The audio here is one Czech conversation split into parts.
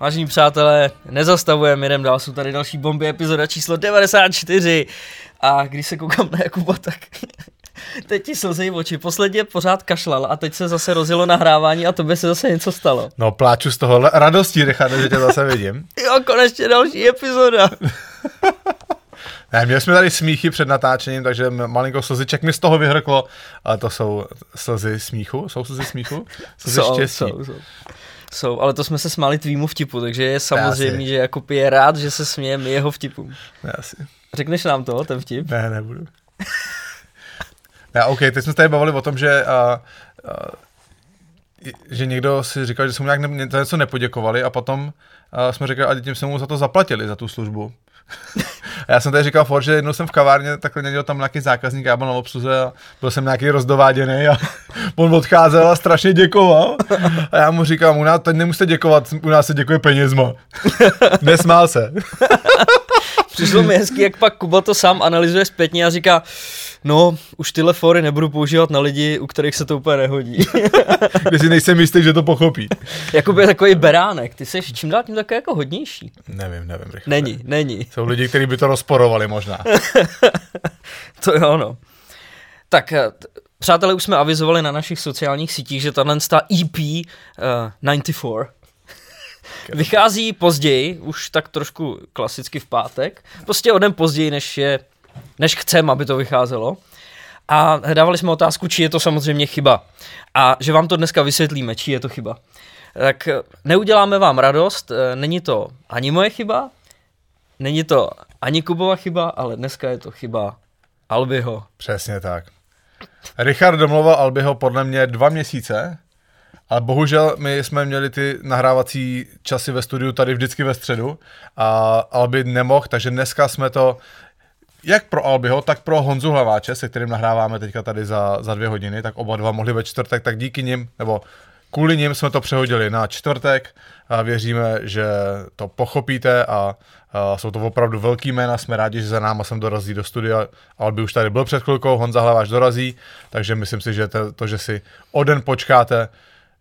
Vážení přátelé, nezastavujeme, jdem dál, jsou tady další bomby, epizoda číslo 94. A když se koukám na Jakuba, tak teď ti slzejí oči. Posledně pořád kašlal a teď se zase rozjelo nahrávání a tobě se zase něco stalo. No pláču z toho radostí, Richard, že tě zase vidím. jo, konečně další epizoda. Ne, měli jsme tady smíchy před natáčením, takže malinko slziček mi z toho vyhrklo, ale to jsou slzy smíchu? Jsou slzy smíchu? Slzy Jsou, štěstí. jsou, jsou. Jsou, ale to jsme se smáli tvýmu vtipu, takže je samozřejmě, že Jakub je rád, že se smějeme jeho vtipům. Ne, asi. Řekneš nám to, ten vtip? Ne, nebudu. ne, OK, teď jsme se tady bavili o tom, že, a, a, že někdo si říkal, že jsme mu nějak ne, něco nepoděkovali a potom a jsme říkali, a tím jsme mu za to zaplatili, za tu službu. Já jsem tady říkal for, že jednou jsem v kavárně, takhle někdo tam nějaký zákazník, já byl na obsluze a byl jsem nějaký rozdováděný a on odcházel a strašně děkoval. A já mu říkám, u nás teď nemusíte děkovat, u nás se děkuje penězma. Nesmál se. Přišlo mi hezky, jak pak Kuba to sám analyzuje zpětně a říká, no, už tyhle fory nebudu používat na lidi, u kterých se to úplně nehodí. Když si nejsem jistý, že to pochopí. Jakub je takový beránek, ty jsi čím dál tím takový jako hodnější. Nevím, nevím. Rychle. Není, není. Jsou lidi, kteří by to rozporovali možná. to je ono. Tak, eh, přátelé, už jsme avizovali na našich sociálních sítích, že tahle EP uh, 94 vychází později, už tak trošku klasicky v pátek, prostě o den později, než je, než chcem, aby to vycházelo. A dávali jsme otázku, či je to samozřejmě chyba. A že vám to dneska vysvětlíme, či je to chyba. Tak eh, neuděláme vám radost, eh, není to ani moje chyba, není to ani Kubova chyba, ale dneska je to chyba Albiho. Přesně tak. Richard domluval Albiho podle mě dva měsíce, ale bohužel my jsme měli ty nahrávací časy ve studiu tady vždycky ve středu a Albi nemohl, takže dneska jsme to jak pro Albiho, tak pro Honzu Hlaváče, se kterým nahráváme teďka tady za, za dvě hodiny, tak oba dva mohli ve čtvrtek, tak díky nim, nebo kvůli nim jsme to přehodili na čtvrtek a věříme, že to pochopíte a, a jsou to opravdu velký jména, jsme rádi, že za náma sem dorazí do studia, Albi už tady byl před chvilkou, Honza Hlaváč dorazí, takže myslím si, že to, to že si o den počkáte,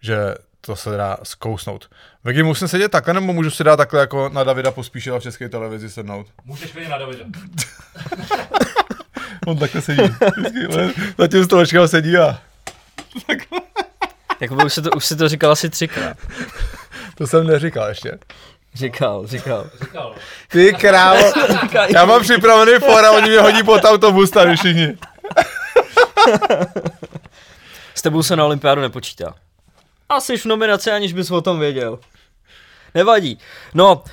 že to se dá zkousnout. Vegy, musím sedět takhle, nebo můžu si dát takhle jako na Davida Pospíšila v české televizi sednout? Můžeš vidět na Davida. On takhle sedí. Za tím stolečkem sedí a... Jakoby už si to, už si to říkal asi třikrát. To jsem neříkal ještě. Říkal, říkal. Říkal. Ty krávo, já mám připravený for a oni mě hodí pod autobus tady všichni. S tebou se na olympiádu nepočítá. A jsi v nominaci, aniž bys o tom věděl. Nevadí. No,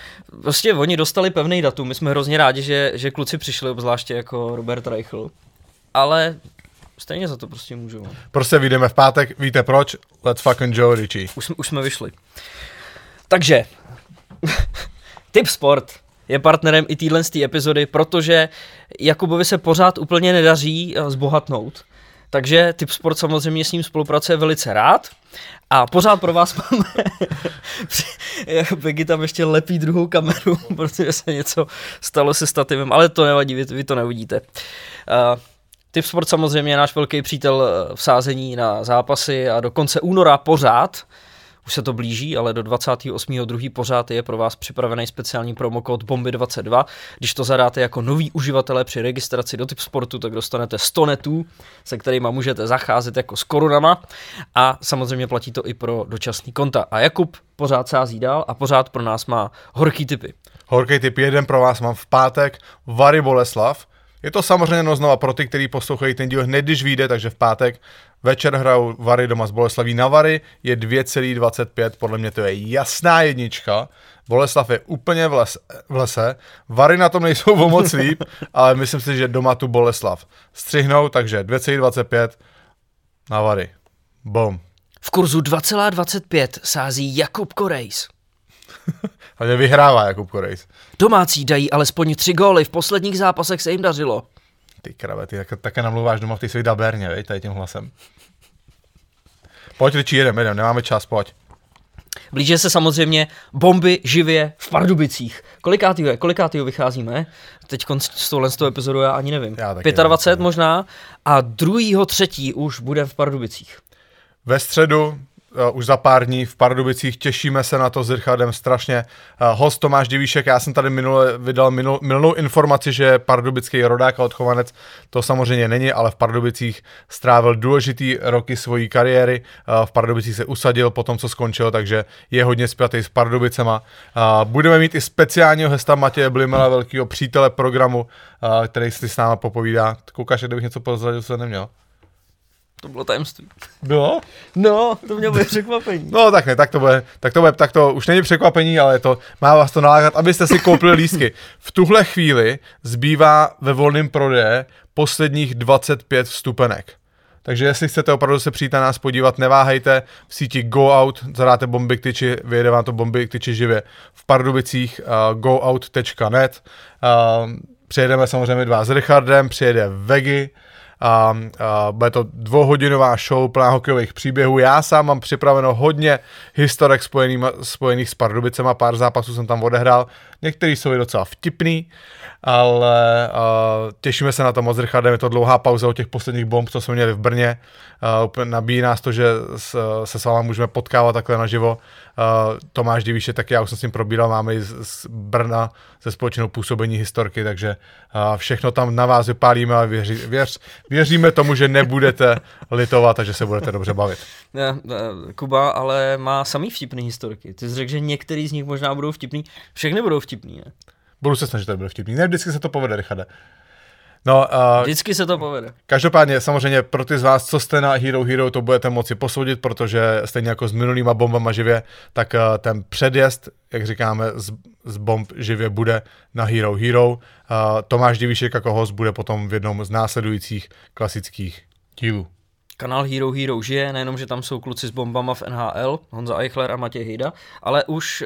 prostě oni dostali pevný datum, my jsme hrozně rádi, že, že kluci přišli, obzvláště jako Robert Reichl. Ale stejně za to prostě můžou. Prostě vyjdeme v pátek, víte proč? Let's fucking Joe Richie. Už jsme, už jsme vyšli. Takže, Tip Sport je partnerem i téhle epizody, protože Jakubovi se pořád úplně nedaří eh, zbohatnout. Takže Tip Sport samozřejmě s ním spolupracuje velice rád. A pořád pro vás máme... Begy tam ještě lepí druhou kameru, protože se něco stalo se stativem, ale to nevadí, vy, vy to neuvidíte. Uh, Tip Sport samozřejmě je náš velký přítel v sázení na zápasy a do konce února pořád už se to blíží, ale do 28.2. pořád je pro vás připravený speciální promokód Bomby22. Když to zadáte jako nový uživatelé při registraci do Tip Sportu, tak dostanete 100 netů, se kterými můžete zacházet jako s korunama a samozřejmě platí to i pro dočasný konta. A Jakub pořád sází dál a pořád pro nás má horký typy. Horký typ jeden pro vás mám v pátek, Vary Boleslav. Je to samozřejmě no znova pro ty, kteří poslouchají ten díl hned, když vyjde, takže v pátek večer hrajou Vary doma z Boleslaví na Vary, je 2,25, podle mě to je jasná jednička. Boleslav je úplně v, les, v lese, Vary na tom nejsou o moc líp, ale myslím si, že doma tu Boleslav střihnou, takže 2,25 na Vary. Bom. V kurzu 2,25 sází Jakub Korejs. Ale vyhrává Jakub Korejs. Domácí dají alespoň tři góly, v posledních zápasech se jim dařilo. Ty krave, ty tak, také namluváš doma v té své daberně, vej, tady tím hlasem. Pojď, Riči, jedem, jedem, nemáme čas, pojď. Blíže se samozřejmě bomby živě v Pardubicích. Kolikátýho je? Kolikátýho vycházíme? Teď s touhle z toho epizodu já ani nevím. Já taky 25 nevím. možná a druhýho třetí už bude v Pardubicích. Ve středu uh, už za pár dní v Pardubicích, těšíme se na to s Richardem strašně. Uh, host Tomáš Divíšek, já jsem tady minule vydal minul, minulou informaci, že pardubický rodák a odchovanec, to samozřejmě není, ale v Pardubicích strávil důležitý roky svojí kariéry, uh, v Pardubicích se usadil po tom, co skončil, takže je hodně spjatý s Pardubicema. Budeme mít i speciálního hesta Matěje Blimela, velkého přítele programu, který si s náma popovídá. Koukáš, kdybych něco prozradil, co neměl. To bylo tajemství. Bylo? No, to mě bude překvapení. No tak ne, tak to bude, tak to bude, tak to už není překvapení, ale to má vás to nalákat, abyste si koupili lístky. V tuhle chvíli zbývá ve volném prodeje posledních 25 vstupenek. Takže jestli chcete opravdu se přijít na nás podívat, neváhejte v síti Go Out, zadáte bomby k tyči, vyjede vám to bomby k tyči živě v Pardubicích, uh, goout.net. Uh, přijedeme samozřejmě dva s Richardem, přijede Vegi, a, a bude to dvouhodinová show plná hokejových příběhů. Já sám mám připraveno hodně historek spojených, spojených s Pardubicema, pár zápasů jsem tam odehrál, některý jsou i docela vtipný, ale uh, těšíme se na to moc Richardem, je to dlouhá pauza od těch posledních bomb, co jsme měli v Brně, uh, nabíjí nás to, že s, se s vámi můžeme potkávat takhle naživo. Uh, Tomáš Divíše, tak já už jsem s ním probíral, máme i z, z Brna ze společnou působení historky, takže uh, všechno tam na vás vypálíme a věři, věř, věříme tomu, že nebudete litovat a že se budete dobře bavit. Ne, Kuba ale má samý vtipný historky. Ty jsi řekl, že některý z nich možná budou vtipný, všechny budou vtipný, ne? Budu se snažit, aby byl vtipný. Ne, vždycky se to povede, Richarde. No, uh, Vždycky se to povede. Každopádně, samozřejmě pro ty z vás, co jste na Hero Hero, to budete moci posoudit, protože stejně jako s minulýma bombama živě, tak uh, ten předjezd, jak říkáme, z, z bomb živě bude na Hero Hero. Uh, Tomáš Divíšek jako host bude potom v jednom z následujících klasických dílů. Kanál Hero Hero žije, nejenom, že tam jsou kluci s bombama v NHL, Honza Eichler a Matěj Hejda, ale už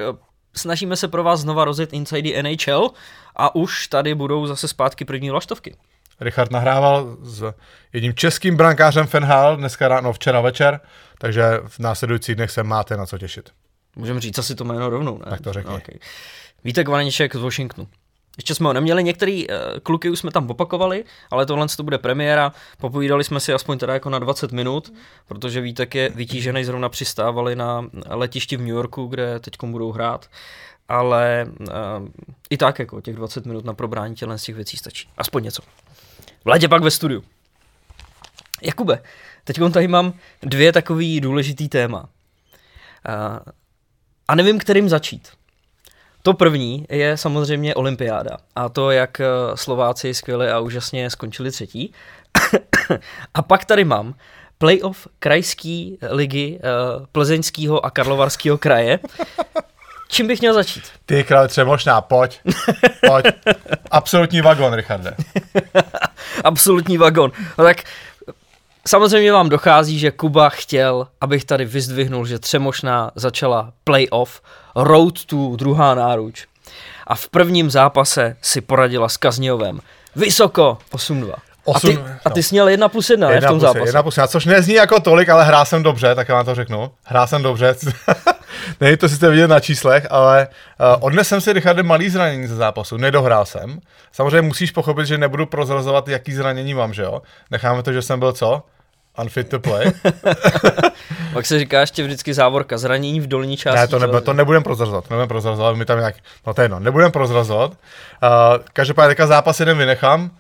snažíme se pro vás znova rozjet Inside NHL a už tady budou zase zpátky první laštovky. Richard nahrával s jedním českým brankářem Fenhal dneska ráno, včera večer, takže v následujících dnech se máte na co těšit. Můžeme říct asi to jméno rovnou, ne? Tak to řekni. Okay. Vítek Vaneček z Washingtonu. Ještě jsme ho neměli, některý uh, kluky už jsme tam opakovali, ale tohle to bude premiéra. Popovídali jsme si aspoň teda jako na 20 minut, protože Vítek je vytížený, zrovna přistávali na letišti v New Yorku, kde teď budou hrát. Ale uh, i tak jako těch 20 minut na probrání těchto z těch věcí stačí. Aspoň něco. Vladě pak ve studiu. Jakube, teď tady mám dvě takový důležitý téma. Uh, a nevím, kterým začít. To první je samozřejmě olympiáda a to, jak eh, Slováci skvěle a úžasně skončili třetí. a pak tady mám playoff krajský ligy uh, plzeňského a karlovarského kraje. Čím bych měl začít? Ty král možná, pojď. Pojď. Absolutní vagon, Richarde. Absolutní vagon. No tak samozřejmě vám dochází, že Kuba chtěl, abych tady vyzdvihnul, že Třemošná začala playoff Road to druhá náruč. A v prvním zápase si poradila s Kaznějovem. Vysoko 8-2. 8, a ty, a ty no. jsi měl 1 plus 1, 1 v tom plus, zápase. 1 plus 1, což nezní jako tolik, ale hrál jsem dobře, tak já vám to řeknu. Hrál jsem dobře. Není to si jste vidět na číslech, ale uh, odnesem si Richarde malý zranění ze zápasu, nedohrál jsem. Samozřejmě musíš pochopit, že nebudu prozrazovat, jaký zranění mám, že jo? Necháme to, že jsem byl co? Unfit to play. Pak se říká ještě vždycky závorka, zranění v dolní části. Ne, to, nebude, to nebudem prozrazovat, nebudem prozrazovat, my tam nějak, no to je no, nebudem prozrazovat. Uh, každopádně zápas jeden vynechám,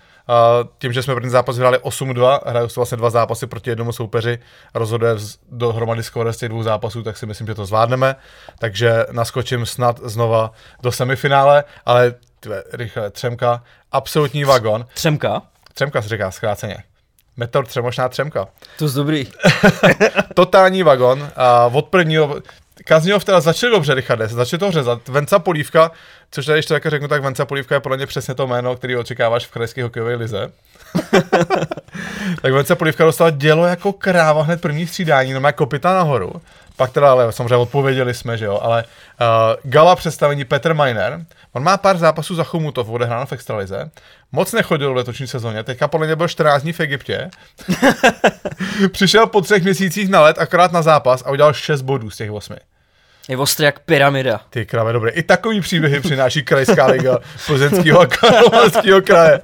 tím, že jsme první zápas hráli 8-2, hrajou se vlastně dva zápasy proti jednomu soupeři, rozhoduje dohromady skoro z těch dvou zápasů, tak si myslím, že to zvládneme. Takže naskočím snad znova do semifinále, ale tve, rychle, Třemka, absolutní vagon. Třemka? Třemka se říká zkráceně. Meteor třemošná třemka. To je dobrý. Totální vagon. A od prvního, Kazňov teda začal dobře, Richarde, začal to řezat. Venca Polívka, což tady ještě také řeknu, tak Venca Polívka je podle mě přesně to jméno, který očekáváš v krajské hokejové lize. tak Venca Polívka dostala dělo jako kráva hned první střídání, no má kopita nahoru. Pak teda, ale samozřejmě odpověděli jsme, že jo, ale uh, gala představení Petr Miner, on má pár zápasů za Chomutov odehráno v extralize, moc nechodil v letošní sezóně, teďka podle mě byl 14 dní v Egyptě, přišel po třech měsících na let akorát na zápas a udělal 6 bodů z těch 8. Je ostrý jak pyramida. Ty krave, dobré. I takový příběhy přináší krajská liga plzeňského a karlovarského kraje.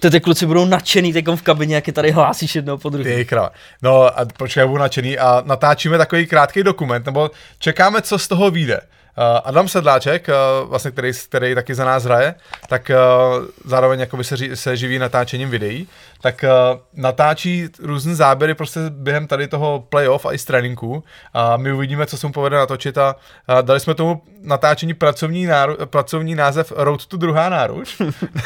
To ty kluci budou nadšený teď v kabině, jak je tady hlásíš jednou po druhé. Ty krave. No a počkej, budu nadšený a natáčíme takový krátký dokument, nebo čekáme, co z toho vyjde. Uh, Adam Sedláček, uh, vlastně, který, který taky za nás hraje, tak uh, zároveň jakoby se, se živí natáčením videí, tak uh, natáčí různé záběry prostě během tady toho playoff a i z tréninku a my uvidíme, co se mu povede natočit a uh, dali jsme tomu natáčení pracovní, náru, pracovní název Road to druhá náruč.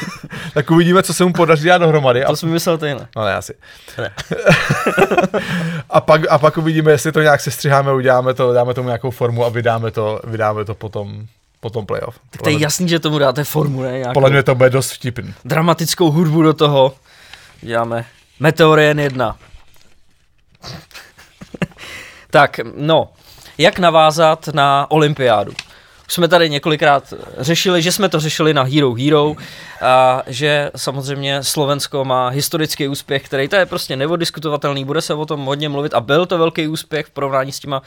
tak uvidíme, co se mu podaří dát dohromady. To a... jsem myslel ty ne. No ne, asi. Ne. a, pak, a pak uvidíme, jestli to nějak sestřiháme, uděláme to, dáme tomu nějakou formu a vydáme to, vydáme to potom potom playoff. Tak to je jasný, že tomu dáte formu, ne? Nějakou Podle mě to bude dost vtipný. Dramatickou hudbu do toho. Děláme Meteorien 1. tak, no, jak navázat na olympiádu? Už jsme tady několikrát řešili, že jsme to řešili na Hero Hero a že samozřejmě Slovensko má historický úspěch, který to je prostě nevodiskutovatelný, bude se o tom hodně mluvit a byl to velký úspěch v porovnání s těma uh,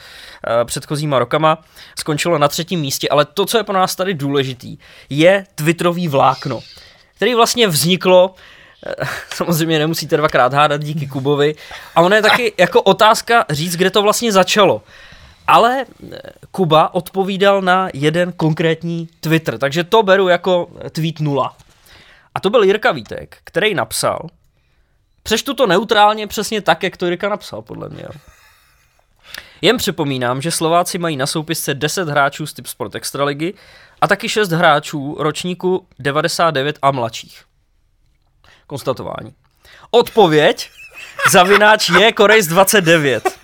předchozíma rokama. Skončilo na třetím místě, ale to, co je pro nás tady důležitý, je Twitterový vlákno, který vlastně vzniklo samozřejmě nemusíte dvakrát hádat díky Kubovi. A ono je taky jako otázka říct, kde to vlastně začalo. Ale eh, Kuba odpovídal na jeden konkrétní Twitter, takže to beru jako tweet nula. A to byl Jirka Vítek, který napsal, přečtu to neutrálně přesně tak, jak to Jirka napsal, podle mě. Jen připomínám, že Slováci mají na soupisce 10 hráčů z typ Sport Extraligy a taky 6 hráčů ročníku 99 a mladších. Konstatování. Odpověď zavináč je Korejs 29.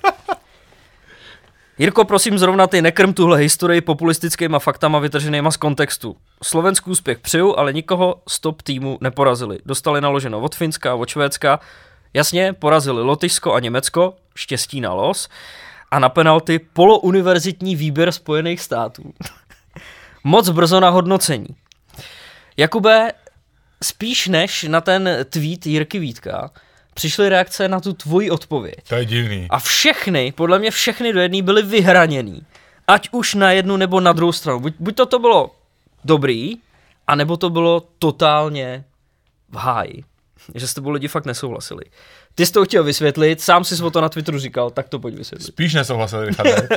Jirko, prosím, zrovna ty nekrm tuhle historii populistickýma faktama vytrženýma z kontextu. Slovenský úspěch přiju, ale nikoho z top týmu neporazili. Dostali naloženo od Finska, od Švédska. Jasně, porazili Lotyšsko a Německo, štěstí na los. A na penalty polouniverzitní výběr Spojených států. Moc brzo na hodnocení. Jakube, spíš než na ten tweet Jirky Vítka, přišly reakce na tu tvoji odpověď. To je divný. A všechny, podle mě všechny do jedné byly vyhraněný. Ať už na jednu nebo na druhou stranu. Buď, buď to, to bylo dobrý, anebo to bylo totálně v háji. Že s tebou lidi fakt nesouhlasili. Ty jsi to chtěl vysvětlit, sám jsi o to na Twitteru říkal, tak to pojď vysvětlit. Spíš nesouhlasil, Richard.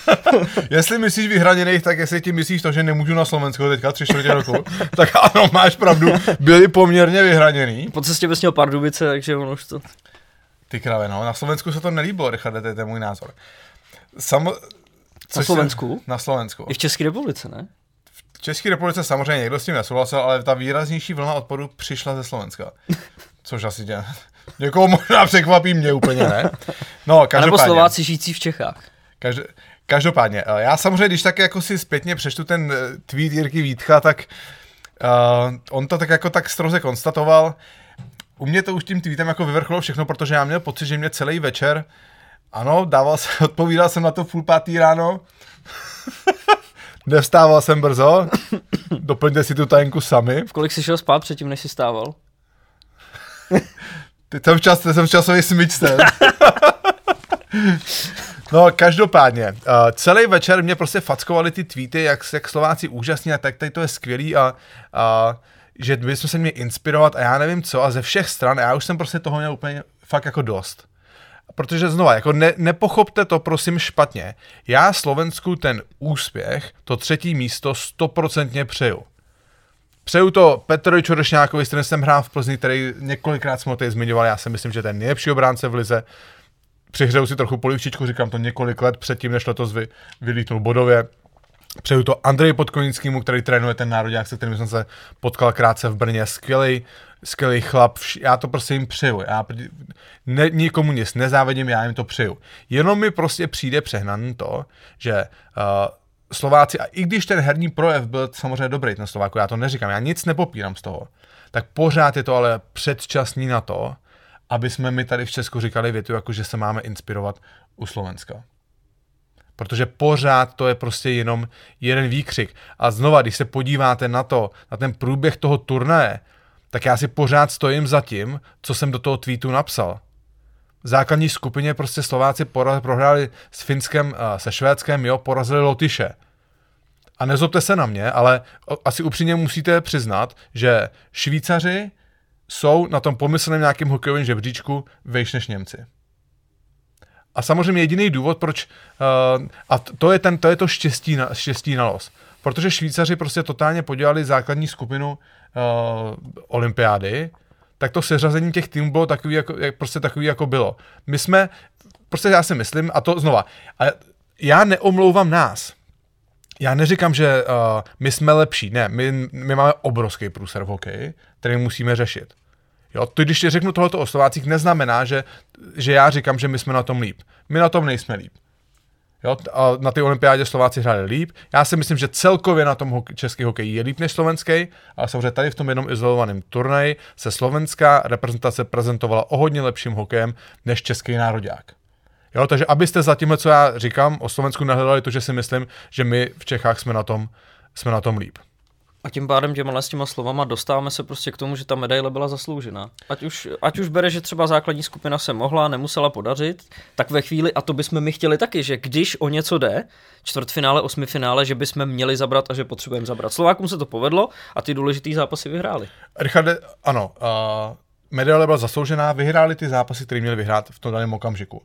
jestli myslíš vyhraněných, tak jestli ti myslíš to, že nemůžu na Slovensku teďka tři čtvrtě roku, tak ano, máš pravdu, byli poměrně vyhraněný. Po cestě bys měl Pardubice, takže ono už to... Ty krave, no, na Slovensku se to nelíbilo, Richard, to je, to je můj názor. Samo... na Slovensku? Se... Na Slovensku. I v České republice, ne? V České republice samozřejmě někdo s tím nesouhlasil, ale ta výraznější vlna odporu přišla ze Slovenska. Což asi tě Někoho možná překvapí, mě úplně ne. No, každopádně. Nebo Slováci žijící v Čechách. Každopádně. Každopádně, eh, já samozřejmě, když tak jako si zpětně přečtu ten eh, tweet Jirky Vítcha, tak uh, on to tak jako tak stroze konstatoval. U mě to už tím tweetem jako vyvrcholo všechno, protože já měl pocit, že mě celý večer, ano, dával se, odpovídal jsem na to půl pátý ráno, nevstával jsem brzo, doplňte si tu tajenku sami. V kolik jsi šel spát předtím, než jsi stával? Ty jsem včas, ty jsem časový smyčce. No, každopádně, uh, celý večer mě prostě fackovali ty tweety, jak, jak Slováci úžasní a tak tady to je skvělý a, a že bychom se měli inspirovat a já nevím co a ze všech stran, já už jsem prostě toho měl úplně fakt jako dost. Protože znova, jako ne, nepochopte to prosím špatně. Já Slovensku ten úspěch, to třetí místo stoprocentně přeju. Přeju to Petrovi Čorešňákovi, s kterým jsem hrál v Plzni, který několikrát jsme ho tady zmiňovali, já si myslím, že ten nejlepší obránce v lize. Přihřeju si trochu polivčičku, říkám to několik let předtím, než letos vy, vylítnul bodově. Přeju to Andreji Podkonickému, který trénuje ten národák, se kterým jsem se potkal krátce v Brně. Skvělý, skvělý chlap, já to prostě jim přeju. Já ne, nikomu nic nezávidím, já jim to přeju. Jenom mi prostě přijde přehnaný to, že uh, Slováci, a i když ten herní projev byl samozřejmě dobrý, ten Slováku, já to neříkám, já nic nepopírám z toho, tak pořád je to ale předčasný na to, aby jsme mi tady v Česku říkali větu, jako že se máme inspirovat u Slovenska. Protože pořád to je prostě jenom jeden výkřik. A znova, když se podíváte na to, na ten průběh toho turnaje, tak já si pořád stojím za tím, co jsem do toho tweetu napsal. V základní skupině prostě Slováci prohráli s Finskem, a se Švédskem, jo, porazili Lotyše. A nezlobte se na mě, ale asi upřímně musíte přiznat, že Švýcaři jsou na tom pomyslném nějakým hokejovém žebříčku vejš než Němci. A samozřejmě jediný důvod, proč, uh, a to je, ten, to je to štěstí na, štěstí na los. Protože Švýcaři prostě totálně podělali základní skupinu uh, olympiády, tak to seřazení těch týmů bylo takový, jako, jak, prostě takový, jako bylo. My jsme, prostě já si myslím, a to znova, a já neomlouvám nás. Já neříkám, že uh, my jsme lepší. Ne, my, my máme obrovský průser v hokeji, který musíme řešit. Jo, to, když ti řeknu tohleto o Slovácích, neznamená, že, že já říkám, že my jsme na tom líp. My na tom nejsme líp. Jo, a na té olympiádě Slováci hráli líp. Já si myslím, že celkově na tom hokej, český hokej je líp než slovenský, ale samozřejmě tady v tom jednom izolovaném turnaji se slovenská reprezentace prezentovala o hodně lepším hokejem než český národák. Jo, takže abyste za tímhle, co já říkám, o Slovensku nehledali to, že si myslím, že my v Čechách jsme na tom, jsme na tom líp. A tím pádem těma s těma slovama dostáváme se prostě k tomu, že ta medaile byla zasloužená. Ať už, ať už bere, že třeba základní skupina se mohla, nemusela podařit, tak ve chvíli, a to bychom my chtěli taky, že když o něco jde, čtvrtfinále, osmifinále, že bychom měli zabrat a že potřebujeme zabrat. Slovákům se to povedlo a ty důležitý zápasy vyhráli. Richarde, ano, uh, medaile byla zasloužená, vyhráli ty zápasy, které měli vyhrát v tom daném okamžiku.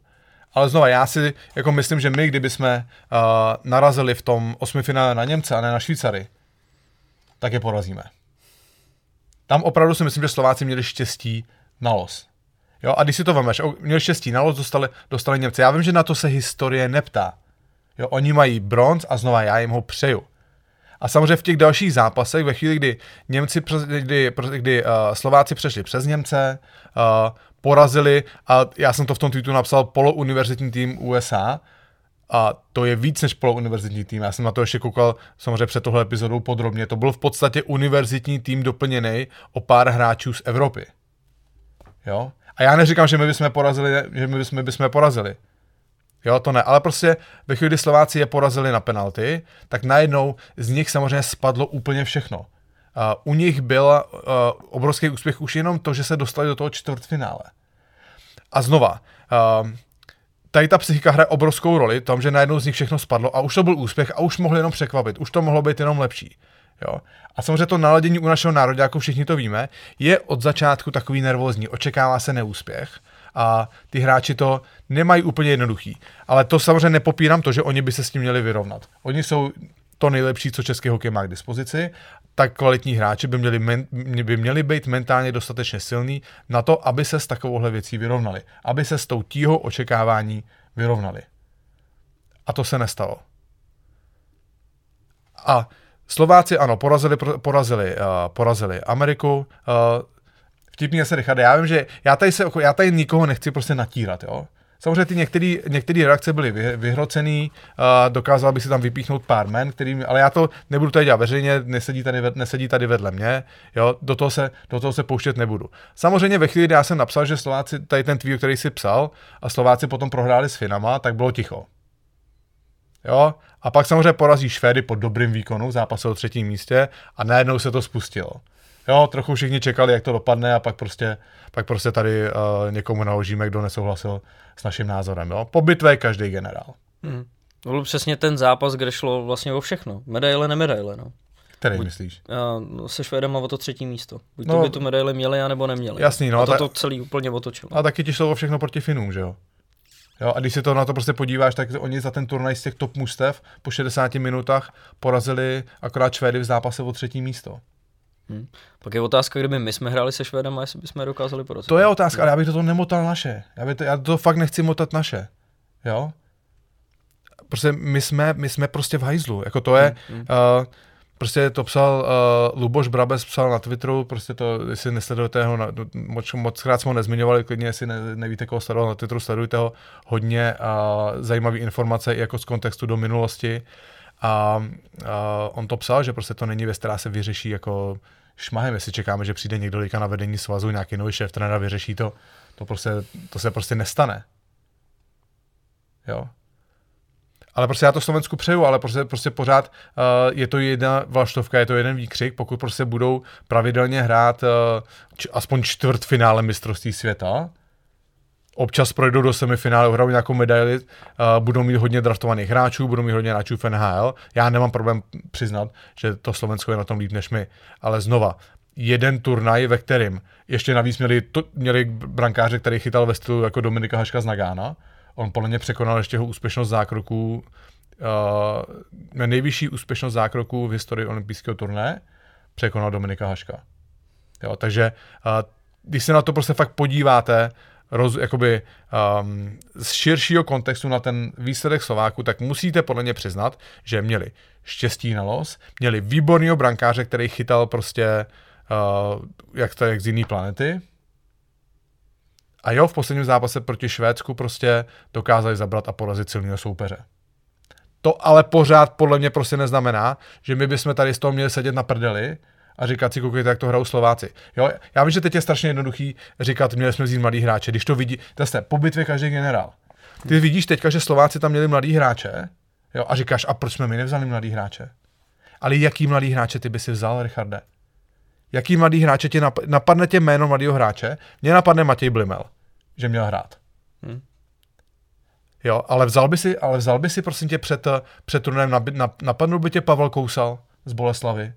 Ale znova, já si jako myslím, že my, kdyby jsme uh, narazili v tom osmifinále na Němce a ne na Švýcary, tak je porazíme. Tam opravdu si myslím, že Slováci měli štěstí na los. Jo, a když si to vemeš, měli štěstí na los, dostali, dostali Němce. Já vím, že na to se historie neptá. Jo, oni mají bronz a znova já jim ho přeju. A samozřejmě v těch dalších zápasech, ve chvíli, kdy Němci, kdy, kdy uh, Slováci přešli přes Němce, uh, porazili, a já jsem to v tom tweetu napsal, polouniverzitní tým USA, a to je víc než polouniverzitní tým. Já jsem na to ještě koukal samozřejmě před tohle epizodou podrobně. To byl v podstatě univerzitní tým doplněný o pár hráčů z Evropy. Jo? A já neříkám, že my bychom porazili, že my bychom, bychom porazili. Jo, to ne, ale prostě ve chvíli, kdy Slováci je porazili na penalty, tak najednou z nich samozřejmě spadlo úplně všechno. Uh, u nich byl uh, obrovský úspěch už jenom to, že se dostali do toho čtvrtfinále. A znova, uh, tady ta psychika hraje obrovskou roli, tom, že najednou z nich všechno spadlo a už to byl úspěch a už mohli jenom překvapit, už to mohlo být jenom lepší. Jo. A samozřejmě to naladění u našeho národa, jako všichni to víme, je od začátku takový nervózní, očekává se neúspěch a ty hráči to nemají úplně jednoduchý. Ale to samozřejmě nepopírám to, že oni by se s tím měli vyrovnat. Oni jsou to nejlepší, co český hokej má k dispozici, tak kvalitní hráči by měli, men, by měli být mentálně dostatečně silní na to, aby se s takovouhle věcí vyrovnali. Aby se s tou tíhou očekávání vyrovnali. A to se nestalo. A Slováci, ano, porazili, porazili, uh, porazili Ameriku. Uh, vtipně se Richard, já vím, že já tady, se, já tady nikoho nechci prostě natírat, jo. Samozřejmě ty některé reakce byly vy, vyhrocený, uh, dokázal by si tam vypíchnout pár men, kterým, ale já to nebudu tady dělat veřejně, nesedí tady, nesedí tady vedle mě, jo, do toho, se, do toho se pouštět nebudu. Samozřejmě ve chvíli, kdy já jsem napsal, že Slováci, tady ten tweet, který si psal, a Slováci potom prohráli s Finama, tak bylo ticho. Jo, a pak samozřejmě porazí Švédy pod dobrým výkonu, zápasu o třetím místě a najednou se to spustilo. Jo, trochu všichni čekali, jak to dopadne a pak prostě, pak prostě tady uh, někomu naložíme, kdo nesouhlasil s naším názorem. Jo. Po bitvě je každý generál. Hmm. To byl přesně ten zápas, kde šlo vlastně o všechno. Medaile, nemedaile. No. Který Buď, myslíš? Uh, se Švédem o to třetí místo. Buď no, to by tu medaile měli, anebo neměli. Jasný, no. A to, ta... to celý úplně otočilo. A taky ti šlo o všechno proti Finům, že jo? Jo, a když si to na to prostě podíváš, tak oni za ten turnaj z těch top mustev po 60 minutách porazili akorát Švédy v zápase o třetí místo. Hmm. Pak je otázka, kdyby my jsme hráli se Švédem a jestli bychom je dokázali porazit. To je otázka, ale já bych to nemotal naše. Já, bych to, já to fakt nechci motat naše. Jo? Prostě my jsme, my jsme prostě v hajzlu. Jako to je, hmm. uh, prostě to psal uh, Luboš Brabes, psal na Twitteru, prostě to, jestli nesledujete ho, na, moc, moc krát jsme ho nezmiňovali, klidně, jestli ne, nevíte, koho sledoval na Twitteru, sledujte ho, hodně uh, zajímavé informace i jako z kontextu do minulosti. A uh, on to psal, že prostě to není věc, která se vyřeší jako šmahem, jestli čekáme, že přijde někdo na vedení svazu, nějaký nový šéf trenéra vyřeší to, to, prostě, to se prostě nestane. Jo. Ale prostě já to Slovensku přeju, ale prostě, prostě pořád uh, je to jedna vlaštovka, je to jeden výkřik, pokud prostě budou pravidelně hrát uh, č- aspoň čtvrt finále mistrovství světa, občas projdou do semifinále, hrajou nějakou medaili, uh, budou mít hodně draftovaných hráčů, budou mít hodně hráčů v NHL. Já nemám problém přiznat, že to Slovensko je na tom líp než my. Ale znova, jeden turnaj, ve kterým ještě navíc měli, to, měli brankáře, který chytal ve stylu jako Dominika Haška z Nagána. On podle mě překonal ještě jeho úspěšnost zákroků, uh, nejvyšší úspěšnost zákroků v historii olympijského turné překonal Dominika Haška. Jo, takže uh, když se na to prostě fakt podíváte, roz, jakoby, um, z širšího kontextu na ten výsledek Slováku, tak musíte podle mě přiznat, že měli štěstí na los, měli výborného brankáře, který chytal prostě uh, jak to jak z jiné planety. A jo, v posledním zápase proti Švédsku prostě dokázali zabrat a porazit silného soupeře. To ale pořád podle mě prostě neznamená, že my bychom tady z toho měli sedět na prdeli a říkat si, koukejte, jak to hrajou Slováci. Jo, já vím, že teď je strašně jednoduchý říkat, měli jsme vzít mladý hráče, když to vidí, zase po bitvě každý generál. Ty vidíš teďka, že Slováci tam měli mladý hráče, jo, a říkáš, a proč jsme my nevzali mladý hráče? Ale jaký mladý hráče ty by si vzal, Richarde? Jaký mladý hráče ti napadne tě jméno mladého hráče? Mně napadne Matěj Blimel, že měl hrát. Hmm. Jo, ale vzal by si, ale vzal by si prosím tě před, před turnajem, napadnul by tě Pavel Kousal z Boleslavy,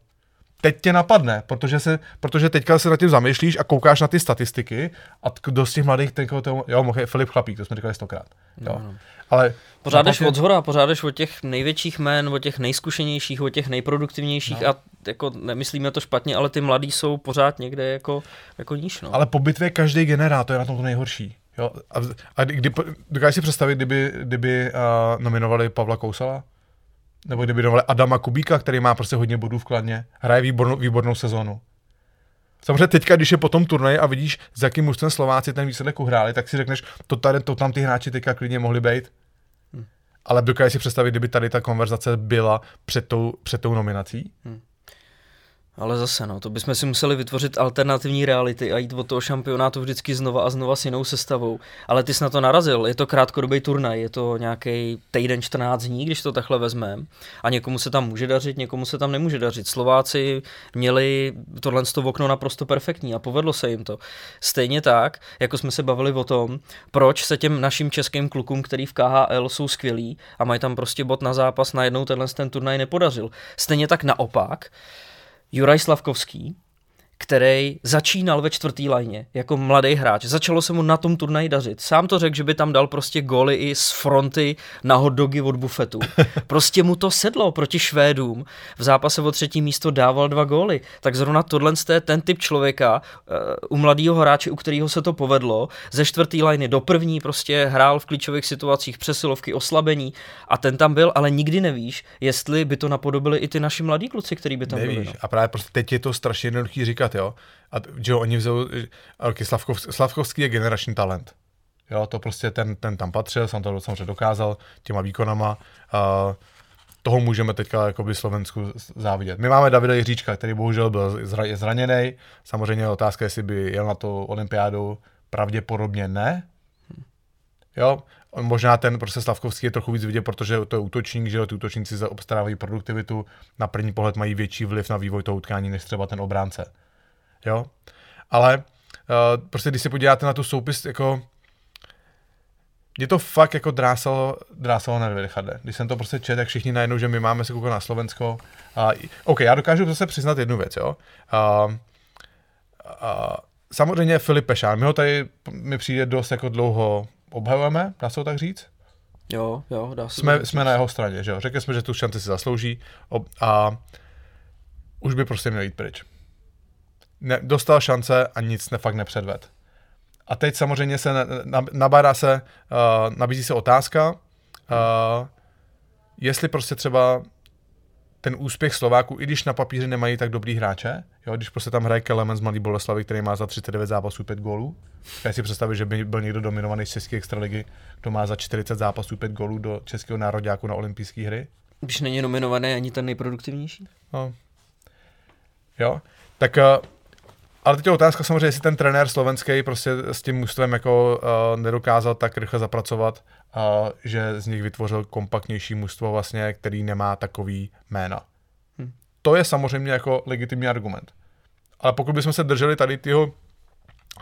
teď tě napadne, protože, se, protože teďka se na tím zamýšlíš a koukáš na ty statistiky a kdo z těch mladých, tenko, to, jo, mohl Filip Chlapík, to jsme říkali stokrát. Jo. No, no. Ale pořád jdeš od zhora, pořád jdeš od těch největších jmén, od těch nejzkušenějších, od těch nejproduktivnějších no. a jako nemyslíme to špatně, ale ty mladí jsou pořád někde jako, jako níž. No. Ale po bitvě každý generátor je na tom to nejhorší. Jo? A, a kdy, dokážeš si představit, kdyby, kdyby uh, nominovali Pavla Kousala? Nebo kdyby dovali Adama Kubíka, který má prostě hodně bodů v kladně, hraje výbornou, výbornou sezónu. Samozřejmě teďka, když je po tom turnaji a vidíš, s jakým mužstvem Slováci ten výsledek uhráli, tak si řekneš, to, tady, to tam ty hráči teďka klidně mohli být. Hmm. Ale dokážeš si představit, kdyby tady ta konverzace byla před tou, před tou nominací? Hmm. Ale zase, no, to bychom si museli vytvořit alternativní reality a jít od toho šampionátu vždycky znova a znova s jinou sestavou. Ale ty jsi na to narazil, je to krátkodobý turnaj, je to nějaký týden 14 dní, když to takhle vezmeme. A někomu se tam může dařit, někomu se tam nemůže dařit. Slováci měli tohle to okno naprosto perfektní a povedlo se jim to. Stejně tak, jako jsme se bavili o tom, proč se těm našim českým klukům, který v KHL jsou skvělí a mají tam prostě bod na zápas, najednou tenhle ten turnaj nepodařil. Stejně tak naopak, Juraj Slavkovský, který začínal ve čtvrtý lajně jako mladý hráč. Začalo se mu na tom turnaji dařit. Sám to řekl, že by tam dal prostě góly i z fronty na hot dogy od bufetu. Prostě mu to sedlo proti Švédům. V zápase o třetí místo dával dva góly. Tak zrovna tohle je ten typ člověka uh, u mladého hráče, u kterého se to povedlo. Ze čtvrtý lajny do první prostě hrál v klíčových situacích přesilovky, oslabení a ten tam byl, ale nikdy nevíš, jestli by to napodobili i ty naši mladí kluci, kteří by tam Nevíš. byli. No. A právě prostě teď je to strašně jednoduchý říkat, říkat, jo. A že oni vzou, okay, Slavkov, Slavkovský je generační talent. Jo, to prostě ten, ten tam patřil, jsem to samozřejmě dokázal těma výkonama. Uh, toho můžeme teďka jakoby Slovensku závidět. My máme Davida Jiříčka, který bohužel byl zra, zraněný. Samozřejmě je otázka, jestli by jel na to olympiádu. Pravděpodobně ne. Jo, on možná ten prostě Slavkovský je trochu víc vidět, protože to je útočník, že jo, ty útočníci obstarávají produktivitu, na první pohled mají větší vliv na vývoj toho utkání, než třeba ten obránce jo. Ale uh, prostě když se podíváte na tu soupis, jako mě to fakt jako drásalo, drásalo nervy, Richarde. Když jsem to prostě četl, tak všichni najednou, že my máme se koukat na Slovensko. Uh, OK, já dokážu zase přiznat jednu věc, jo. Uh, uh, samozřejmě Filip Pešán, my ho tady, mi přijde dost jako dlouho obhajujeme, dá se to tak říct? Jo, jo, dá se jsme, jsme na jeho straně, že jo. Řekli jsme, že tu šanci si zaslouží a už by prostě měl jít pryč ne, dostal šance a nic ne, fakt nepředved. A teď samozřejmě se nabádá se, uh, nabízí se otázka, uh, jestli prostě třeba ten úspěch Slováku, i když na papíře nemají tak dobrý hráče, jo, když prostě tam hraje Kelemen z Mladý Boleslavy, který má za 39 zápasů 5 gólů, já si představit, že by byl někdo dominovaný z České extraligy, kdo má za 40 zápasů 5 gólů do Českého národňáku na olympijské hry. Když není nominovaný ani ten nejproduktivnější? No. Jo, tak uh, ale teď je otázka samozřejmě, jestli ten trenér slovenský prostě s tím mužstvem jako uh, nedokázal tak rychle zapracovat, uh, že z nich vytvořil kompaktnější mužstvo vlastně, který nemá takový jména. Hm. To je samozřejmě jako legitimní argument. Ale pokud bychom se drželi tady tyho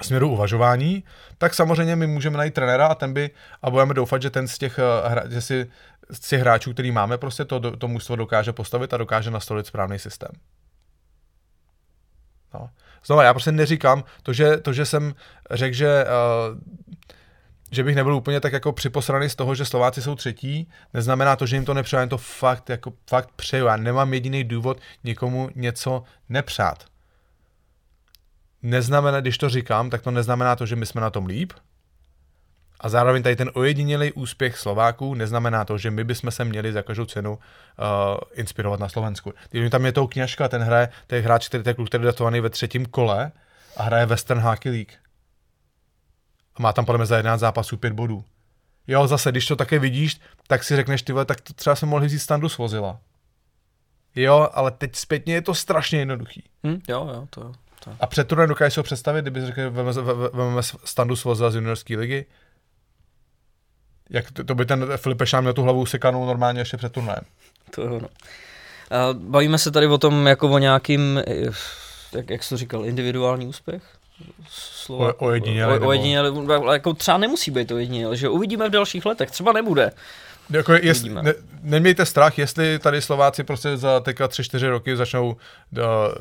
směru uvažování, tak samozřejmě my můžeme najít trenéra a ten by, a budeme doufat, že ten z těch, eh, že si, z těch hráčů, který máme, prostě to, to mužstvo dokáže postavit a dokáže nastolit správný systém. No. Znova, já prostě neříkám, to, že, to, že jsem řekl, že uh, že bych nebyl úplně tak jako připosraný z toho, že Slováci jsou třetí, neznamená to, že jim to nepřeju, jen to fakt, jako fakt přeju. Já nemám jediný důvod někomu něco nepřát. Neznamená, když to říkám, tak to neznamená to, že my jsme na tom líp. A zároveň tady ten ojedinělý úspěch Slováků neznamená to, že my bychom se měli za každou cenu uh, inspirovat na Slovensku. Když tam je tou kněžka, ten hraje, ten hráč, který, ten kluk, který je datovaný ve třetím kole a hraje Western Hockey League a má tam podle mě za 11 zápasů 5 bodů. Jo, zase, když to také vidíš, tak si řekneš, ty tak to třeba jsme mohli vzít standu svozila. Jo, ale teď zpětně je to strašně jednoduchý. Hm, jo, jo, to, to. A před turnajem dokážeš si ho představit, kdyby řekl, vezmeme standu svozila z juniorské ligy? Jak to, to by ten Filipe Šám měl tu hlavu sekanou normálně ještě před turnajem. To jo, no. Bavíme se tady o tom jako o nějakým, jak, jak jsi to říkal, individuální úspěch? slova. O, ojedinělý. O, ojedinělý, ale jako třeba nemusí být ojedinělý, že uvidíme v dalších letech, třeba nebude. Jako jest, ne, nemějte strach, jestli tady Slováci prostě za teďka 3-4 roky začnou uh,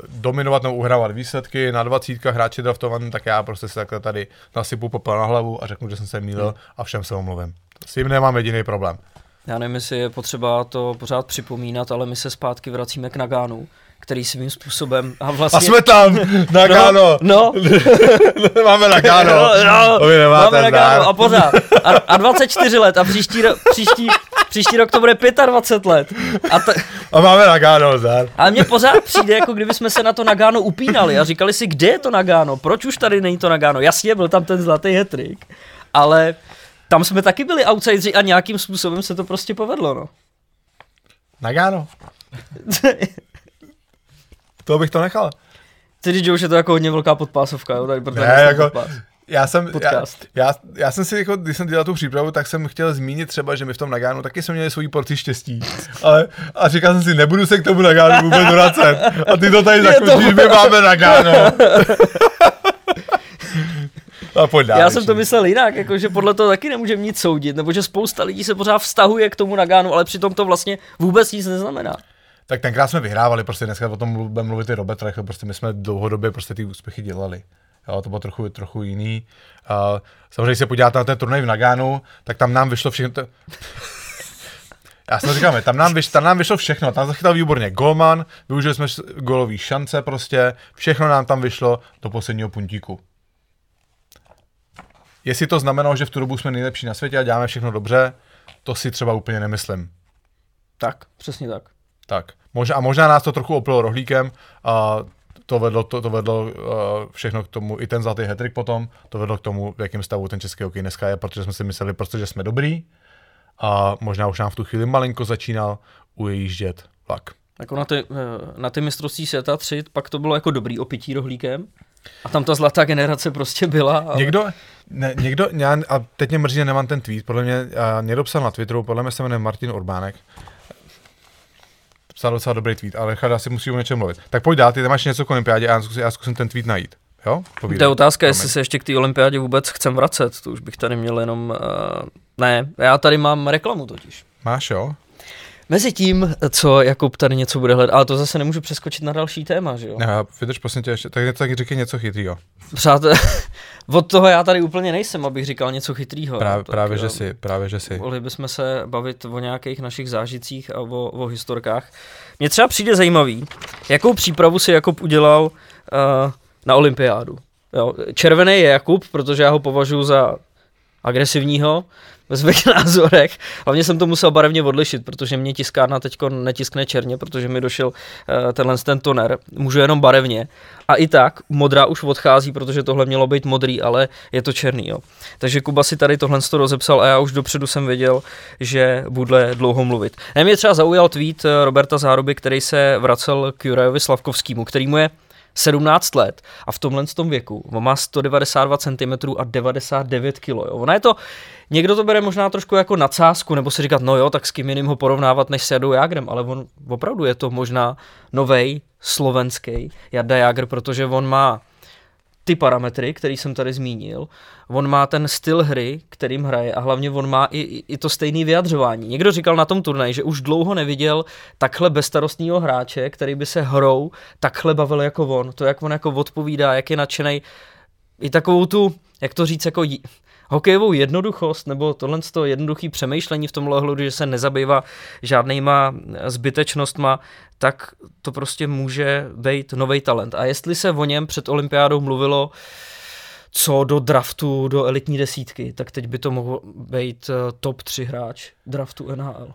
dominovat nebo uhrávat výsledky na dvacítkách hráči draftovaný, tak já prostě si takhle tady nasypu popel na hlavu a řeknu, že jsem se mýlil hmm. a všem se omluvím. S tím nemám jediný problém. Já nevím, jestli je potřeba to pořád připomínat, ale my se zpátky vracíme k Nagánu který svým způsobem a vlastně... A jsme tam, Nagano. No. no. máme Nagano. No, no. máme Nagano a pořád. A, a 24 let a příští, ro, příští, příští rok to bude 25 let. A, t- a máme Nagano, zdar. Ale mně pořád přijde, jako kdyby jsme se na to Nagano upínali a říkali si, kde je to Nagano, proč už tady není to Nagano. Jasně, byl tam ten zlatý hetrik, ale tam jsme taky byli outsideri a nějakým způsobem se to prostě povedlo, no. Nagano. To bych to nechal. Tedy, že už je to jako hodně velká podpásovka, jo, tady protože ne, jako, podpás. Já jsem, já, já, já, jsem si, jako, když jsem dělal tu přípravu, tak jsem chtěl zmínit třeba, že my v tom Nagánu taky jsme měli svoji porci štěstí. Ale, a říkal jsem si, nebudu se k tomu Nagánu vůbec vracet. A ty to tady zakončíš, my máme Nagáno. A pojď dál, Já jsem to myslel jinak, jako, že podle toho taky nemůžeme nic soudit, nebo že spousta lidí se pořád vztahuje k tomu Nagánu, ale přitom to vlastně vůbec nic neznamená tak tenkrát jsme vyhrávali, prostě dneska o tom budeme mluvit i Robert Reichl, prostě my jsme dlouhodobě prostě ty úspěchy dělali. Jo, to bylo trochu, trochu jiný. Uh, samozřejmě, když se podíváte na ten turnaj v Nagánu, tak tam nám vyšlo všechno. To... Já jsem říkám, tam nám, vyš, tam nám vyšlo všechno, tam zachytal výborně golman, využili jsme golový šance prostě, všechno nám tam vyšlo do posledního puntíku. Jestli to znamenalo, že v tu dobu jsme nejlepší na světě a děláme všechno dobře, to si třeba úplně nemyslím. Tak, přesně tak. Tak. Možná, a možná nás to trochu opilo rohlíkem a to vedlo, to, to vedlo uh, všechno k tomu, i ten zlatý hetrik potom, to vedlo k tomu, v jakém stavu ten český hokej dneska je, protože jsme si mysleli prostě, že jsme dobrý a možná už nám v tu chvíli malinko začínal ujíždět vlak. Jako na ty, eh, na ty mistrovství světa 3, pak to bylo jako dobrý opití rohlíkem. A tam ta zlatá generace prostě byla. Ale... Někdo, ne, někdo, já, a teď mě mrzí, nemám ten tweet, podle mě, a někdo psal na Twitteru, podle mě se jmenuje Martin Urbánek, psal docela dobrý tweet, ale Richard asi musí o něčem mluvit. Tak pojď dál, ty tam máš něco k olympiádě a já zkusím, já zkusím ten tweet najít. Jo? To je otázka, Promiň. jestli se ještě k té olympiádě vůbec chcem vracet. To už bych tady měl jenom... Uh, ne, já tady mám reklamu totiž. Máš, jo? Mezi tím, co Jakub tady něco bude hledat, ale to zase nemůžu přeskočit na další téma, že jo? Ne, vydrž prosím tě ještě, tak, tak říkej něco chytrýho. Přátel, od toho já tady úplně nejsem, abych říkal něco chytrýho. Právě, tak, právě že si, právě že si. Mohli bychom se bavit o nějakých našich zážitcích a o, o historkách. Mně třeba přijde zajímavý, jakou přípravu si Jakub udělal uh, na olympiádu. Jo, červený je Jakub, protože já ho považuji za agresivního, ve svých názorech. Hlavně jsem to musel barevně odlišit, protože mě tiskárna teď netiskne černě, protože mi došel uh, tenhle ten toner. Můžu jenom barevně. A i tak, modrá už odchází, protože tohle mělo být modrý, ale je to černý. Jo. Takže Kuba si tady tohle to rozepsal a já už dopředu jsem věděl, že bude dlouho mluvit. A mě třeba zaujal tweet eh, Roberta Záruby, který se vracel k Jurajovi Slavkovskému, který mu je 17 let a v tomhle tom věku on má 192 cm a 99 kg. Jo. Ona je to, někdo to bere možná trošku jako nadsázku, nebo si říkat, no jo, tak s kým jiným ho porovnávat než s Jadou Jágrem, ale on opravdu je to možná novej slovenský Jada Jágr, protože on má ty parametry, který jsem tady zmínil, on má ten styl hry, kterým hraje a hlavně on má i, i to stejné vyjadřování. Někdo říkal na tom turnaji, že už dlouho neviděl takhle bezstarostního hráče, který by se hrou takhle bavil jako on. To, jak on jako odpovídá, jak je nadšený. I takovou tu, jak to říct, jako hokejovou jednoduchost nebo tohle to jednoduchý přemýšlení v tomhle ohledu, že se nezabývá žádnýma zbytečnostma, tak to prostě může být nový talent. A jestli se o něm před olympiádou mluvilo, co do draftu, do elitní desítky, tak teď by to mohl být eh, top 3 hráč draftu NHL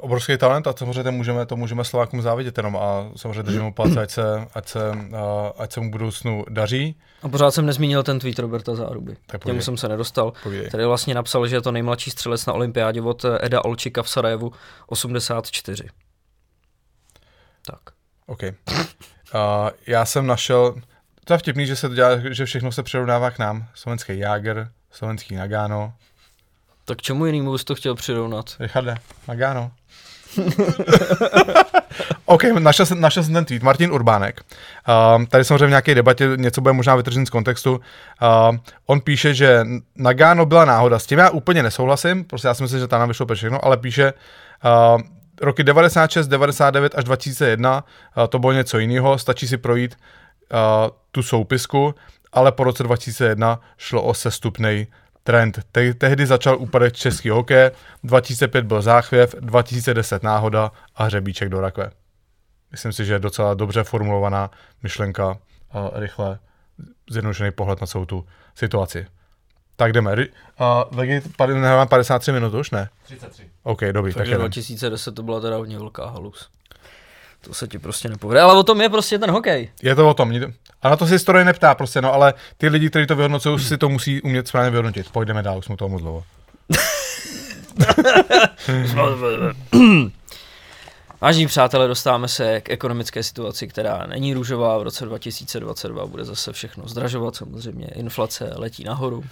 obrovský talent a samozřejmě můžeme, to můžeme Slovákům závidět jenom a samozřejmě držím mu palce, ať se, ať, se, ať se mu budoucnu daří. A pořád jsem nezmínil ten tweet Roberta Záruby. Tak Těmu jsem se nedostal. Povídej. Tady vlastně napsal, že je to nejmladší střelec na olympiádě od Eda Olčika v Sarajevu 84. Tak. OK. Uh, já jsem našel, to je vtipný, že se to dělá, že všechno se přirovnává k nám. Slovenský Jager, slovenský Nagano. Tak čemu jinému bys to chtěl přirovnat? Richarde, Nagano. OK, našel, našel jsem ten tweet. Martin Urbánek. Uh, tady samozřejmě v nějaké debatě něco bude možná vytržen z kontextu. Uh, on píše, že Nagano byla náhoda. S tím já úplně nesouhlasím, prostě já si myslím, že tam vyšlo všechno, ale píše, uh, roky 96, 99 až 2001 uh, to bylo něco jiného, stačí si projít uh, tu soupisku, ale po roce 2001 šlo o sestupnej trend. Te- tehdy začal úpadek český hokej, 2005 byl záchvěv, 2010 náhoda a hřebíček do rakve. Myslím si, že je docela dobře formulovaná myšlenka a rychle zjednodušený pohled na celou tu situaci. Tak jdeme. A uh, Vegi, 53 minut už, ne? 33. OK, dobrý. Takže tak 2010 to byla teda hodně velká halus. To se ti prostě nepovede. Ale o tom je prostě ten hokej. Je to o tom. A na to se historie neptá prostě, no, ale ty lidi, kteří to vyhodnocují, si to musí umět správně vyhodnotit. Pojďme dál, už jsme tomu dlouho. Vážení přátelé, dostáváme se k ekonomické situaci, která není růžová. V roce 2022 bude zase všechno zdražovat, samozřejmě inflace letí nahoru.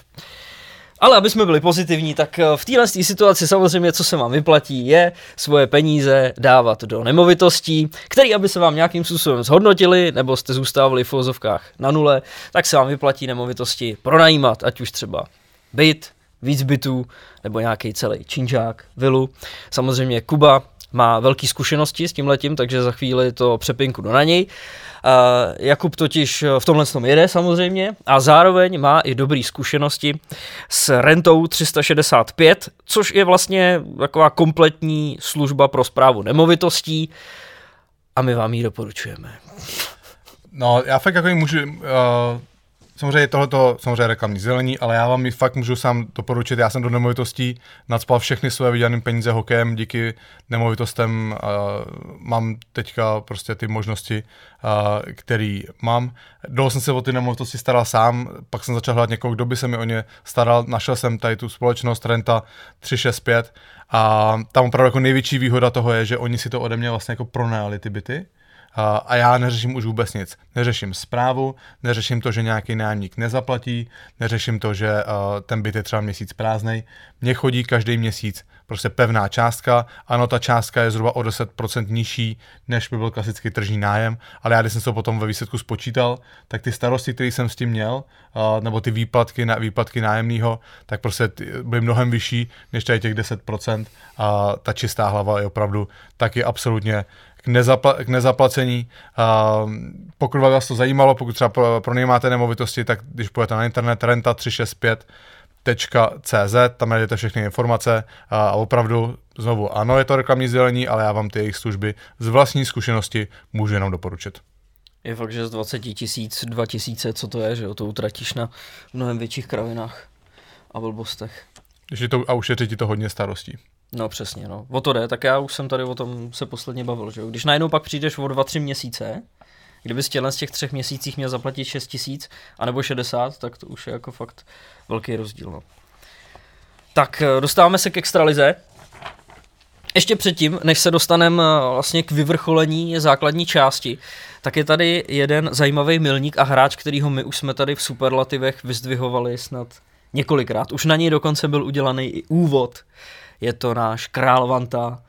Ale aby jsme byli pozitivní, tak eh, v téhle situaci samozřejmě, co se vám vyplatí, je svoje peníze dávat do nemovitostí, které, aby se vám nějakým způsobem zhodnotili, nebo jste zůstávali v fozovkách na nule, tak se vám vyplatí nemovitosti pronajímat, ať už třeba byt, víc bytů, nebo nějaký celý činžák, vilu. Samozřejmě Kuba má velké zkušenosti s tím letím, takže za chvíli to přepinku do na něj. Jakub totiž v tomhle tom jede samozřejmě a zároveň má i dobré zkušenosti s rentou 365, což je vlastně taková kompletní služba pro zprávu nemovitostí a my vám ji doporučujeme. No, já fakt jako můžu, uh, samozřejmě tohleto samozřejmě reklamní zelení, ale já vám ji fakt můžu sám doporučit. Já jsem do nemovitostí nadspal všechny své vydělané peníze hokejem, díky nemovitostem uh, mám teďka prostě ty možnosti, uh, které mám. Dlouho jsem se o ty nemovitosti staral sám, pak jsem začal hledat někoho, kdo by se mi o ně staral. Našel jsem tady tu společnost Renta 365 a tam opravdu jako největší výhoda toho je, že oni si to ode mě vlastně jako pronajali ty byty a já neřeším už vůbec nic. Neřeším zprávu, neřeším to, že nějaký nájemník nezaplatí, neřeším to, že ten byt je třeba měsíc prázdnej. Mně chodí každý měsíc prostě pevná částka. Ano, ta částka je zhruba o 10% nižší, než by byl klasický tržní nájem, ale já když jsem to potom ve výsledku spočítal, tak ty starosti, které jsem s tím měl, nebo ty výplatky, na, výplatky nájemního, tak prostě byly mnohem vyšší než tady těch 10% a ta čistá hlava je opravdu taky absolutně k, nezapla- k nezaplacení. Uh, pokud vás to zajímalo, pokud třeba pronajímáte nemovitosti, tak když půjdete na internet renta365.cz, tam najdete všechny informace a opravdu znovu ano, je to reklamní sdělení, ale já vám ty jejich služby z vlastní zkušenosti můžu jenom doporučit. Je fakt, že z 20 tisíc, 2 tisíce, co to je, že to utratíš na mnohem větších kravinách a blbostech. Je to, a ušetří ti to hodně starostí. No přesně, no. O to jde, tak já už jsem tady o tom se posledně bavil, že jo. Když najednou pak přijdeš o 2-3 měsíce, kdyby z z těch třech měsících měl zaplatit 6 tisíc, anebo 60, tak to už je jako fakt velký rozdíl, no. Tak eh, dostáváme se k extralize. Ještě předtím, než se dostaneme eh, vlastně k vyvrcholení základní části, tak je tady jeden zajímavý milník a hráč, kterýho my už jsme tady v superlativech vyzdvihovali snad několikrát. Už na něj dokonce byl udělaný i úvod je to náš král Vanta,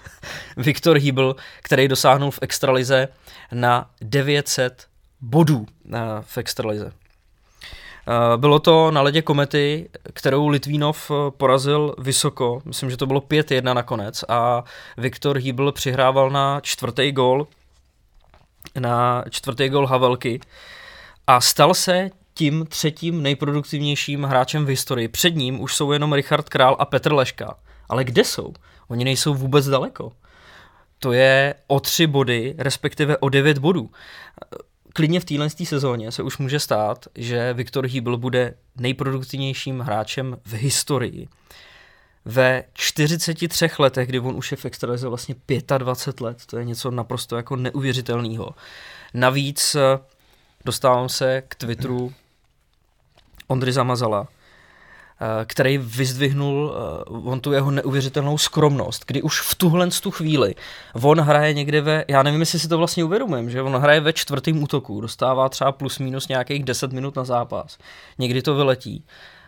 Viktor Hýbl, který dosáhnul v extralize na 900 bodů v extralize. Bylo to na ledě Komety, kterou Litvínov porazil vysoko, myslím, že to bylo 5-1 nakonec a Viktor Hýbl přihrával na čtvrtý gol, na čtvrtý gol Havelky a stal se tím třetím nejproduktivnějším hráčem v historii. Před ním už jsou jenom Richard Král a Petr Leška. Ale kde jsou? Oni nejsou vůbec daleko. To je o tři body, respektive o devět bodů. Klidně v téhle sezóně se už může stát, že Viktor Hýbl bude nejproduktivnějším hráčem v historii. Ve 43 letech, kdy on už je v extralize vlastně 25 let, to je něco naprosto jako neuvěřitelného. Navíc dostávám se k Twitteru Ondry Zamazala, který vyzdvihnul eh, on tu jeho neuvěřitelnou skromnost, kdy už v tuhle tu chvíli on hraje někde ve, já nevím, jestli si to vlastně uvědomujem, že on hraje ve čtvrtém útoku, dostává třeba plus minus nějakých 10 minut na zápas, někdy to vyletí,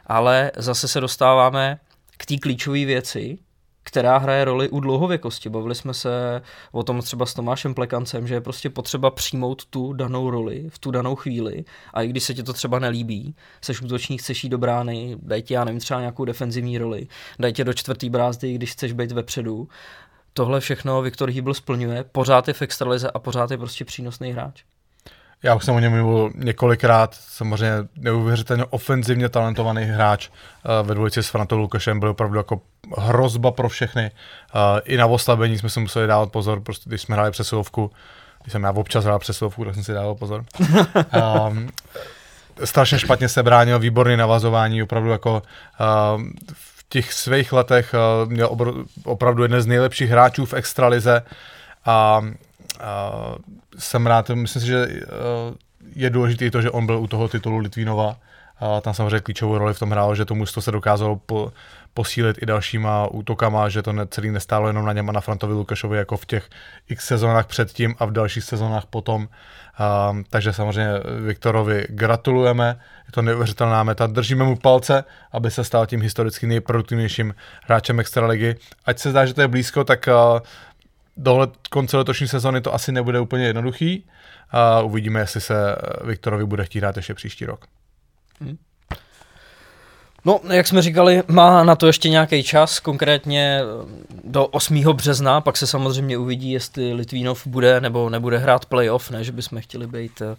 ale zase se dostáváme k té klíčové věci, která hraje roli u dlouhověkosti. Bavili jsme se o tom třeba s Tomášem Plekancem, že je prostě potřeba přijmout tu danou roli v tu danou chvíli a i když se ti to třeba nelíbí, seš útočník, chceš jít do brány, daj ti, já nevím, třeba nějakou defenzivní roli, daj tě do čtvrtý brázdy, když chceš být vepředu. Tohle všechno Viktor Hýbl splňuje, pořád je v extralize a pořád je prostě přínosný hráč. Já už jsem o něm mluvil několikrát, samozřejmě neuvěřitelně ofenzivně talentovaný hráč uh, ve dvojici s Frantou Lukašem, byl opravdu jako hrozba pro všechny. Uh, I na oslabení jsme si museli dávat pozor, prostě když jsme hráli přesilovku, když jsem já občas hrál přesilovku, tak jsem si dával pozor. um, strašně špatně se bránil, výborný navazování, opravdu jako uh, v těch svých letech uh, měl obr- opravdu jeden z nejlepších hráčů v extralize a uh, jsem rád, myslím si, že uh, je důležité to, že on byl u toho titulu Litvínova. A tam samozřejmě klíčovou roli v tom hrálo, že to mužstvo se dokázalo po, posílit i dalšíma útokama, že to ne, celý nestálo jenom na něm a na Frantovi Lukašovi jako v těch x sezónách předtím a v dalších sezónách potom. Um, takže samozřejmě Viktorovi gratulujeme, je to neuvěřitelná meta, držíme mu palce, aby se stal tím historicky nejproduktivnějším hráčem extraligy. Ať se zdá, že to je blízko, tak uh, do konce letošní sezóny to asi nebude úplně jednoduchý a uvidíme, jestli se Viktorovi bude chtít hrát ještě příští rok. Hmm. No, jak jsme říkali, má na to ještě nějaký čas, konkrétně eh, do 8. března, pak se samozřejmě uvidí, jestli Litvínov bude nebo nebude hrát playoff, ne, že bychom chtěli být eh,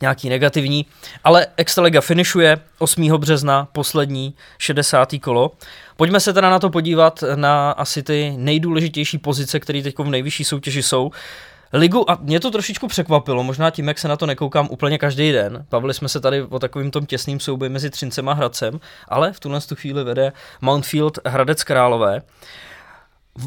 nějaký negativní. Ale Extraliga finišuje 8. března, poslední 60. kolo. Pojďme se teda na to podívat na asi ty nejdůležitější pozice, které teď v nejvyšší soutěži jsou ligu, a mě to trošičku překvapilo, možná tím, jak se na to nekoukám úplně každý den. Bavili jsme se tady o takovým tom těsným souboji mezi Třincem a Hradcem, ale v tuhle chvíli vede Mountfield Hradec Králové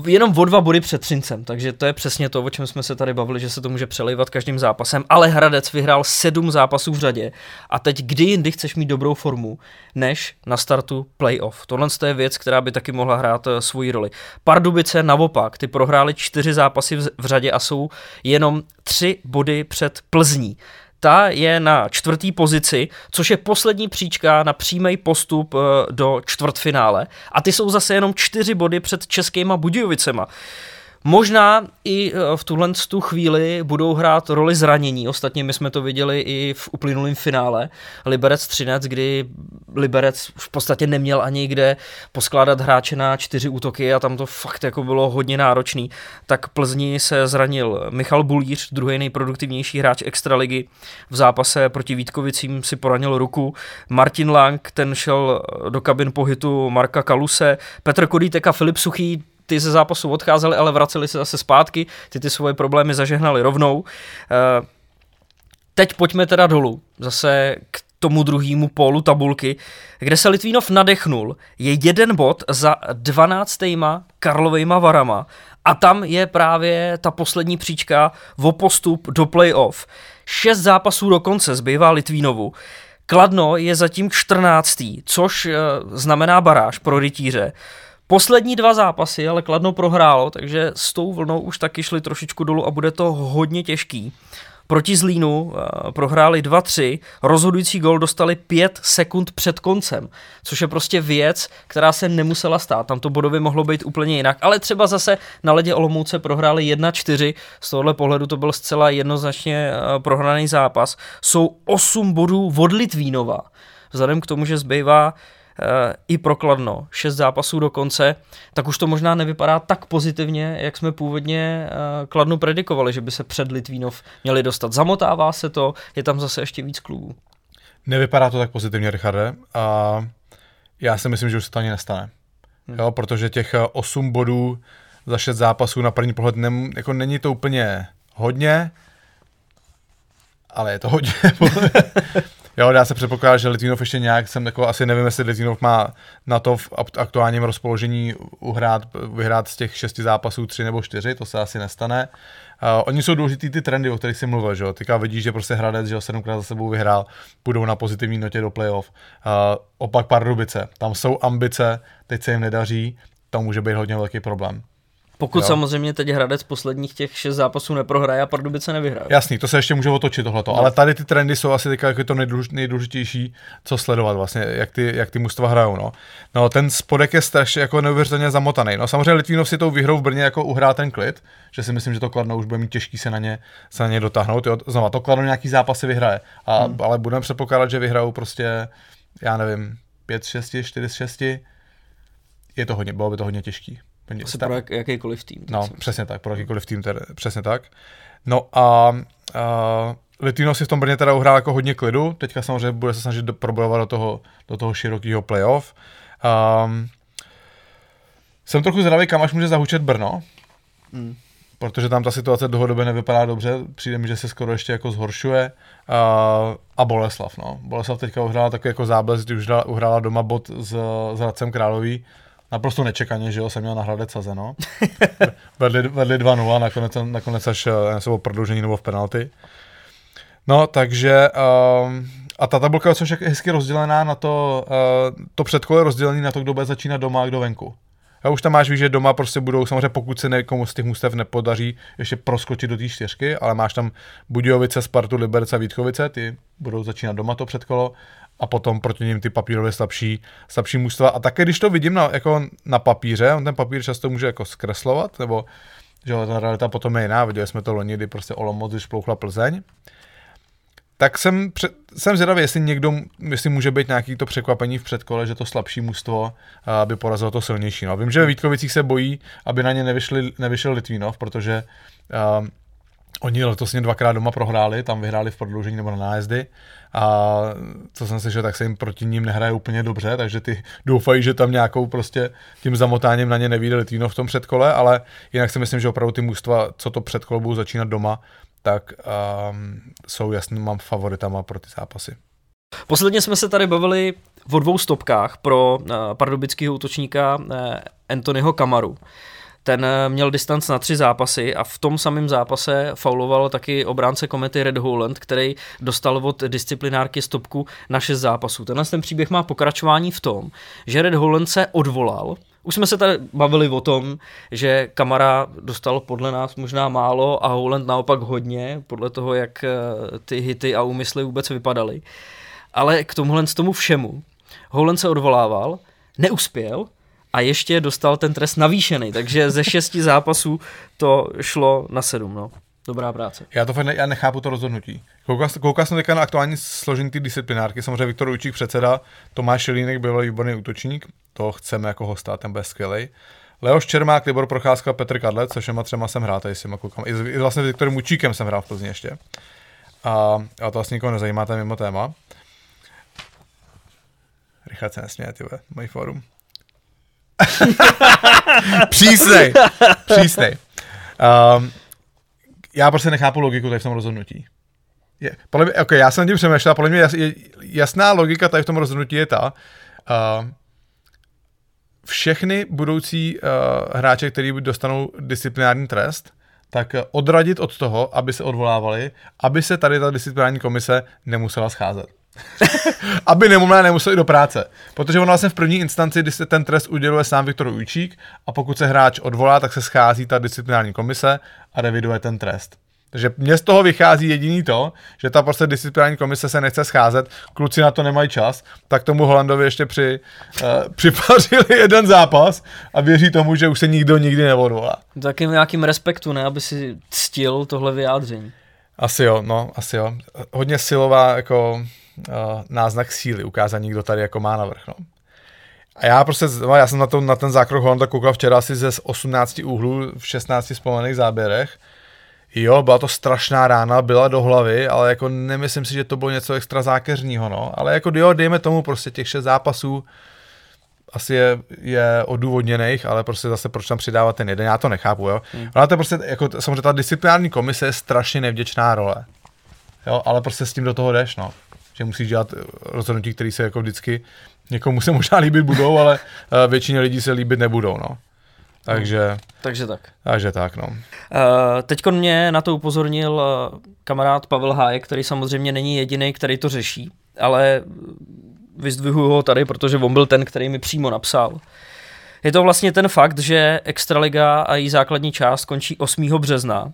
jenom o dva body před Třincem, takže to je přesně to, o čem jsme se tady bavili, že se to může přelejvat každým zápasem, ale Hradec vyhrál sedm zápasů v řadě a teď kdy jindy chceš mít dobrou formu, než na startu playoff. Tohle je věc, která by taky mohla hrát uh, svoji roli. Pardubice naopak, ty prohráli čtyři zápasy v řadě a jsou jenom tři body před Plzní ta je na čtvrtý pozici, což je poslední příčka na přímý postup eh, do čtvrtfinále. A ty jsou zase jenom čtyři body před českýma Budějovicema. Možná i eh, v tuhle tu chvíli budou hrát roli zranění. Ostatně my jsme to viděli i v uplynulém finále. Liberec 13, kdy Liberec v podstatě neměl ani kde poskládat hráče na čtyři útoky a tam to fakt jako bylo hodně náročný. Tak Plzni se zranil Michal Bulíř, druhý nejproduktivnější hráč extraligy. V zápase proti Vítkovicím si poranil ruku. Martin Lang, ten šel do kabin po hitu Marka Kaluse. Petr Kodítek a Filip Suchý ty ze zápasu odcházeli, ale vraceli se zase zpátky, ty ty svoje problémy zažehnali rovnou. Eh, teď pojďme teda dolů, zase k tomu druhému pólu tabulky, kde se Litvínov nadechnul, je jeden bod za 12. Karlovejma varama a tam je právě ta poslední příčka o postup do playoff. Šest zápasů do konce zbývá Litvínovu. Kladno je zatím 14. což e, znamená baráž pro rytíře. Poslední dva zápasy ale Kladno prohrálo, takže s tou vlnou už taky šli trošičku dolů a bude to hodně těžký. Proti Zlínu uh, prohráli 2-3, rozhodující gol dostali 5 sekund před koncem, což je prostě věc, která se nemusela stát. Tam to bodově mohlo být úplně jinak, ale třeba zase na ledě Olomouce prohráli 1-4, z tohohle pohledu to byl zcela jednoznačně uh, prohraný zápas. Jsou 8 bodů od Litvínova. vzhledem k tomu, že zbývá i prokladno, šest zápasů do konce, tak už to možná nevypadá tak pozitivně, jak jsme původně uh, kladno predikovali, že by se před Litvínov měli dostat. Zamotává se to, je tam zase ještě víc klubů. Nevypadá to tak pozitivně, Richarde, a já si myslím, že už se to ani nestane. Hmm. Jo, protože těch 8 bodů za 6 zápasů na první pohled nem, jako není to úplně hodně, ale je to hodně. jo, dá se předpokládat, že Litvinov ještě nějak, jsem jako asi nevím, jestli Litvinov má na to v aktuálním rozpoložení uhrát, vyhrát z těch šesti zápasů tři nebo čtyři, to se asi nestane. Uh, oni jsou důležitý ty trendy, o kterých jsem mluvil, že jo. Teďka vidíš, že prostě Hradec, že jo, sedmkrát za sebou vyhrál, půjdou na pozitivní notě do playoff. Uh, opak Pardubice, tam jsou ambice, teď se jim nedaří, to může být hodně velký problém. Pokud jo. samozřejmě teď Hradec posledních těch šest zápasů neprohraje a Pardubice nevyhraje. Jasný, to se ještě může otočit tohleto, no. ale tady ty trendy jsou asi teďka jako to nejdůležitější, co sledovat vlastně, jak ty, jak ty mužstva hrajou. No. no. ten spodek je strašně jako neuvěřitelně zamotaný. No samozřejmě Litvínov si tou výhrou v Brně jako uhrál ten klid, že si myslím, že to Kladno už bude mít těžký se na ně, se na ně dotáhnout. Jo, znova, to Kladno nějaký zápasy vyhraje, a, hmm. ale budeme předpokládat, že vyhrajou prostě, já nevím, 5 6, 4 6. Je to hodně, bylo by to hodně těžký. Asi pro jak, jakýkoliv tým. No, přesně tak, pro jakýkoliv tým, tedy, přesně tak. No a, a Litino si v tom Brně teda uhrál jako hodně klidu, teďka samozřejmě bude se snažit probojovat do toho, do toho širokého playoff. Um, jsem trochu zvědavý, kam až může zahučet Brno, hmm. protože tam ta situace dlouhodobě nevypadá dobře, přijde mi, že se skoro ještě jako zhoršuje. Uh, a Boleslav, no. Boleslav teďka uhrála takový jako záblesk, kdy už uhrála doma bod s, s Hradcem Králový, naprosto nečekaně, že jo, jsem měl na Hradec sazeno. vedli, vedli 2-0, nakonec, nakonec až nebo eh, prodloužení nebo v penalty. No, takže um, a ta tabulka je hezky rozdělená na to, uh, to předkole rozdělený na to, kdo bude začínat doma a kdo venku. A už tam máš víš, že doma prostě budou, samozřejmě pokud se někomu z těch mustev nepodaří ještě proskočit do té čtyřky, ale máš tam Budějovice, Spartu, Liberce a Vítkovice, ty budou začínat doma to předkolo a potom proti ním ty papírově slabší, slabší mužstva. A také, když to vidím na, jako na papíře, on ten papír často může jako zkreslovat, nebo že ta realita potom je jiná, viděli jsme to loni, kdy prostě Olomouc, když plouchla Plzeň, tak jsem, před, jsem zvědavý, jestli někdo, jestli může být nějaký to překvapení v předkole, že to slabší mužstvo aby porazilo to silnější. No. Vím, že ve Vítkovicích se bojí, aby na ně nevyšli, nevyšel Litvínov, protože uh, Oni letos dvakrát doma prohráli, tam vyhráli v prodloužení nebo na nájezdy a co jsem slyšel, tak se jim proti ním nehraje úplně dobře, takže ty doufají, že tam nějakou prostě tím zamotáním na ně nevíde Litvíno v tom předkole, ale jinak si myslím, že opravdu ty mužstva, co to předkolo budou začínat doma, tak um, jsou jasným favoritama pro ty zápasy. Posledně jsme se tady bavili o dvou stopkách pro uh, pardubického útočníka uh, Anthonyho Kamaru ten eh, měl distanc na tři zápasy a v tom samém zápase fauloval taky obránce komety Red Holland, který dostal od disciplinárky stopku na šest zápasů. Tenhle ten příběh má pokračování v tom, že Red Holland se odvolal, už jsme se tady bavili o tom, že Kamara dostal podle nás možná málo a Holland naopak hodně, podle toho, jak eh, ty hity a úmysly vůbec vypadaly. Ale k tomuhle z tomu všemu Holland se odvolával, neuspěl a ještě dostal ten trest navýšený, takže ze šesti zápasů to šlo na sedm, no. Dobrá práce. Já to fakt ne, já nechápu to rozhodnutí. Koukal, jsem teďka na aktuální složení ty disciplinárky, samozřejmě Viktor Ujčík předseda, Tomáš Šelínek byl výborný útočník, to chceme jako hosta, ten bude skvělý. Leoš Čermák, Libor Procházka, Petr Kadlec, se všema třema jsem hrál, tady si koukám. I, I vlastně Viktorem Mučíkem jsem hrál v Plzni ještě. A, a to vlastně nikoho nezajímá, to je mimo téma. Richard se nesměje, ty můj fórum. přísnej, přísnej. Um, já prostě nechápu logiku tady v tom rozhodnutí. Je, podle mě, okay, já jsem nad tím přemýšlel, podle mě jas, jasná logika tady v tom rozhodnutí je ta, uh, všechny budoucí uh, hráče, kteří dostanou disciplinární trest, tak odradit od toho, aby se odvolávali, aby se tady ta disciplinární komise nemusela scházet. aby nemohla nemusel jít do práce. Protože on vlastně v první instanci, když se ten trest uděluje sám Viktor Ujčík a pokud se hráč odvolá, tak se schází ta disciplinární komise a reviduje ten trest. Takže mě z toho vychází jediný to, že ta prostě disciplinární komise se nechce scházet, kluci na to nemají čas, tak tomu Holandovi ještě při, uh, připařili jeden zápas a věří tomu, že už se nikdo nikdy neodvolá. Takým nějakým respektu, ne, aby si ctil tohle vyjádření. Asi jo, no, asi jo. Hodně silová, jako náznak síly, ukázání, kdo tady jako má navrh. No. A já prostě, no, já jsem na, to, na ten zákrok Holanda koukal včera asi ze 18 úhlů v 16 vzpomených záběrech. Jo, byla to strašná rána, byla do hlavy, ale jako nemyslím si, že to bylo něco extra zákeřního, no. Ale jako jo, dejme tomu prostě těch šest zápasů, asi je, je odůvodněných, ale prostě zase proč tam přidávat ten jeden, já to nechápu, jo. Hmm. Ona to je prostě, jako samozřejmě ta disciplinární komise je strašně nevděčná role. Jo, ale prostě s tím do toho jdeš, no. Že musíš dělat rozhodnutí, které se jako vždycky někomu se možná líbit budou, ale uh, většině lidí se líbit nebudou, no. Takže, no, takže tak. Takže tak, no. Uh, Teď mě na to upozornil uh, kamarád Pavel Hájek, který samozřejmě není jediný, který to řeší, ale vyzdvihuju ho tady, protože on byl ten, který mi přímo napsal. Je to vlastně ten fakt, že Extraliga a její základní část končí 8. března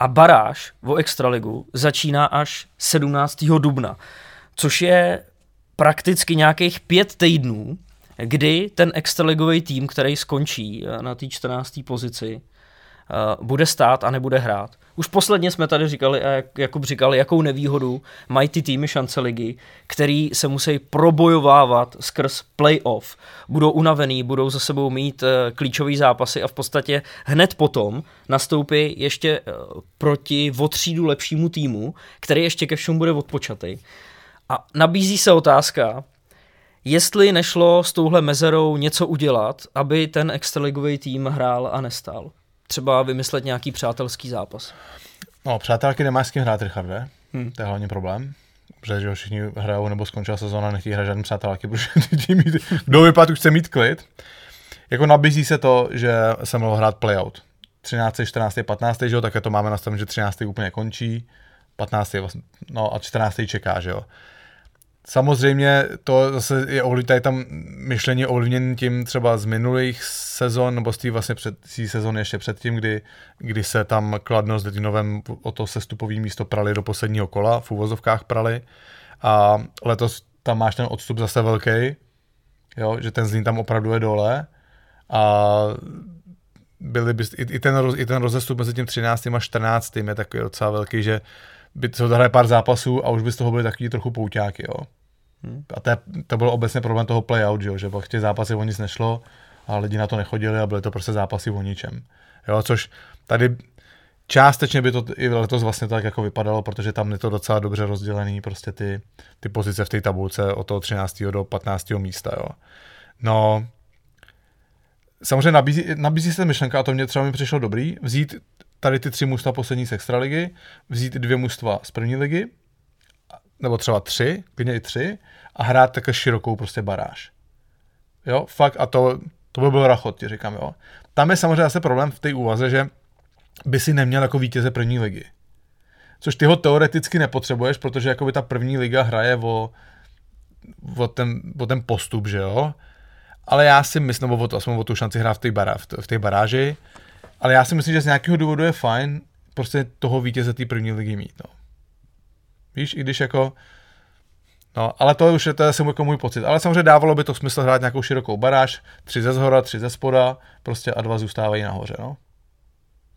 a baráž o Extraligu začíná až 17. dubna, což je prakticky nějakých pět týdnů, kdy ten extraligový tým, který skončí eh, na té 14. pozici, uh, bude stát a nebude hrát. Už posledně jsme tady říkali, a jak Jakub říkal, jakou nevýhodu mají ty týmy šance ligy, který se musí probojovávat skrz playoff. Budou unavený, budou za sebou mít uh, klíčové zápasy a v podstatě hned potom nastoupí ještě proti otřídu lepšímu týmu, který ještě ke všemu bude odpočatý. A nabízí se otázka, jestli nešlo s touhle mezerou něco udělat, aby ten extraligový tým hrál a nestál. Třeba vymyslet nějaký přátelský zápas. No, přátelky nemáš s kým hrát, Richarde. Hmm. To je hlavně problém. Protože všichni hrajou nebo skončila sezóna, nechtějí hrát žádný přátelky, protože ty mít, kdo vypadá, chce mít klid. Jako nabízí se to, že se mohl hrát playout. 13., 14., 15., že jo, také to máme nastavené, že 13. úplně končí, 15. Vlastně, no a 14. čeká, že jo. Samozřejmě to zase je ovlivněné, tam myšlení ovlivněn tím třeba z minulých sezon, nebo z té vlastně před, sezon ještě předtím, kdy, kdy se tam Kladno s Letinovem o to sestupový místo prali do posledního kola, v úvozovkách prali. A letos tam máš ten odstup zase velký, jo, že ten Zlín tam opravdu je dole. A byly by, i, i, ten, i ten rozestup mezi tím 13. a 14. je takový docela velký, že by to hraje pár zápasů a už by z toho byly takový trochu pouťáky, jo. Hmm. A to, to byl obecně problém toho playout, že, jo? že v těch zápasech o nic nešlo a lidi na to nechodili a byly to prostě zápasy o ničem. Jo, což tady částečně by to i letos vlastně tak jako vypadalo, protože tam je to docela dobře rozdělený, prostě ty, ty pozice v té tabulce od toho 13. do 15. místa, jo. No, samozřejmě nabízí, nabízí se myšlenka, a to mě třeba mi přišlo dobrý, vzít tady ty tři mužstva poslední z extraligy, vzít dvě mužstva z první ligy, nebo třeba tři, klidně i tři, a hrát také širokou prostě baráž. Jo, fakt, a to, to by byl rachot, ti říkám, jo. Tam je samozřejmě zase problém v té úvaze, že by si neměl jako vítěze první ligy. Což ty ho teoreticky nepotřebuješ, protože jakoby ta první liga hraje o, o, ten, o ten postup, že jo. Ale já si myslím, nebo o, to, aspoň o tu šanci hrát v té, bará, v té baráži, ale já si myslím, že z nějakého důvodu je fajn prostě toho vítěze té první ligy mít. No. Víš, i když jako... No, ale to už je, to je jako můj pocit. Ale samozřejmě dávalo by to smysl hrát nějakou širokou baráž, tři ze zhora, tři ze spoda, prostě a dva zůstávají nahoře, no.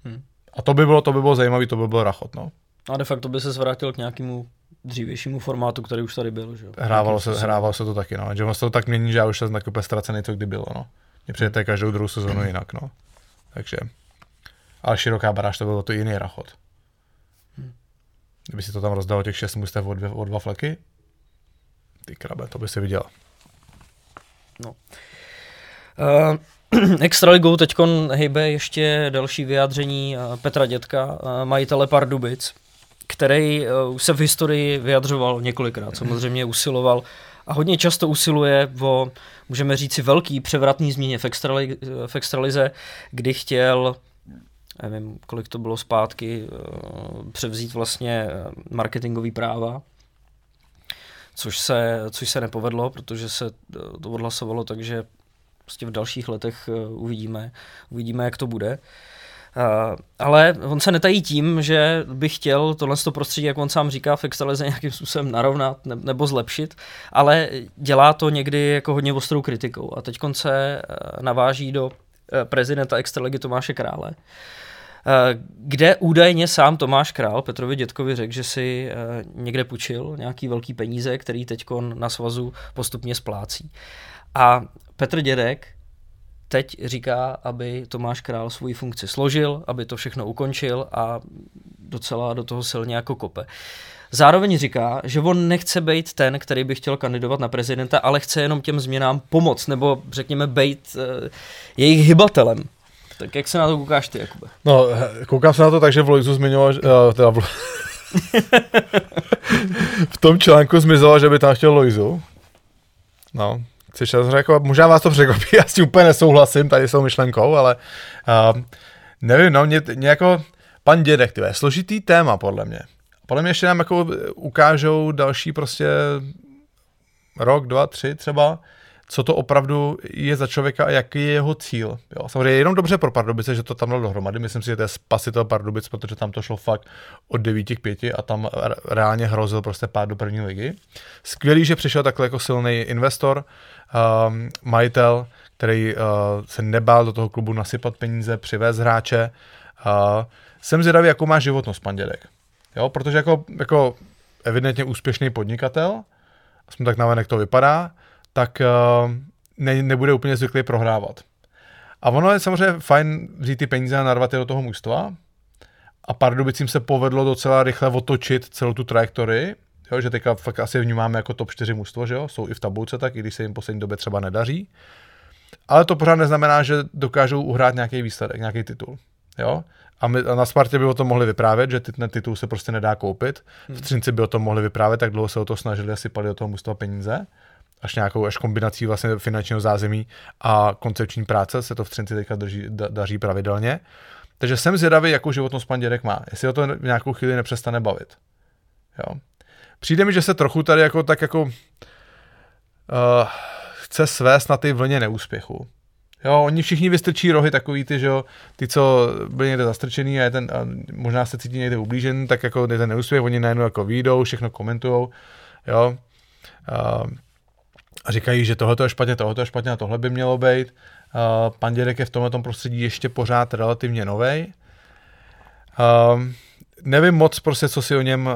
Hmm. A to by bylo, to by bylo zajímavé, to by bylo rachot, no. A de facto by se zvrátil k nějakému dřívějšímu formátu, který už tady byl, že jo? Hrávalo se, hrávalo se to taky, no. Že se to tak mění, že já už jsem taky ztracený, co kdy bylo, no. Mně přijete každou druhou sezonu jinak, no. Takže ale široká baráž to bylo to jiný rachot. Kdyby si to tam rozdalo těch šest mustev o, dvě, o dva fleky, ty krabe, to by si viděl. No. Uh, Extraligou teď hejbe ještě další vyjádření uh, Petra Dětka, uh, majitele Pardubic, který se v historii vyjadřoval několikrát, samozřejmě usiloval a hodně často usiluje o, můžeme říct si, velký převratný změně v, extrali, v extralize, kdy chtěl nevím, kolik to bylo zpátky, eh, převzít vlastně eh, marketingový práva, což se, což se nepovedlo, protože se eh, to odhlasovalo tak, že prostě v dalších letech uvidíme, uvidíme, jak to bude. Uh, ale on se netají tím, že by chtěl tohle prostředí, jak on sám říká, v extralize nějakým způsobem narovnat ne, nebo zlepšit, ale dělá to někdy jako hodně ostrou kritikou. A teď se naváží do prezidenta extraligy Tomáše Krále, kde údajně sám Tomáš Král Petrovi dětkovi řekl, že si někde půjčil nějaký velký peníze, který teď na svazu postupně splácí. A Petr Dědek teď říká, aby Tomáš Král svoji funkci složil, aby to všechno ukončil a docela do toho silně jako kope. Zároveň říká, že on nechce být ten, který by chtěl kandidovat na prezidenta, ale chce jenom těm změnám pomoct, nebo řekněme být uh, jejich hybatelem. Tak jak se na to koukáš ty, Jakube? No, koukám se na to tak, že v Lojzu zmiňoval, uh, teda v, v tom článku zmizelo, že by tam chtěl Lojzu. No, Chceš jako, možná vás to překvapí, já s tím úplně nesouhlasím tady s tou myšlenkou, ale uh, nevím, no, mě, mě jako pan dědek, tyhle, složitý téma podle mě. Podle mě ještě nám jako ukážou další prostě rok, dva, tři třeba, co to opravdu je za člověka a jaký je jeho cíl. Jo, samozřejmě je jenom dobře pro Pardubice, že to tam dal dohromady. Myslím si, že to je spasitel Pardubic, protože tam to šlo fakt od 9 k 5 a tam reálně hrozil prostě pád do první ligy. Skvělý, že přišel takhle jako silný investor, um, majitel, který uh, se nebál do toho klubu nasypat peníze, přivést hráče. Uh, jsem zvědavý, jakou má životnost pan Dědek. Jo, protože jako, jako evidentně úspěšný podnikatel, aspoň tak navenek to vypadá, tak uh, ne, nebude úplně zvyklý prohrávat. A ono je samozřejmě fajn vzít ty peníze a narvat je do toho mužstva. A Pardubicím se povedlo docela rychle otočit celou tu trajektorii, jo, že teďka fakt asi vnímáme jako top 4 mužstvo, že jo? jsou i v tabulce tak, i když se jim poslední době třeba nedaří. Ale to pořád neznamená, že dokážou uhrát nějaký výsledek, nějaký titul. Jo? A, my, a na Spartě by o tom mohli vyprávět, že ten titul se prostě nedá koupit. V Třinci by o tom mohli vyprávět, tak dlouho se o to snažili a sypali do toho mužstva peníze až nějakou až kombinací vlastně finančního zázemí a koncepční práce se to v Třinci teďka drží, da, daří pravidelně. Takže jsem zvědavý, jakou životnost pan Dědek má. Jestli o to v nějakou chvíli nepřestane bavit. Jo. Přijde mi, že se trochu tady jako tak jako uh, chce svést na ty vlně neúspěchu. Jo, oni všichni vystrčí rohy takový ty, že jo, ty, co byli někde zastrčený a, je ten, a možná se cítí někde ublížen, tak jako je ten neúspěch, oni najednou jako výjdou, všechno komentujou, jo. Uh, a říkají, že tohle je špatně, tohle je špatně a tohle by mělo být. Pan Dědek je v tomhle prostředí ještě pořád relativně. Uh, nevím moc prostě, co si o něm,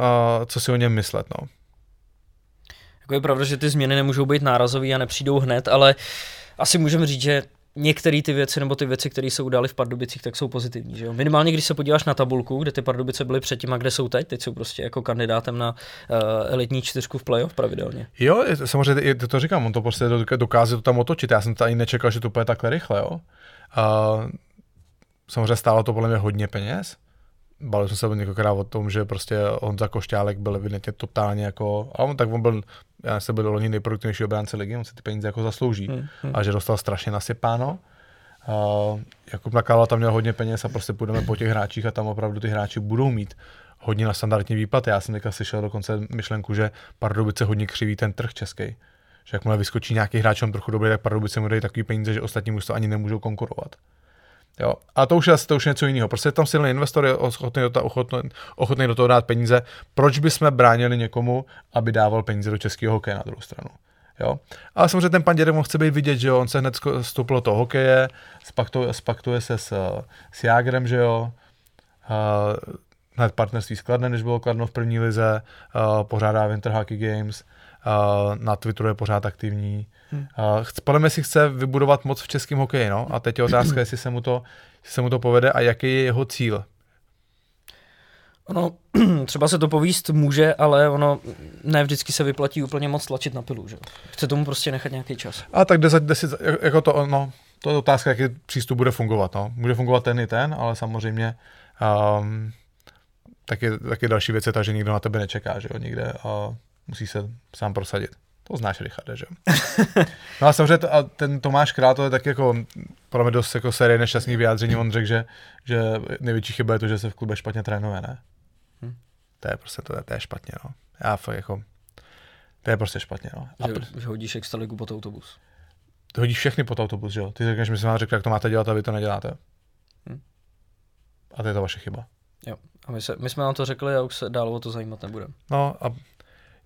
co si o něm myslet, no. Jako je pravda, že ty změny nemůžou být nárazové a nepřijdou hned, ale asi můžeme říct, že některé ty věci nebo ty věci, které se udály v Pardubicích, tak jsou pozitivní. Že jo? Minimálně, když se podíváš na tabulku, kde ty Pardubice byly předtím a kde jsou teď, teď jsou prostě jako kandidátem na uh, elitní čtyřku v playoff pravidelně. Jo, samozřejmě to, říkám, on to prostě dokáže to tam otočit. Já jsem ani nečekal, že to bude takhle rychle. Jo? Uh, samozřejmě stálo to podle mě hodně peněz. Bavili jsme se několikrát o tom, že prostě Honza Košťálek byl evidentně totálně jako, a on tak on byl já se byl loni nejproduktivnější obránce ligy, on se ty peníze jako zaslouží. Hmm, hmm. A že dostal strašně nasypáno. Uh, Jakub Nakála tam měl hodně peněz a prostě půjdeme po těch hráčích a tam opravdu ty hráči budou mít hodně na standardní výplaty. Já jsem teďka slyšel dokonce myšlenku, že Pardubice hodně křiví ten trh český. Že jakmile vyskočí nějaký hráč on trochu dobrý, tak Pardubice mu dají takový peníze, že ostatní mužstva ani nemůžou konkurovat. Jo. A to už je to už něco jiného. Prostě tam silný investor je ochotný do, toho, ochotný, ochotný do toho dát peníze. Proč bychom bránili někomu, aby dával peníze do českého hokeje na druhou stranu? Jo. Ale samozřejmě ten pan Dědek chce být vidět, že jo, on se hned stoupil do toho hokeje, spaktuje, spaktuje se s, s Jágrem, že jo, uh, hned partnerství s Kladnem, než bylo Kladno v první lize, uh, pořádá Winter Hockey Games, na Twitteru je pořád aktivní, Hmm. Uh, podle mě si chce vybudovat moc v českém hokeji, no? A teď je otázka, jestli se mu to, jestli se mu to povede a jaký je jeho cíl. Ono, třeba se to povíst může, ale ono ne vždycky se vyplatí úplně moc tlačit na pilu, že? Chce tomu prostě nechat nějaký čas. A tak deset, deset, jako to, no, to je otázka, jaký přístup bude fungovat, no. Může fungovat ten i ten, ale samozřejmě um, taky, taky další věc je ta, že nikdo na tebe nečeká, že jo, nikde a musí se sám prosadit. To znáš, Richarde, že? no a samozřejmě to, a ten Tomáš Král, to je tak jako, pro mě dost jako série nešťastných vyjádření, on řekl, že, že největší chyba je to, že se v klube špatně trénuje, ne? Hm. To je prostě, to je, to je špatně, no. Já fakt jako, to je prostě špatně, no. A že, pr- že hodíš extraligu pod autobus. Ty hodíš všechny pod autobus, že jo? Ty řekneš, my jsme vám řekli, jak to máte dělat a vy to neděláte. Hm. A to je to vaše chyba. Jo. A my, se, my jsme vám to řekli a už se dál o to zajímat nebudeme. No a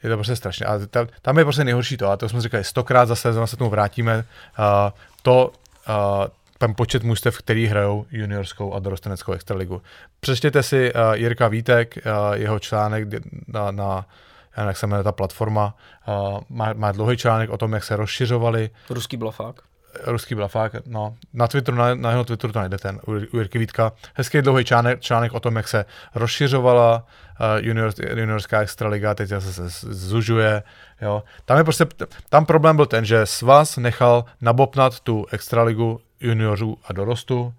je to prostě strašně. A tam, tam je prostě nejhorší to, a to jsme říkali stokrát zase, zase se tomu vrátíme. Uh, to uh, ten počet mužstev, který hrajou juniorskou a dorosteneckou extraligu. Přečtěte si uh, Jirka Vítek, uh, jeho článek na, na jak se jmenuje ta platforma, uh, má, má dlouhý článek o tom, jak se rozšiřovali. Ruský blafák. Ruský blafák, no, na Twitteru, na, na jeho Twitteru to najdete, u, u Jirky Vítka. Hezký dlouhý článek, článek o tom, jak se rozšiřovala uh, junior, juniorská extraliga, teď se, se zužuje, jo. Tam je prostě, tam problém byl ten, že Svaz nechal nabopnat tu extraligu juniorů a dorostu.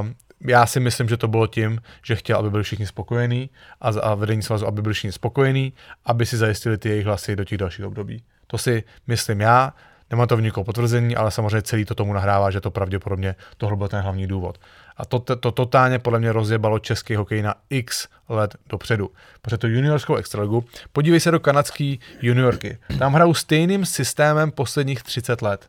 Um, já si myslím, že to bylo tím, že chtěl, aby byli všichni spokojení a, a vedení svazu, aby byli všichni spokojení, aby si zajistili ty jejich hlasy do těch dalších období. To si myslím já, nemám to v nikoho potvrzení, ale samozřejmě celý to tomu nahrává, že to pravděpodobně tohle byl ten hlavní důvod. A to, to, to totálně podle mě rozjebalo český hokej na x let dopředu. Protože to juniorskou extraligu, podívej se do kanadské juniorky. Tam hrajou stejným systémem posledních 30 let.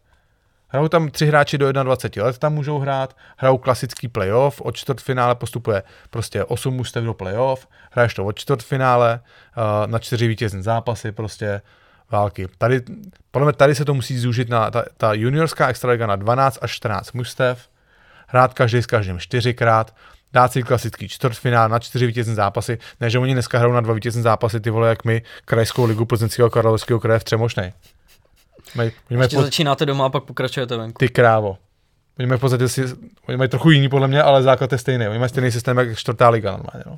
Hrajou tam tři hráči do 21 let, tam můžou hrát, hrajou klasický playoff, od čtvrtfinále postupuje prostě 8 mužstev do playoff, hraješ to od čtvrtfinále, uh, na čtyři vítězné zápasy, prostě války. Tady, podle mě tady se to musí zúžit na ta, ta juniorská extraliga na 12 až 14 mužstev, hrát každý s každým čtyřikrát, dát si klasický čtvrtfinál na čtyři vítězné zápasy, ne, že oni dneska hrajou na dva vítězné zápasy, ty vole, jak my, krajskou ligu plzeňského karlovského kraje v Třemošnej. Mají, Ještě pod... začínáte doma a pak pokračujete venku. Ty krávo. Oni mají v podstatě si, oni mají trochu jiný podle mě, ale základ je stejný. Oni mají stejný systém jak čtvrtá liga normálně. No.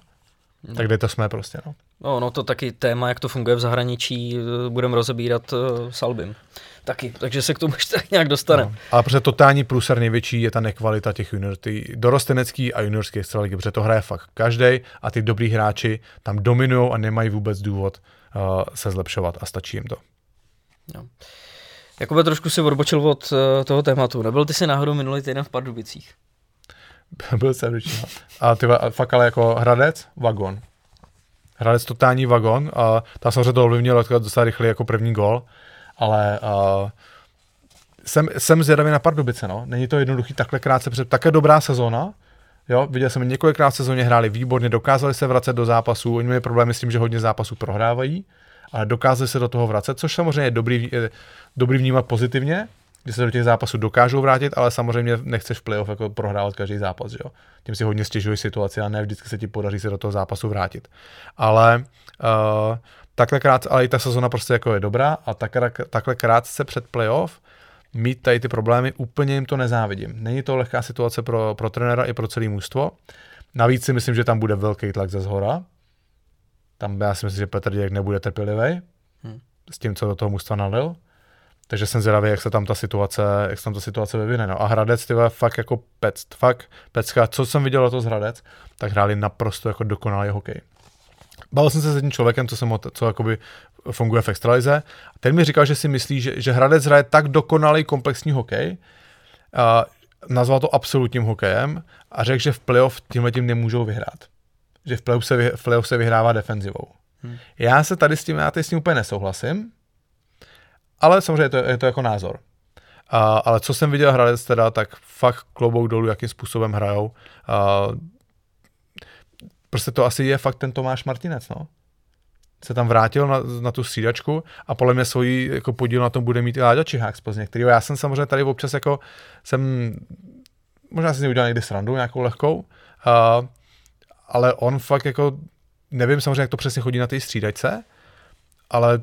No. Tak kde to jsme prostě. No. no, no to taky téma, jak to funguje v zahraničí, budeme rozebírat uh, s Albim. Taky, takže se k tomu ještě tak nějak dostaneme. No, ale protože totální průser největší je ta nekvalita těch junior, ty dorostenecký a juniorský extraligy, protože to hraje fakt každý a ty dobrý hráči tam dominují a nemají vůbec důvod uh, se zlepšovat a stačí jim to. No. Jakoby trošku si odbočil od uh, toho tématu. Nebyl ty si náhodou minulý týden v Pardubicích? Byl jsem ručí, A ty fakt ale jako Hradec, vagon. Hradec totální vagon a ta samozřejmě to ovlivnilo docela rychle jako první gol, ale uh, jsem, jsem zvědavý na Pardubice, no. Není to jednoduchý takhle krátce před, také dobrá sezóna, Jo, viděl jsem několikrát v sezóně hráli výborně, dokázali se vracet do zápasů, oni měli problémy s tím, že hodně zápasů prohrávají, ale dokázali se do toho vracet, což samozřejmě je dobrý, je dobrý vnímat pozitivně, že se do těch zápasů dokážou vrátit, ale samozřejmě nechceš v playoff jako prohrávat každý zápas, jo. Tím si hodně stěžuješ situaci a ne vždycky se ti podaří se do toho zápasu vrátit. Ale uh, takhle krátce, ale i ta sezona prostě jako je dobrá a takhle, takhle krátce před playoff mít tady ty problémy, úplně jim to nezávidím. Není to lehká situace pro, pro trenéra i pro celé mužstvo. Navíc si myslím, že tam bude velký tlak ze zhora. Tam já si myslím, že Petr Děk nebude trpělivý hmm. s tím, co do toho mužstva nalil. Takže jsem zvědavý, jak se tam ta situace, jak se tam ta situace vyvine. No a Hradec, ty fakt jako pec, fakt pecka. Co jsem viděl to z Hradec, tak hráli naprosto jako dokonalý hokej. Bavil jsem se s jedním člověkem, co, jsem, co jakoby funguje v extralize. Ten mi říkal, že si myslí, že, že Hradec hraje tak dokonalý komplexní hokej, a nazval to absolutním hokejem a řekl, že v playoff tímhle tím nemůžou vyhrát. Že v playoff se, v playoff se vyhrává defenzivou. Hmm. Já se tady s tím, já tady s tím úplně nesouhlasím, ale samozřejmě je to, je to jako názor. A, ale co jsem viděl Hradec teda, tak fakt klobouk dolů, jakým způsobem hrajou. A, prostě to asi je fakt ten Tomáš Martinec, no. Se tam vrátil na, na tu střídačku a podle mě svoji jako podíl na tom bude mít i Láďa Čihák z Plzně, který já jsem samozřejmě tady občas jako jsem, možná si udělal někdy srandu nějakou lehkou, a, ale on fakt jako, nevím samozřejmě, jak to přesně chodí na té střídačce, ale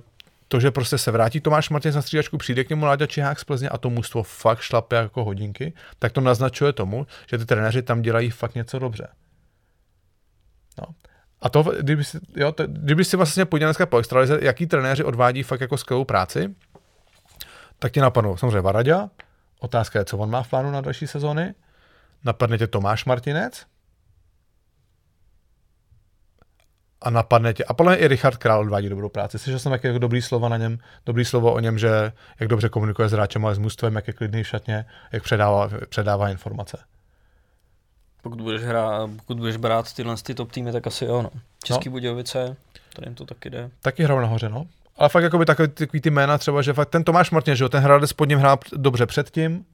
to, že prostě se vrátí Tomáš Martin na střídačku, přijde k němu Láďa Čihák z Plzně a to mužstvo fakt šlape jako hodinky, tak to naznačuje tomu, že ty trenéři tam dělají fakt něco dobře. No. A to, kdyby si, jo, to, kdyby si vlastně podíval dneska po extralize, jaký trenéři odvádí fakt jako skvělou práci, tak ti napadnou samozřejmě Varadě, otázka je, co on má v plánu na další sezóny, napadne tě Tomáš Martinec, a napadne tě. A podle mě i Richard Král odvádí dobrou práci. Slyšel jsem jaké dobrý slovo na něm, dobrý slovo o něm, že jak dobře komunikuje s hráčem, ale s mužstvem, jak je klidný v šatně, jak předává, předává informace. Pokud budeš, hrát, pokud budeš brát tyhle ty top týmy, tak asi jo, no. Český no. Budějovice, tady jim to taky jde. Taky hrál nahoře, no. Ale fakt jako by takový, takový ty jména třeba, že fakt ten Tomáš Martin, že jo, ten Hradec pod ním hrál dobře předtím,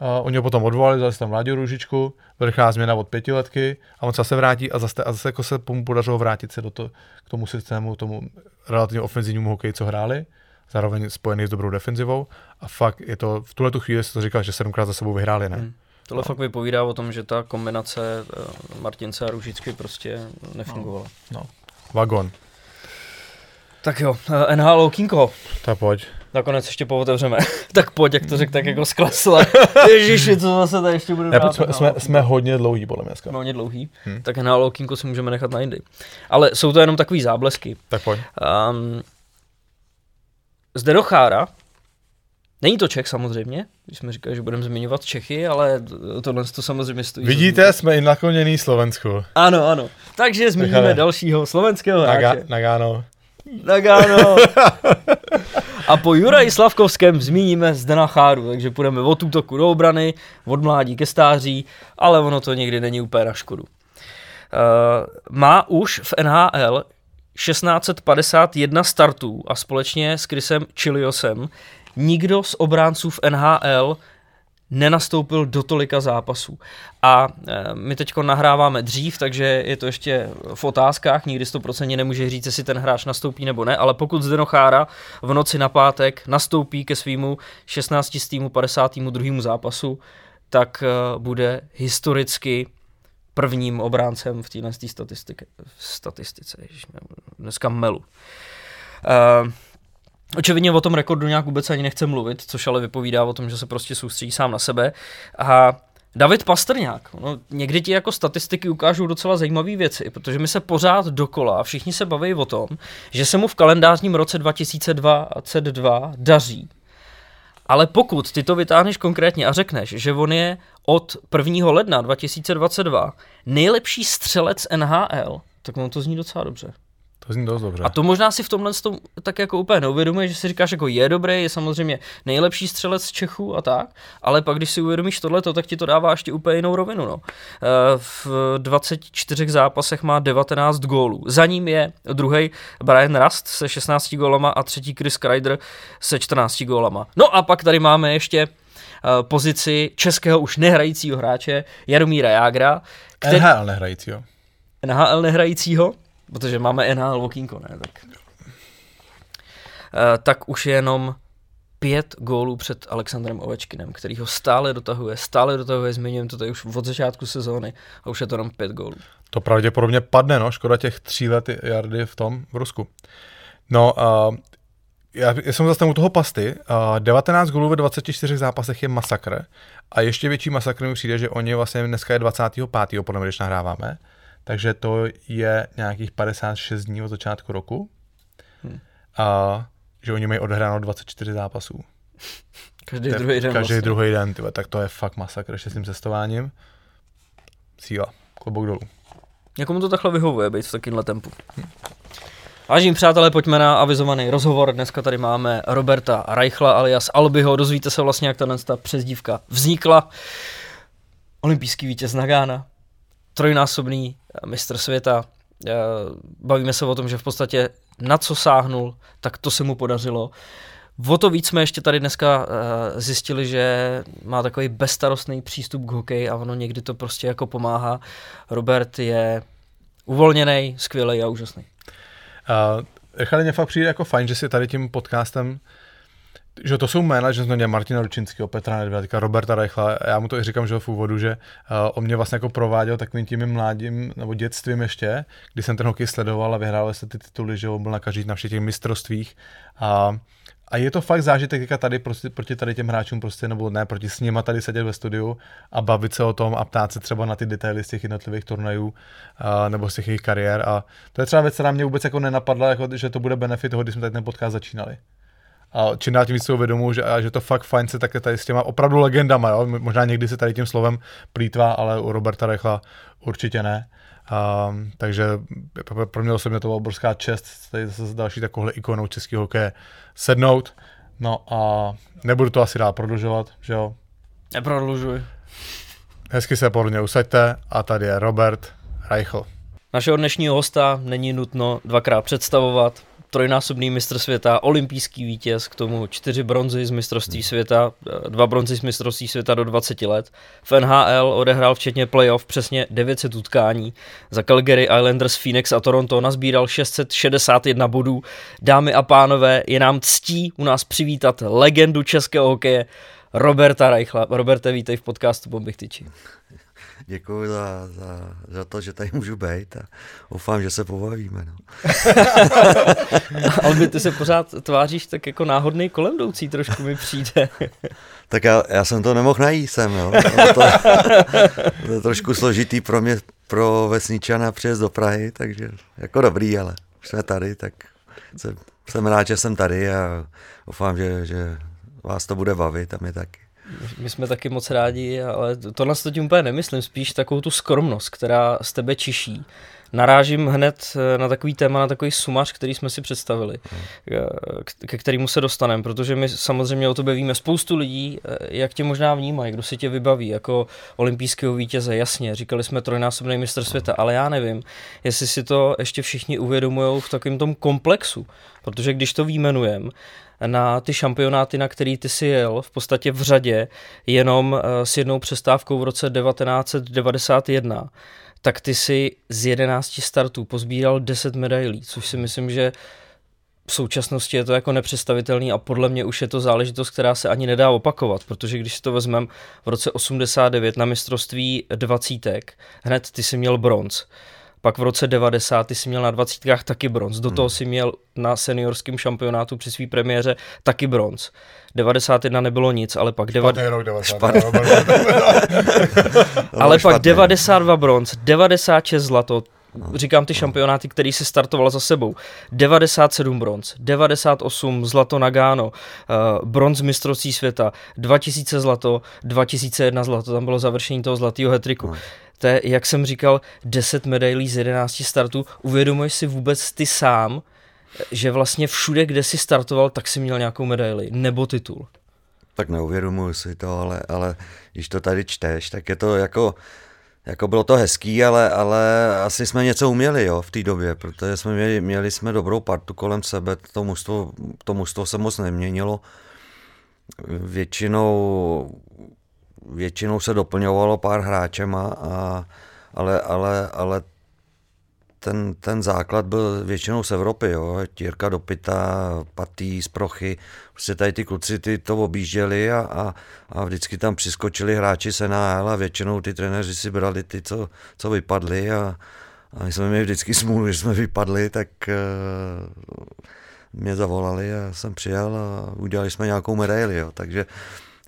Uh, oni ho potom odvolali, dali tam Vláďu Růžičku, vrchá změna od pětiletky a on se vrátí a zase, a zase jako se mu podařilo vrátit se do to, k tomu systému, tomu relativně ofenzivnímu hokeji, co hráli, zároveň spojený s dobrou defenzivou a fakt je to, v tuhle tu chvíli se to říkal, že sedmkrát za sebou vyhráli, ne? Hmm. Tohle fakt vypovídá o tom, že ta kombinace eh, Martince a Růžičky prostě nefungovala. No. Vagon. Tak jo, eh, NHL Okýnko. Tak pojď. Nakonec ještě pootevřeme. tak pojď, jak to řekl, tak jako sklesle. Ježiši, co zase tady ještě bude Ne, jsme, jsme, jsme hodně dlouhý, podle mě dneska. Jsme hodně dlouhý, Hm. tak NHL Okýnko si můžeme nechat na jindy. Ale jsou to jenom takový záblesky. Tak pojď. Um, zde do Chára, není to Čech samozřejmě, když jsme říkali, že budeme zmiňovat Čechy, ale tohle to samozřejmě stojí. Vidíte, jsme i nakloněný Slovensku. Ano, ano. Takže zmíníme dalšího slovenského Naga, hráče. Nagano. Nagano. A po Juraji Slavkovském zmíníme Zdena Cháru, takže půjdeme od útoku do obrany, od mládí ke stáří, ale ono to někdy není úplně na škodu. Uh, má už v NHL 1651 startů a společně s Chrisem Chiliosem nikdo z obránců v NHL nenastoupil do tolika zápasů. A e, my teď nahráváme dřív, takže je to ještě v otázkách, nikdy 100% nemůže říct, jestli ten hráč nastoupí nebo ne, ale pokud Zdeno Chára v noci na pátek nastoupí ke svýmu 16 z týmu 52. zápasu, tak e, bude historicky prvním obráncem v téhle statistice. dneska melu. Uh, Očividně o tom rekordu nějak vůbec ani nechce mluvit, což ale vypovídá o tom, že se prostě soustředí sám na sebe. A David Pastrňák, no, někdy ti jako statistiky ukážou docela zajímavé věci, protože my se pořád dokola, všichni se baví o tom, že se mu v kalendářním roce 2022 daří. Ale pokud ty to vytáhneš konkrétně a řekneš, že on je od 1. ledna 2022 nejlepší střelec NHL, tak on to zní docela dobře. To zní dost dobře. A to možná si v tomhle tom tak jako úplně neuvědomuje, že si říkáš, jako je dobrý, je samozřejmě nejlepší střelec z Čechů a tak, ale pak když si uvědomíš tohleto, tak ti to dává ještě úplně jinou rovinu. No. Eh, V 24 zápasech má 19 gólů. Za ním je druhý Brian Rust se 16 gólama a třetí Chris Kreider se 14 gólama. No a pak tady máme ještě eh, pozici českého už nehrajícího hráče Jaromíra Jágra, který, NHL nehrajícího. NHL nehrajícího, protože máme NHL Vokínko, ne? Tak, Eh, tak už je jenom pět gólů před Alexandrem Ovečkinem, který ho stále dotahuje, stále dotahuje, zmiňujeme to tady už od začátku sezóny a už je to jenom pět gólů. To pravděpodobně padne, no, škoda těch tří let jardy v tom, v Rusku. No, uh, já, já jsem zase u toho pasty. Uh, 19 gólů ve 24 zápasech je masakr. A ještě větší masakr mi přijde, že oni vlastně dneska je 25. podle mě, když nahráváme. Takže to je nějakých 56 dní od začátku roku. Hmm. A že oni mají odehráno 24 zápasů. Každý druhý den. Každý vlastně. druhý den, tyhle, tak to je fakt masakr ještě s tím cestováním. Síla, klobouk dolů. Někomu to takhle vyhovuje, být v takovémhle tempu. Vážení přátelé, pojďme na avizovaný rozhovor. Dneska tady máme Roberta Reichla alias Albiho. Dozvíte se vlastně, jak ta přezdívka vznikla. Olympijský vítěz Nagána, trojnásobný eh, mistr světa. Eh, Bavíme se o tom, že v podstatě na co sáhnul, tak to se mu podařilo. O to víc jsme ještě tady dneska uh, zjistili, že má takový bezstarostný přístup k hokeji a ono někdy to prostě jako pomáhá. Robert je uvolněný, skvělý a úžasný. Uh, Richard, mě fakt přijde jako fajn, že si tady tím podcastem že to jsou jména, že jsme Martina Ručinského, Petra Nedvědka, Roberta Reichla, já mu to i říkám, že v úvodu, že uh, on mě vlastně jako prováděl takovým tím mládím nebo dětstvím ještě, kdy jsem ten hokej sledoval a vyhrál se ty tituly, že on byl na každý na všech těch mistrovstvích. A a je to fakt zážitek tady prostě, proti tady těm hráčům prostě, nebo ne, proti s nima tady sedět ve studiu a bavit se o tom a ptát se třeba na ty detaily z těch jednotlivých turnajů a, nebo z těch jejich kariér. A to je třeba věc, která mě vůbec jako nenapadla, jako, že to bude benefit toho, když jsme tady ten podcast začínali. A čím dál tím víc si uvědomuji, že, že to fakt fajn se také tady s těma opravdu legendama, jo? možná někdy se tady tím slovem plítvá, ale u Roberta Rechla určitě ne. Um, takže pro mě osobně to byla obrovská čest tady zase s další takovouhle ikonou českého hokeje sednout. No a nebudu to asi dál prodlužovat, že jo. Neprodlužuj. Hezky se pohodlně usaďte a tady je Robert Reichl. Našeho dnešního hosta není nutno dvakrát představovat. Trojnásobný mistr světa, olympijský vítěz, k tomu čtyři bronzy z mistrovství světa, dva bronzy z mistrovství světa do 20 let. V NHL odehrál včetně playoff přesně 900 utkání. Za Calgary Islanders, Phoenix a Toronto nazbíral 661 bodů. Dámy a pánové, je nám ctí u nás přivítat legendu českého hokeje Roberta Reichla. Roberte, vítej v podcastu Bombich tyčí. Děkuji za, za, za, to, že tady můžu být a doufám, že se pobavíme. No. Ale ty se pořád tváříš tak jako náhodný kolem jdoucí, trošku mi přijde. tak já, já jsem to nemohl najít sem, jo. To, to je trošku složitý pro mě, pro vesničana přijet do Prahy, takže jako dobrý, ale už jsme tady, tak jsem, jsem rád, že jsem tady a doufám, že, že vás to bude bavit a mě taky. My jsme taky moc rádi, ale to nás to tím úplně nemyslím, spíš takovou tu skromnost, která z tebe čiší. Narážím hned eh, na takový téma, na takový sumař, který jsme si představili, eh, ke kterému se dostaneme, protože my samozřejmě o tobě víme spoustu lidí, eh, jak tě možná vnímají, kdo si tě vybaví jako olympijského vítěze, jasně, říkali jsme trojnásobný mistr světa, ale já nevím, jestli si to ještě všichni uvědomují v takovém tom komplexu, protože když to výjmenujeme, na ty šampionáty, na který ty si jel, v podstatě v řadě, jenom eh, s jednou přestávkou v roce 1991, tak ty si z 11 startů pozbíral 10 medailí, což si myslím, že v současnosti je to jako nepředstavitelný a podle mě už je to záležitost, která se ani nedá opakovat, protože když si to vezmeme v roce 89 na mistrovství dvacítek, hned ty si měl bronz. Pak v roce 90 ty si měl na dvacítkách taky bronz. Do toho hmm. si měl na seniorském šampionátu při své premiéře taky bronz. 91 nebylo nic, ale pak... Deva... Špatný rok 90. ale pak 92 bronz, 96 zlato. Říkám ty šampionáty, který se startoval za sebou. 97 bronz, 98 zlato Nagano, uh, bronz mistrovství světa, 2000 zlato, 2001 zlato, tam bylo završení toho zlatého hetriku. To je, jak jsem říkal, 10 medailí z 11 startů. Uvědomuješ si vůbec ty sám, že vlastně všude, kde jsi startoval, tak si měl nějakou medaili nebo titul? Tak neuvědomuji si to, ale, ale když to tady čteš, tak je to jako, jako bylo to hezký, ale, ale asi jsme něco uměli jo, v té době, protože jsme měli, měli jsme dobrou partu kolem sebe, to mužstvo, to mužstvo se moc neměnilo. Většinou většinou se doplňovalo pár hráčema, a, ale, ale, ale ten, ten základ byl většinou z Evropy, jo. Tírka Dopita, Patý z Prochy, prostě tady ty kluci ty to objížděli a, a, a vždycky tam přiskočili hráči se na a většinou ty trenéři si brali ty, co, co vypadli a, a my jsme měli vždycky smůlu, že jsme vypadli, tak uh, mě zavolali a jsem přijel a udělali jsme nějakou medaili, jo. takže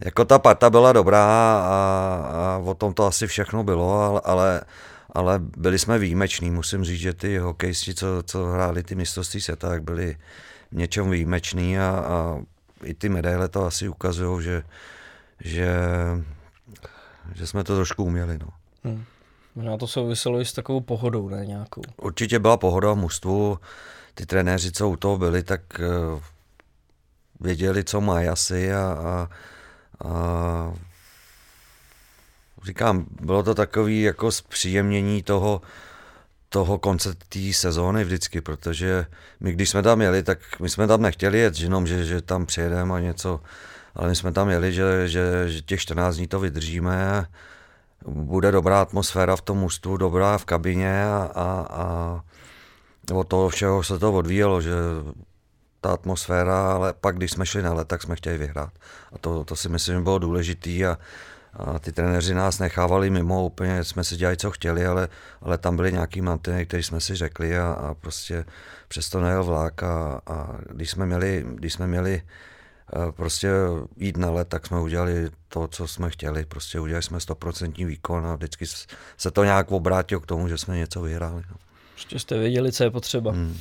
jako ta parta byla dobrá a, a o tom to asi všechno bylo, ale, ale, ale byli jsme výjimeční. Musím říct, že ty hokejisti, co, co hráli ty mistrovství světa, tak byli v něčem výjimeční a, a i ty medaile to asi ukazují, že, že, že jsme to trošku uměli. No. Hmm. Možná to souviselo i s takovou pohodou, ne nějakou? Určitě byla pohoda v mužstvu. Ty trenéři, co u toho byli, tak uh, věděli, co mají asi a, a a říkám, bylo to takový jako zpříjemnění toho, toho konce té sezóny vždycky, protože my když jsme tam jeli, tak my jsme tam nechtěli jet, jenom, že, že tam přijedeme a něco, ale my jsme tam jeli, že, že, že těch 14 dní to vydržíme, bude dobrá atmosféra v tom ústu, dobrá v kabině a, a, a od toho všeho se to odvíjelo, že ta atmosféra, ale pak, když jsme šli na let, tak jsme chtěli vyhrát. A to, to si myslím, že bylo důležitý a, a ty trenéři nás nechávali mimo, úplně jsme si dělali, co chtěli, ale, ale tam byly nějaký mantiny, které jsme si řekli a, a prostě přesto nejel vlak a, a když jsme měli, když jsme měli eh, prostě jít na let, tak jsme udělali to, co jsme chtěli. Prostě udělali jsme stoprocentní výkon a vždycky se to nějak obrátilo k tomu, že jsme něco vyhráli. No. Ještě jste věděli, co je potřeba. Hmm.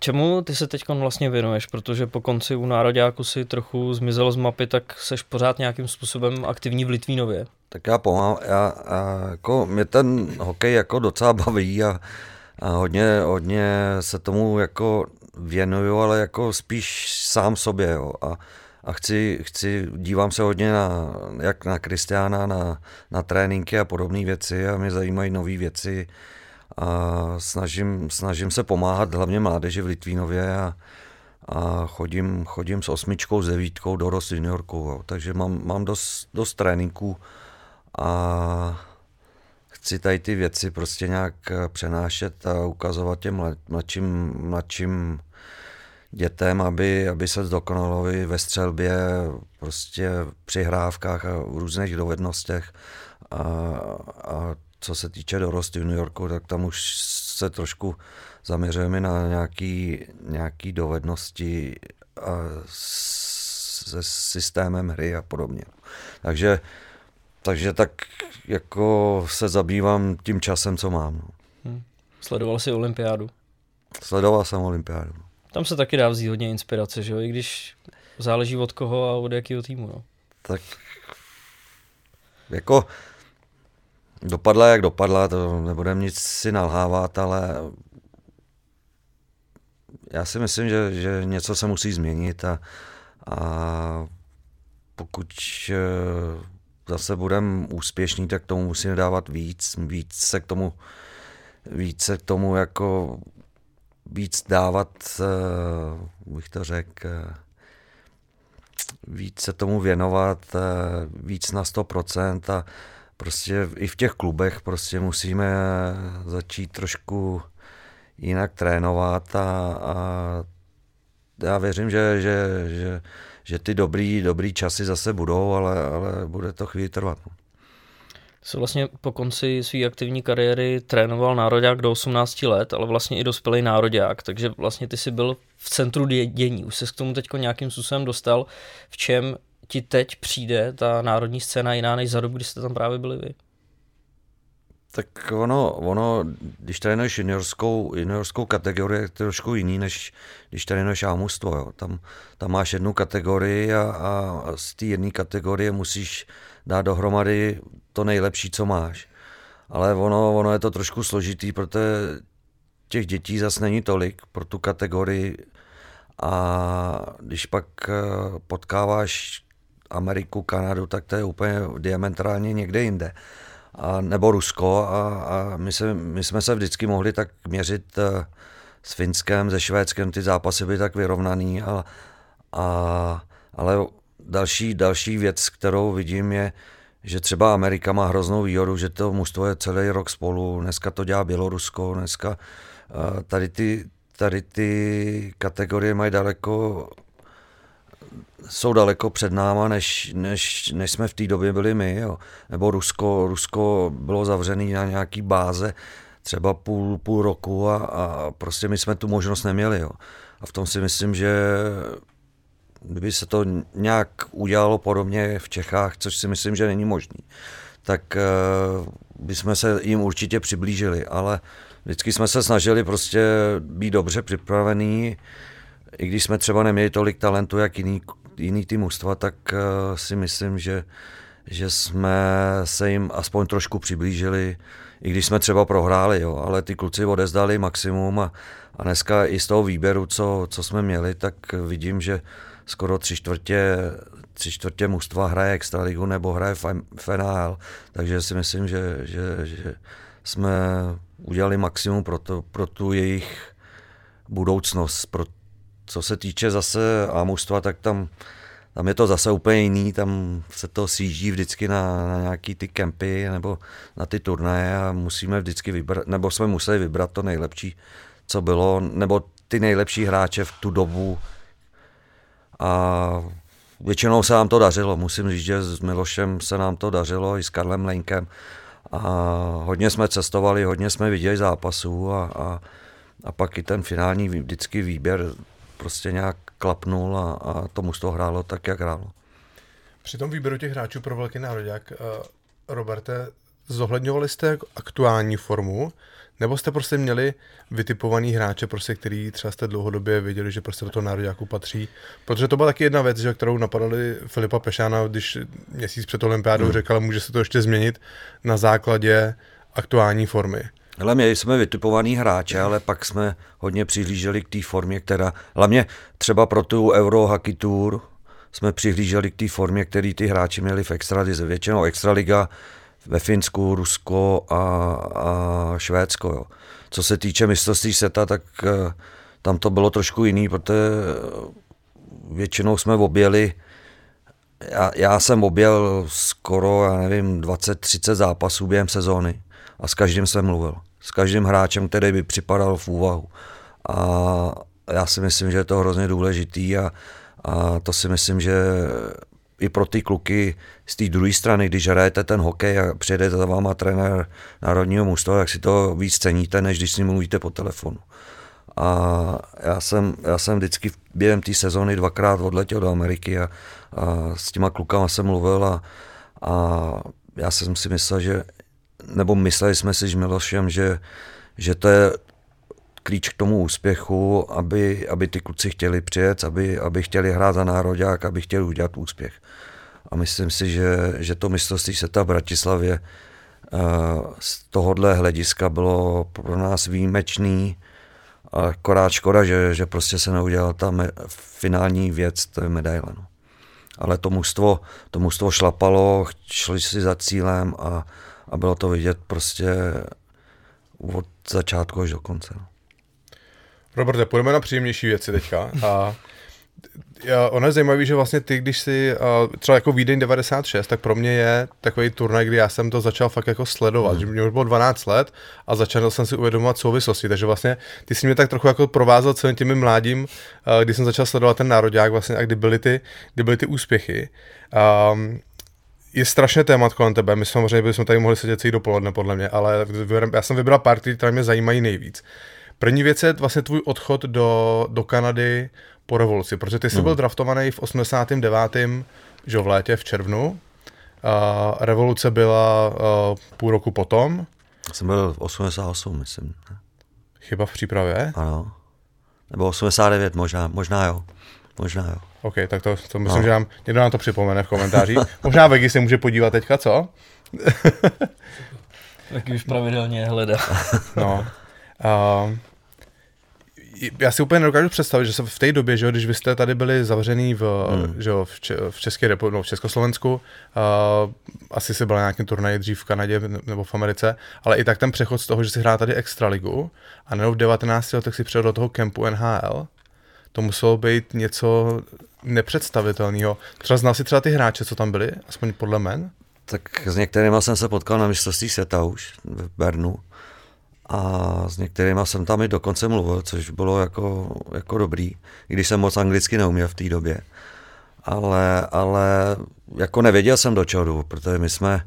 Čemu ty se teď vlastně věnuješ? Protože po konci u Nároďáku si trochu zmizel z mapy, tak seš pořád nějakým způsobem aktivní v Litvínově. Tak já pomáhám, já, já, jako, mě ten hokej jako docela baví a, a hodně, hodně se tomu jako věnuju, ale jako spíš sám sobě, jo. A, a chci, chci, dívám se hodně na, jak na Kristiána, na, na tréninky a podobné věci a mě zajímají nové věci a snažím, snažím se pomáhat hlavně mládeži v Litvínově a, a chodím, chodím s osmičkou, s devítkou do Rost juniorkou, takže mám, mám dost, dost tréninků a chci tady ty věci prostě nějak přenášet a ukazovat těm mladším, mladším dětem, aby, aby se zdokonalovi ve střelbě, prostě při hrávkách a v různých dovednostech. A, a co se týče dorostu v New Yorku, tak tam už se trošku zaměřujeme na nějaký, nějaký dovednosti a se systémem hry a podobně. Takže, takže tak jako se zabývám tím časem, co mám. No. Hmm. Sledoval jsi olympiádu? Sledoval jsem olympiádu. Tam se taky dá vzít hodně inspirace, že jo? I když záleží od koho a od jakého týmu, no. Tak jako dopadla, jak dopadla, to nebudeme nic si nalhávat, ale já si myslím, že, že něco se musí změnit a, a pokud eh, zase budeme úspěšní, tak tomu musíme dávat víc, víc se k tomu, víc se k tomu jako víc dávat, eh, bych to řekl, eh, víc se tomu věnovat, víc na 100% a prostě i v těch klubech prostě musíme začít trošku jinak trénovat a, a já věřím, že, že, že, že ty dobrý, dobrý časy zase budou, ale, ale bude to chvíli trvat. No. Jsi vlastně po konci své aktivní kariéry trénoval národák do 18 let, ale vlastně i dospělý národák, takže vlastně ty jsi byl v centru dění. Už se k tomu teď nějakým způsobem dostal. V čem ti teď přijde ta národní scéna jiná než za dobu, kdy jste tam právě byli vy? Tak ono, ono když trénuješ juniorskou, juniorskou kategorii, je trošku jiný, než když trénuješ ámustvo. Jo. Tam, tam máš jednu kategorii a, a z té jedné kategorie musíš dát dohromady to nejlepší, co máš. Ale ono, ono je to trošku složitý, protože těch dětí zase není tolik pro tu kategorii a když pak eh, potkáváš Ameriku, Kanadu, tak to je úplně diametrálně někde jinde. A, nebo Rusko a, a my, se, my jsme se vždycky mohli tak měřit uh, s Finskem, se Švédskem, ty zápasy byly tak vyrovnaný, a, a, ale další, další věc, kterou vidím je, že třeba Amerika má hroznou výhodu, že to mužstvo je celý rok spolu, dneska to dělá Bělorusko, dneska uh, tady ty, tady ty kategorie mají daleko jsou daleko před náma, než, než, než jsme v té době byli my. Jo. Nebo Rusko, Rusko bylo zavřené na nějaký báze třeba půl, půl roku a, a prostě my jsme tu možnost neměli. Jo. A v tom si myslím, že kdyby se to nějak udělalo podobně v Čechách, což si myslím, že není možný, tak uh, bychom se jim určitě přiblížili, ale vždycky jsme se snažili prostě být dobře připravený, i když jsme třeba neměli tolik talentu, jak jiný jiný tým mužstva, tak uh, si myslím, že, že jsme se jim aspoň trošku přiblížili, i když jsme třeba prohráli, jo, ale ty kluci odezdali maximum a, a dneska i z toho výběru, co, co jsme měli, tak vidím, že skoro tři čtvrtě, tři čtvrtě mužstva hraje extraligu nebo hraje FNL, takže si myslím, že, že, že jsme udělali maximum pro, to, pro tu jejich budoucnost, pro, co se týče zase mužstva, tak tam, tam je to zase úplně jiný, tam se to sjíždí vždycky na, na nějaký ty kempy nebo na ty turnaje a musíme vždycky vybrat, nebo jsme museli vybrat to nejlepší, co bylo, nebo ty nejlepší hráče v tu dobu. A většinou se nám to dařilo, musím říct, že s Milošem se nám to dařilo i s Karlem Lenkem. A hodně jsme cestovali, hodně jsme viděli zápasů a, a, a pak i ten finální vždycky výběr prostě nějak klapnul a, a tomu z toho hrálo tak, jak hrálo. Při tom výběru těch hráčů pro velký národák, uh, Roberte, zohledňovali jste aktuální formu, nebo jste prostě měli vytipovaný hráče, prostě, který třeba jste dlouhodobě věděli, že prostě do toho nároďáku patří? Protože to byla taky jedna věc, že, kterou napadali Filipa Pešána, když měsíc před olympiádou hmm. řekl, může se to ještě změnit na základě aktuální formy. Ale měli jsme vytipovaný hráče, ale pak jsme hodně přihlíželi k té formě, která, hlavně třeba pro tu Euro Hockey Tour jsme přihlíželi k té formě, který ty hráči měli v extralize. Většinou extraliga ve Finsku, Rusko a, a Švédsko. Jo. Co se týče mistrovství seta, tak uh, tam to bylo trošku jiný, protože většinou jsme objeli já, já jsem objel skoro, já nevím, 20-30 zápasů během sezóny a s každým jsem mluvil. S každým hráčem, který by připadal v úvahu. A, já si myslím, že je to hrozně důležitý a, a to si myslím, že i pro ty kluky z té druhé strany, když hrajete ten hokej a přijede za váma trenér národního mužstva, tak si to víc ceníte, než když s ním mluvíte po telefonu. A já jsem, já jsem vždycky během té sezóny dvakrát odletěl do Ameriky a, a s těma klukama jsem mluvil a, a já jsem si myslel, že, nebo mysleli jsme si s Milošem, že, že to je klíč k tomu úspěchu, aby, aby ty kluci chtěli přijet, aby, aby chtěli hrát za národák, aby chtěli udělat úspěch. A myslím si, že, že to mistrovství světa v Bratislavě uh, z tohohle hlediska bylo pro nás výjimečný. A akorát škoda, že, že prostě se neudělala ta me, finální věc, to je medaile. No. Ale to mužstvo, to mužstvo šlapalo, šli si za cílem a, a bylo to vidět prostě od začátku až do konce. No. Roberte, půjdeme na příjemnější věci teďka. A ono je zajímavé, že vlastně ty, když si třeba jako Vídeň 96, tak pro mě je takový turnaj, kdy já jsem to začal fakt jako sledovat, mm. že mě už bylo 12 let a začal jsem si uvědomovat souvislosti, takže vlastně ty si mě tak trochu jako provázal celým tím mládím, kdy jsem začal sledovat ten národák vlastně a kdy byly ty, kdy byly ty úspěchy. Um, je strašně témat kolem tebe, my samozřejmě bychom tady mohli sedět celý dopoledne podle mě, ale já jsem vybral party, které mě zajímají nejvíc. První věc je vlastně tvůj odchod do, do Kanady po revoluci, protože ty jsi hmm. byl draftovaný v 89. Že v létě, v červnu. A revoluce byla uh, půl roku potom. Jsem byl v 88, myslím. Chyba v přípravě? Ano. Nebo 89 možná, možná jo. Možná jo. OK, tak to, to myslím, no. že nám, někdo nám to připomene v komentářích. možná Vegi se může podívat teďka, co? Taky už pravidelně hledá. no. Uh, já si úplně nedokážu představit, že se v té době, že když vy jste tady byli zavřený v, hmm. že v, Če- v České republice, no, v Československu, uh, asi se byl nějaký turnaj dřív v Kanadě nebo v Americe, ale i tak ten přechod z toho, že si hrál tady extraligu a nebo v 19 letech si přijel do toho kempu NHL, to muselo být něco nepředstavitelného. Třeba znal si třeba ty hráče, co tam byli, aspoň podle men? Tak s některými jsem se potkal na mistrovství světa už v Bernu a s některými jsem tam i dokonce mluvil, což bylo jako, jako dobrý, i když jsem moc anglicky neuměl v té době. Ale, ale jako nevěděl jsem do čeho jdu, protože my jsme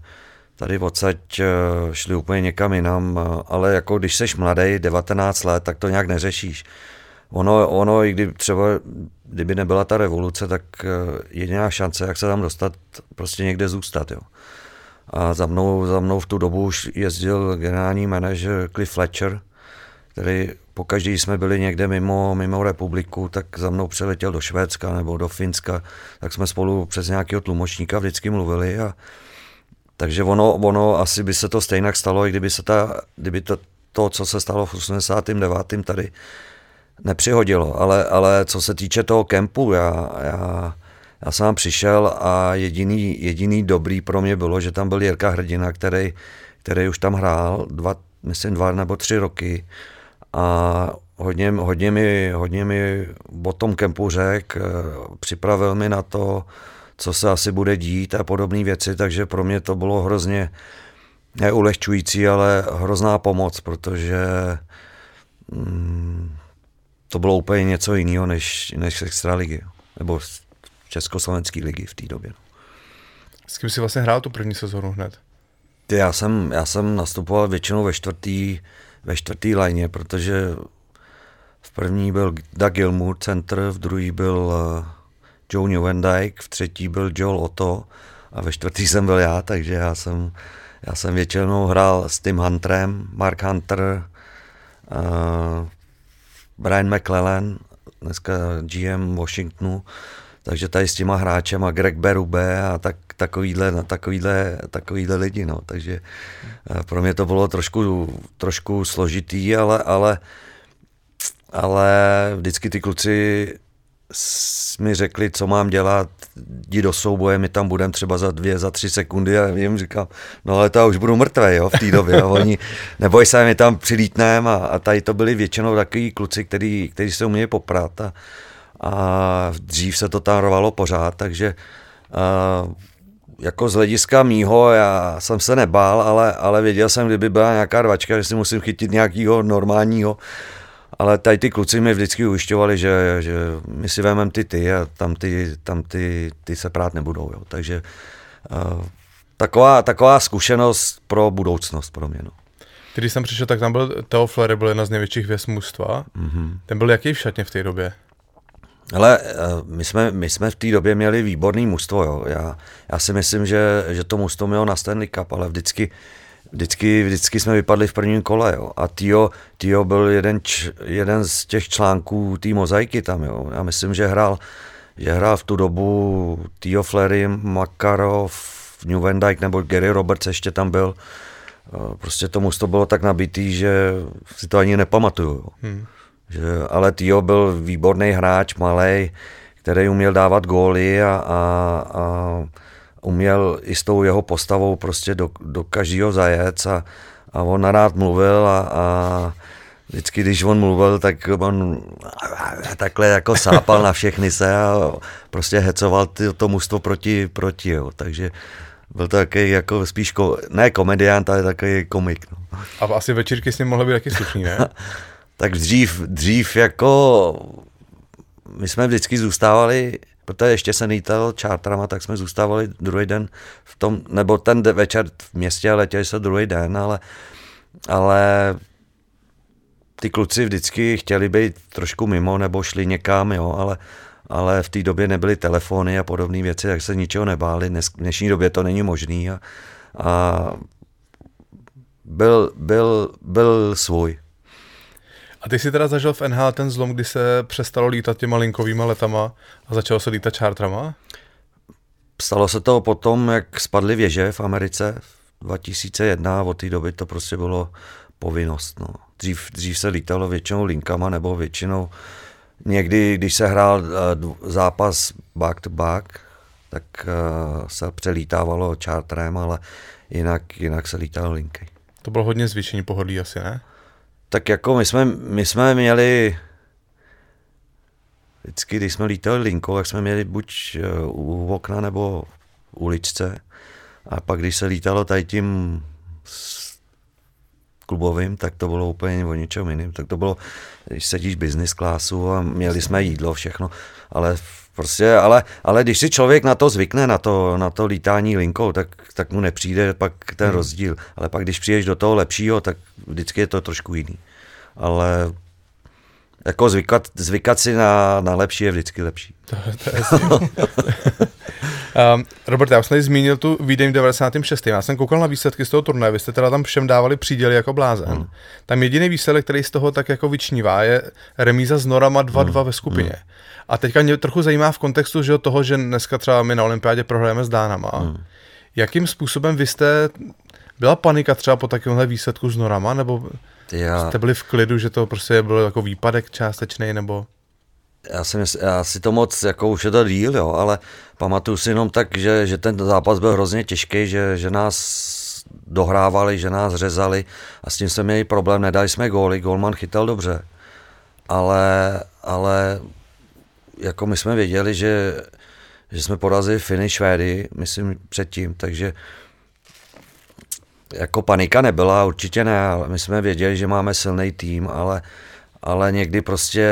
tady odsaď eh, šli úplně někam jinam, ale jako když jsi mladý, 19 let, tak to nějak neřešíš. Ono, ono i kdy třeba, kdyby nebyla ta revoluce, tak eh, jediná šance, jak se tam dostat, prostě někde zůstat, jo. A za mnou, za mnou v tu dobu už jezdil generální manažer Cliff Fletcher, který pokaždý jsme byli někde mimo, mimo republiku, tak za mnou přeletěl do Švédska nebo do Finska, tak jsme spolu přes nějakého tlumočníka vždycky mluvili a takže ono, ono asi by se to stejně stalo, i kdyby se ta, kdyby to, to, co se stalo v 89. tady nepřihodilo, ale, ale co se týče toho kempu, já, já já tam přišel a jediný, jediný dobrý pro mě bylo, že tam byl Jirka Hrdina, který, který už tam hrál dva, myslím dva nebo tři roky a hodně, hodně, mi, hodně mi o tom kempu řek, připravil mi na to, co se asi bude dít a podobné věci, takže pro mě to bylo hrozně neulehčující, ale hrozná pomoc, protože mm, to bylo úplně něco jiného než, než extraligy, nebo Československé ligy v té době. S kým jsi vlastně hrál tu první sezónu hned? Já jsem, já jsem nastupoval většinou ve čtvrtý, ve čtvrtý lajně, protože v první byl Doug Gilmour, center, v druhý byl eh, Joe Newendike, v třetí byl Joel Otto a ve čtvrtý jsem byl já, takže já jsem, já jsem většinou hrál s Tim Hunterem, Mark Hunter, uh, Brian McClellan, dneska GM Washingtonu, takže tady s těma hráčem a Greg Berube a tak, takovýhle, takovýhle, takovýhle lidi, no. Takže eh, pro mě to bylo trošku, trošku složitý, ale, ale, ale vždycky ty kluci mi řekli, co mám dělat, jdi do souboje, my tam budeme třeba za dvě, za tři sekundy. A jim říkám, no ale to už budu mrtvý jo, v té době. A oni, neboj se, my tam přilítneme a, a tady to byli většinou takový kluci, který, který se uměli poprat. A, a dřív se to tam rovalo pořád, takže uh, jako z hlediska mýho, já jsem se nebál, ale, ale věděl jsem, kdyby byla nějaká rvačka, že si musím chytit nějakého normálního ale tady ty kluci mi vždycky ujišťovali, že, že my si vezmeme ty ty a tam ty, tam ty, ty se prát nebudou. Jo. Takže uh, taková, taková zkušenost pro budoucnost pro mě. No. Když jsem přišel, tak tam byl Theo Flery, byl jedna z největších hvězd mužstva. Mm-hmm. Ten byl jaký v šatně v té době? Ale my jsme, my jsme v té době měli výborný mužstvo. Jo. Já, já si myslím, že, že to mužstvo mělo na Stanley Cup, ale vždycky, vždycky, vždycky jsme vypadli v prvním kole. Jo. A Tio, Tio byl jeden, č, jeden z těch článků té mozaiky tam. Jo. Já myslím, že hrál, že hrál v tu dobu Tio Flery, Makarov, New Van Dyke nebo Gary Roberts ještě tam byl. Prostě to mužstvo bylo tak nabitý, že si to ani nepamatuju. Jo. Hmm. Že, ale Tio byl výborný hráč, malý, který uměl dávat góly a, a, a uměl i s tou jeho postavou prostě do, do každého zajet a, a on narád mluvil a, a vždycky, když on mluvil, tak on takhle jako sápal na všechny se a prostě hecoval ty, to mužstvo proti, proti jo. takže byl to takový jako spíš, ko, ne komediant, ale takový komik. No. A asi večírky s ním mohly být taky slušný, ne? tak dřív, dřív jako my jsme vždycky zůstávali, protože ještě se lítal čártrama, tak jsme zůstávali druhý den v tom, nebo ten večer v městě a letěli se druhý den, ale, ale ty kluci vždycky chtěli být trošku mimo nebo šli někam, jo, ale, ale v té době nebyly telefony a podobné věci, tak se ničeho nebáli. Dnes, v dnešní době to není možný a, a byl, byl, byl svůj. A ty jsi teda zažil v NHL ten zlom, kdy se přestalo lítat těma linkovýma letama a začalo se lítat čártrama? Stalo se to potom, jak spadly věže v Americe v 2001 a od té doby to prostě bylo povinnost. No. Dřív, dřív se lítalo většinou linkama nebo většinou někdy, když se hrál uh, zápas back to back, tak uh, se přelítávalo čártrem, ale jinak, jinak se lítalo linky. To bylo hodně zvýšení pohodlí asi, ne? Tak jako my jsme, my jsme měli vždycky, když jsme lítali linkou, tak jsme měli buď eh, u okna nebo uličce. A pak, když se lítalo tady tím klubovým, tak to bylo úplně o něčem jiným. Tak to bylo, když sedíš business klásu a měli jsme jídlo, všechno, ale prostě, ale, ale když si člověk na to zvykne, na to, na to lítání linkou, tak, tak mu nepřijde pak ten hmm. rozdíl. Ale pak, když přijdeš do toho lepšího, tak vždycky je to trošku jiný. Ale jako zvykat, zvykat si na, na lepší je vždycky lepší. To, to je um, Robert, já jsem tady zmínil tu Vídeň v 96. Já jsem koukal na výsledky z toho turnaje, vy jste teda tam všem dávali příděly jako blázen. Hmm. Tam jediný výsledek, který z toho tak jako vyčnívá, je remíza s Norama 2-2 hmm. ve skupině. Hmm. A teďka mě trochu zajímá v kontextu že toho, že dneska třeba my na olympiádě prohrajeme s Dánama. Hmm. Jakým způsobem vy jste, byla panika třeba po takovémhle výsledku s Norama, nebo já... jste byli v klidu, že to prostě byl jako výpadek částečný, nebo já si, mysl, já si to moc, jako už je to díl, jo, ale pamatuju si jenom tak, že, že ten zápas byl hrozně těžký, že, že nás dohrávali, že nás řezali a s tím jsme měli problém, nedali jsme góly, golman chytal dobře, ale, ale jako my jsme věděli, že, že jsme porazili Finy Švédy, myslím předtím, takže jako panika nebyla, určitě ne, ale my jsme věděli, že máme silný tým, ale, ale někdy prostě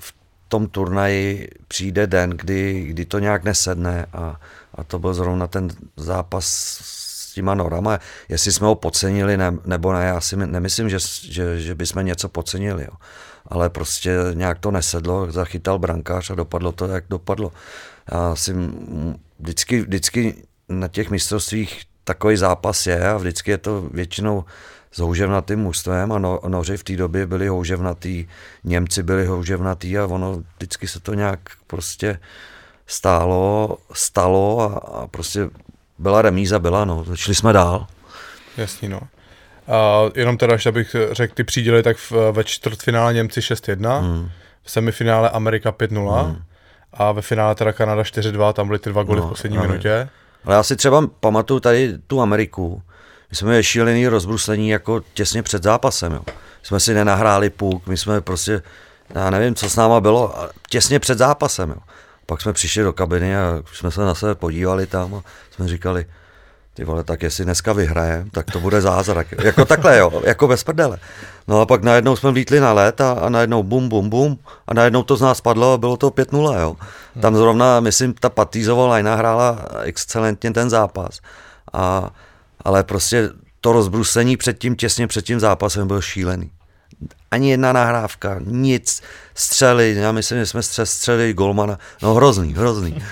v tom turnaji přijde den, kdy, kdy to nějak nesedne a, a to byl zrovna ten zápas s těma norama. Jestli jsme ho podcenili ne, nebo ne, já si nemyslím, že, že, že bychom něco podcenili. Jo. Ale prostě nějak to nesedlo, zachytal brankář a dopadlo to, jak dopadlo. Já si vždycky, vždycky na těch mistrovstvích takový zápas je a vždycky je to většinou s houževnatým mužstvem a no, noři v té době byli houževnatý, Němci byli houževnatý a ono vždycky se to nějak prostě stálo, stalo a, a prostě byla remíza, byla, no, šli jsme dál. Jasný, no. A jenom teda, až abych řekl ty příděly, tak v, ve čtvrtfinále Němci 6-1, hmm. v semifinále Amerika 5-0 hmm. a ve finále teda Kanada 4-2, tam byly ty dva goly no, v poslední ale, minutě. Ale já si třeba pamatuju tady tu Ameriku, my jsme měli šílený rozbruslení jako těsně před zápasem. Jo. Jsme si nenahráli půk, my jsme prostě, já nevím, co s náma bylo, těsně před zápasem. Jo. Pak jsme přišli do kabiny a jsme se na sebe podívali tam a jsme říkali, ty vole, tak jestli dneska vyhraje, tak to bude zázrak. jako takhle, jo, jako bez prdele. No a pak najednou jsme vlítli na let a, a najednou bum, bum, bum a najednou to z nás padlo a bylo to 5-0, jo. Tam zrovna, myslím, ta Patýzová lajna hrála excelentně ten zápas. A, ale prostě to rozbrusení před tím, těsně před tím zápasem bylo šílený. Ani jedna nahrávka, nic, střely, já myslím, že jsme střeli golmana, no hrozný, hrozný.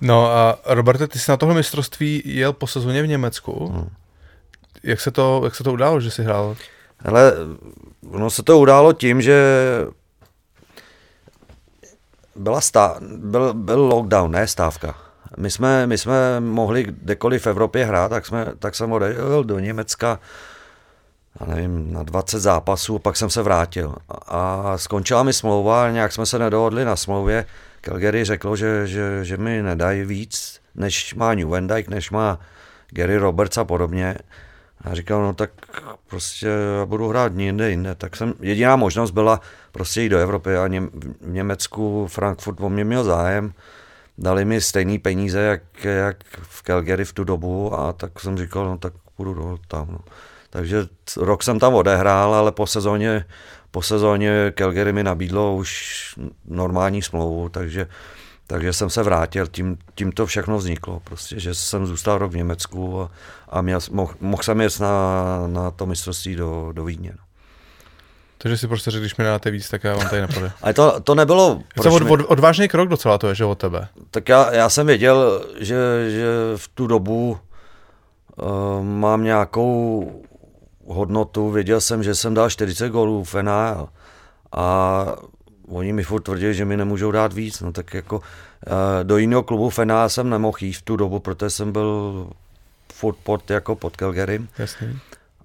No a Roberte, ty jsi na tohle mistrovství jel po sezóně v Německu. Hmm. Jak, se to, jak se to událo, že jsi hrál? Ale ono se to událo tím, že byla stá, byl, byl lockdown, ne stávka. My jsme, my jsme mohli kdekoliv v Evropě hrát, tak, jsme, tak jsem odejel do Německa já nevím, na 20 zápasů, pak jsem se vrátil. A skončila mi smlouva, nějak jsme se nedohodli na smlouvě. Calgary řeklo, že, že, že mi nedají víc, než má New Van Dyke, než má Gary Roberts a podobně. A říkal, no tak prostě budu hrát jinde, jinde. Tak jsem, jediná možnost byla prostě jít do Evropy a v Německu Frankfurt o mě měl zájem. Dali mi stejné peníze, jak, jak v Calgary v tu dobu a tak jsem říkal, no tak půjdu tam. No. Takže rok jsem tam odehrál, ale po sezóně, po sezóně Calgary mi nabídlo už normální smlouvu, takže, takže jsem se vrátil, tím, tím to všechno vzniklo, prostě, že jsem zůstal rok v Německu a, a měl, mohl, mohl jsem jet na, na to mistrovství do, do Vídně. No. Takže si prostě řekl, když mi dáte víc, tak já vám tady nepůjde. Ale to, to nebylo... To od, od, odvážný krok docela to je, že od tebe. Tak já, já jsem věděl, že, že v tu dobu uh, mám nějakou hodnotu, věděl jsem, že jsem dal 40 gólů v NHL a oni mi furt tvrdili, že mi nemůžou dát víc, no tak jako eh, do jiného klubu v NHL jsem nemohl jít v tu dobu, protože jsem byl furt pod, jako pod Calgarym. Jasně.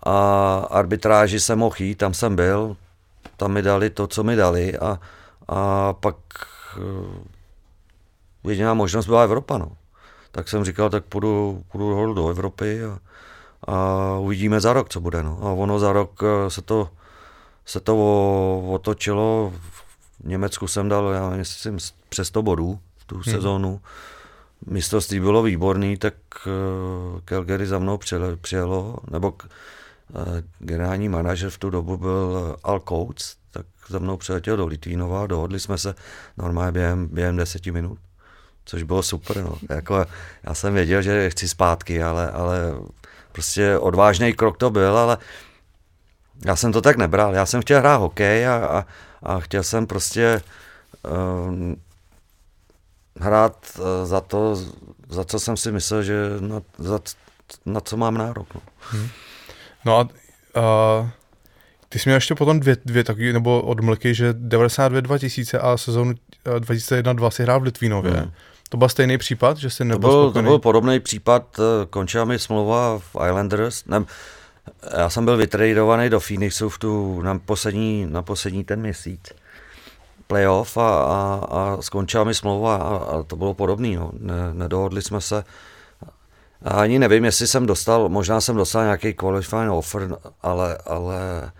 A arbitráži jsem mohl jít, tam jsem byl, tam mi dali to, co mi dali a, a pak eh, jediná možnost byla Evropa, no. Tak jsem říkal, tak půjdu, půjdu do Evropy a, a uvidíme za rok, co bude. No. A ono za rok eh, se to, se to otočilo. V Německu jsem dal, já myslím, přes 100 bodů v tu hmm. sezónu. Mistrovství bylo výborný, tak uh, Calgary za mnou přijelo, nebo generální manažer v tu dobu byl Al Coates, tak za mnou přiletěl do Litvínova, dohodli jsme se normálně během, během deseti minut, což bylo super. No. Jako, já jsem věděl, že chci zpátky, ale, ale prostě odvážný krok to byl, ale já jsem to tak nebral. Já jsem chtěl hrát hokej a, a, a chtěl jsem prostě um, hrát za to, za co jsem si myslel, že na, za, na co mám nárok. No, hmm. No a uh, ty jsi měl ještě potom dvě, dvě takové, nebo odmlky, že 92 2000 a sezónu 2001-2 si hrál v Litvínově. Hmm. To byl stejný případ, že jsi nebyl to byl, to byl podobný případ, eh, končila mi smlouva v Islanders. Ne, já jsem byl vytradovaný do Phoenixu v tu, na, poslední, na poslední ten měsíc playoff a, a, a skončila mi smlouva a, a to bylo podobné. No. Ne, nedohodli jsme se. Ani nevím, jestli jsem dostal, možná jsem dostal nějaký qualifying offer, ale, ale,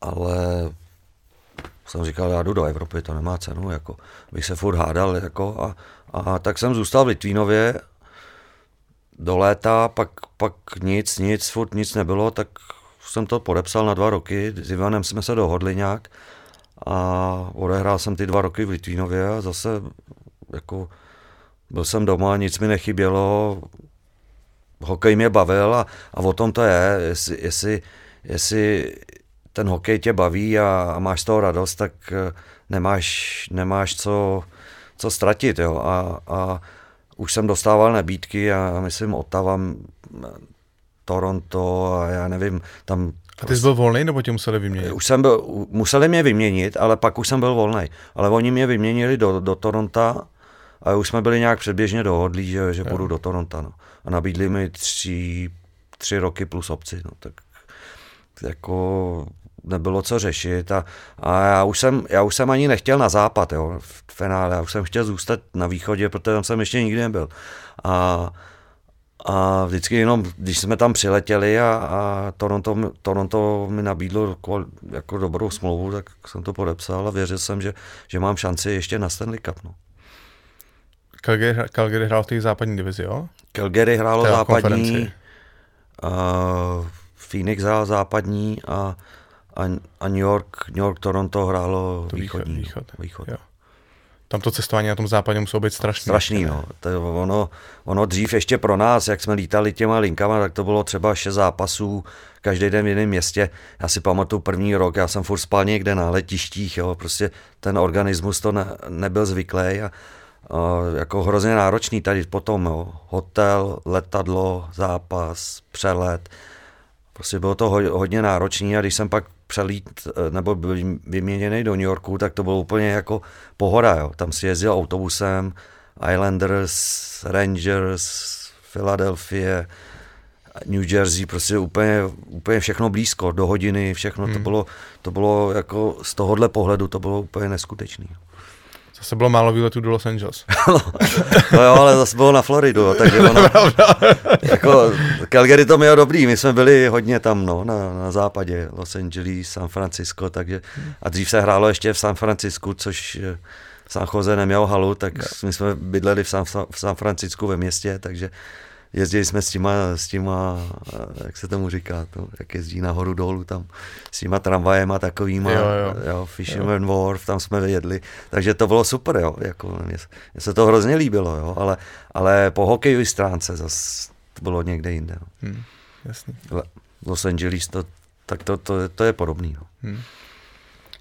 ale jsem říkal, já jdu do Evropy, to nemá cenu, jako bych se furt hádal, jako a, a tak jsem zůstal v Litvínově do léta, pak, pak nic, nic, furt nic nebylo, tak jsem to podepsal na dva roky, s Ivanem jsme se dohodli nějak a odehrál jsem ty dva roky v Litvínově a zase jako byl jsem doma, nic mi nechybělo, hokej mě bavil a, a o tom to je, jestli, jestli, jestli ten hokej tě baví a, a máš z toho radost, tak eh, nemáš, nemáš co, co ztratit. Jo. A, a už jsem dostával nabídky a myslím Ottawa, Toronto a já nevím, tam a ty jsi byl volný, nebo tě museli vyměnit? Už jsem byl, museli mě vyměnit, ale pak už jsem byl volný. Ale oni mě vyměnili do, do Toronto a už jsme byli nějak předběžně dohodlí, že, že půjdu do Toronto. No. A nabídli mi tři, tři roky plus obci. No. Tak jako nebylo co řešit a, a já, už jsem, já už jsem ani nechtěl na západ jo, v finále, já už jsem chtěl zůstat na východě, protože tam jsem ještě nikdy nebyl. A, a vždycky jenom, když jsme tam přiletěli a, a Toronto, Toronto mi nabídlo jako dobrou smlouvu, tak jsem to podepsal a věřil jsem, že, že mám šanci ještě na Stanley Cup. No. Calgary, Calgary hrál v té západní divizi, jo? Calgary hrálo Teda západní, uh, Phoenix hrál západní a, a, a New York, New York, Toronto hrálo To východ- východní. východ, východ. jo. Tam to cestování na tom západě muselo být strašný. Strašný, no. To, je ono, ono dřív ještě pro nás, jak jsme lítali těma linkama, tak to bylo třeba šest zápasů každý den v jiném městě. Já si pamatuju první rok, já jsem furt spal někde na letištích, jo, prostě ten organismus to ne, nebyl zvyklý a, a jako hrozně náročný tady potom, jo. Hotel, letadlo, zápas, přelet. Prostě bylo to ho- hodně náročný a když jsem pak přelít eh, nebo byl vyměněný do New Yorku, tak to bylo úplně jako pohoda. Jo. Tam si jezdil autobusem, Islanders, Rangers, Philadelphia, New Jersey, prostě úplně, úplně všechno blízko, do hodiny, všechno to bylo, to bylo jako z tohohle pohledu, to bylo úplně neskutečný. Zase bylo málo výletů do Los Angeles. No jo, ale zase bylo na Floridu, takže ono, jako Calgary to mělo dobrý, my jsme byli hodně tam, no, na, na západě, Los Angeles, San Francisco, takže, a dřív se hrálo ještě v San Francisku, což eh, San Jose neměl halu, tak my jsme bydleli v San, v San Francisku ve městě, takže jezdili jsme s těma, s těma, eh, jak se tomu říká, to, jak jezdí nahoru dolů tam, s těma tramvajema takovýma, Jo, jo. jo Fisherman Wharf, tam jsme jedli, takže to bylo super, jo, jako, mně, mně se to hrozně líbilo, jo, ale, ale po hokejové stránce zase to bylo někde jinde. Jo. Hm, jasný. Le- Los Angeles, to, tak to, to, to je podobný. No.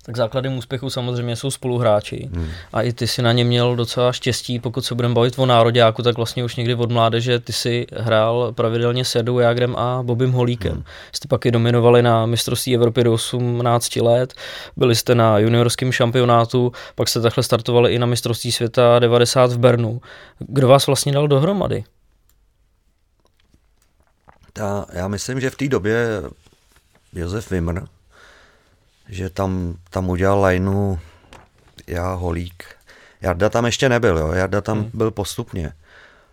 Tak základem úspěchu samozřejmě jsou spoluhráči. Hmm. A i ty si na ně měl docela štěstí, pokud se budeme bavit o nároďáku, tak vlastně už někdy od mládeže ty si hrál pravidelně s Jadou Jágrem a Bobem Holíkem. Hmm. Jste pak i dominovali na mistrovství Evropy do 18 let, byli jste na juniorském šampionátu, pak jste takhle startovali i na mistrovství světa 90 v Bernu. Kdo vás vlastně dal dohromady? Ta, já myslím, že v té době Josef Vimr, že tam, tam udělal lajnu já, Holík. Jarda tam ještě nebyl, jo. Jarda tam hmm. byl postupně.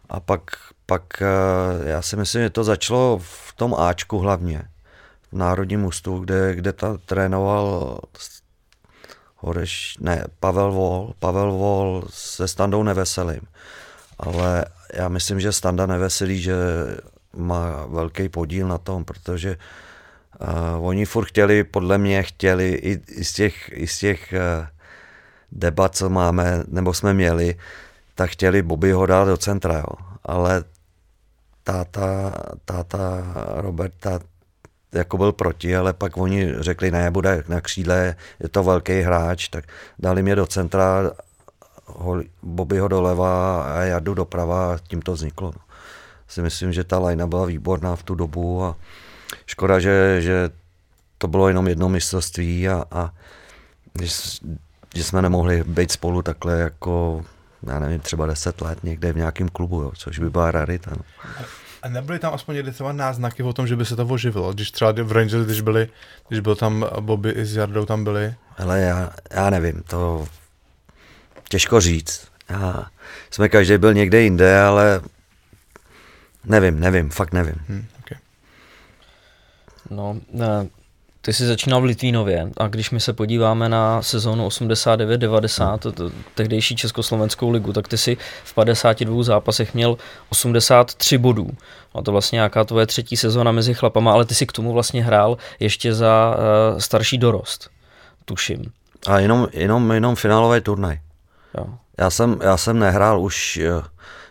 A pak, pak eh, já si myslím, že to začalo v tom Ačku hlavně, v Národním ústu, kde, kde ta trénoval Horeš, ne, Pavel Vol, Pavel Vol se Standou Neveselým. Ale já myslím, že Standa Neveselý, že má velký podíl na tom, protože uh, oni furt chtěli, podle mě chtěli i, i z těch, i z těch uh, debat, co máme, nebo jsme měli, tak chtěli Bobbyho dát do centra, jo. Ale táta, táta Roberta jako byl proti, ale pak oni řekli, ne, bude na křídle, je to velký hráč, tak dali mě do centra, ho, Bobbyho doleva a já jdu doprava a tím to vzniklo. No. Si myslím, že ta lajna byla výborná v tu dobu a škoda, že, že to bylo jenom jedno mistrovství a, a že, že jsme nemohli být spolu takhle jako já nevím, třeba 10 let někde v nějakém klubu, jo, což by byla rarita. No. A nebyly tam aspoň někdy třeba náznaky o tom, že by se to oživilo? Když třeba v Rangers, když byli, když byl tam Bobby i s Jardou tam byli. Ale já, já nevím, to těžko říct. Já, jsme každý byl někde jinde, ale nevím, nevím, fakt nevím. Hm, okay. No, ne, ty jsi začínal v Litvínově a když my se podíváme na sezónu 89-90, to- to- tehdejší Československou ligu, tak ty si v 52 zápasech měl 83 bodů. A to vlastně nějaká tvoje třetí sezóna mezi chlapama, ale ty si k tomu vlastně hrál ještě za uh, starší dorost, tuším. A jenom, jenom, jenom finálový turnaj. Jo. Já jsem, já jsem nehrál už, eh,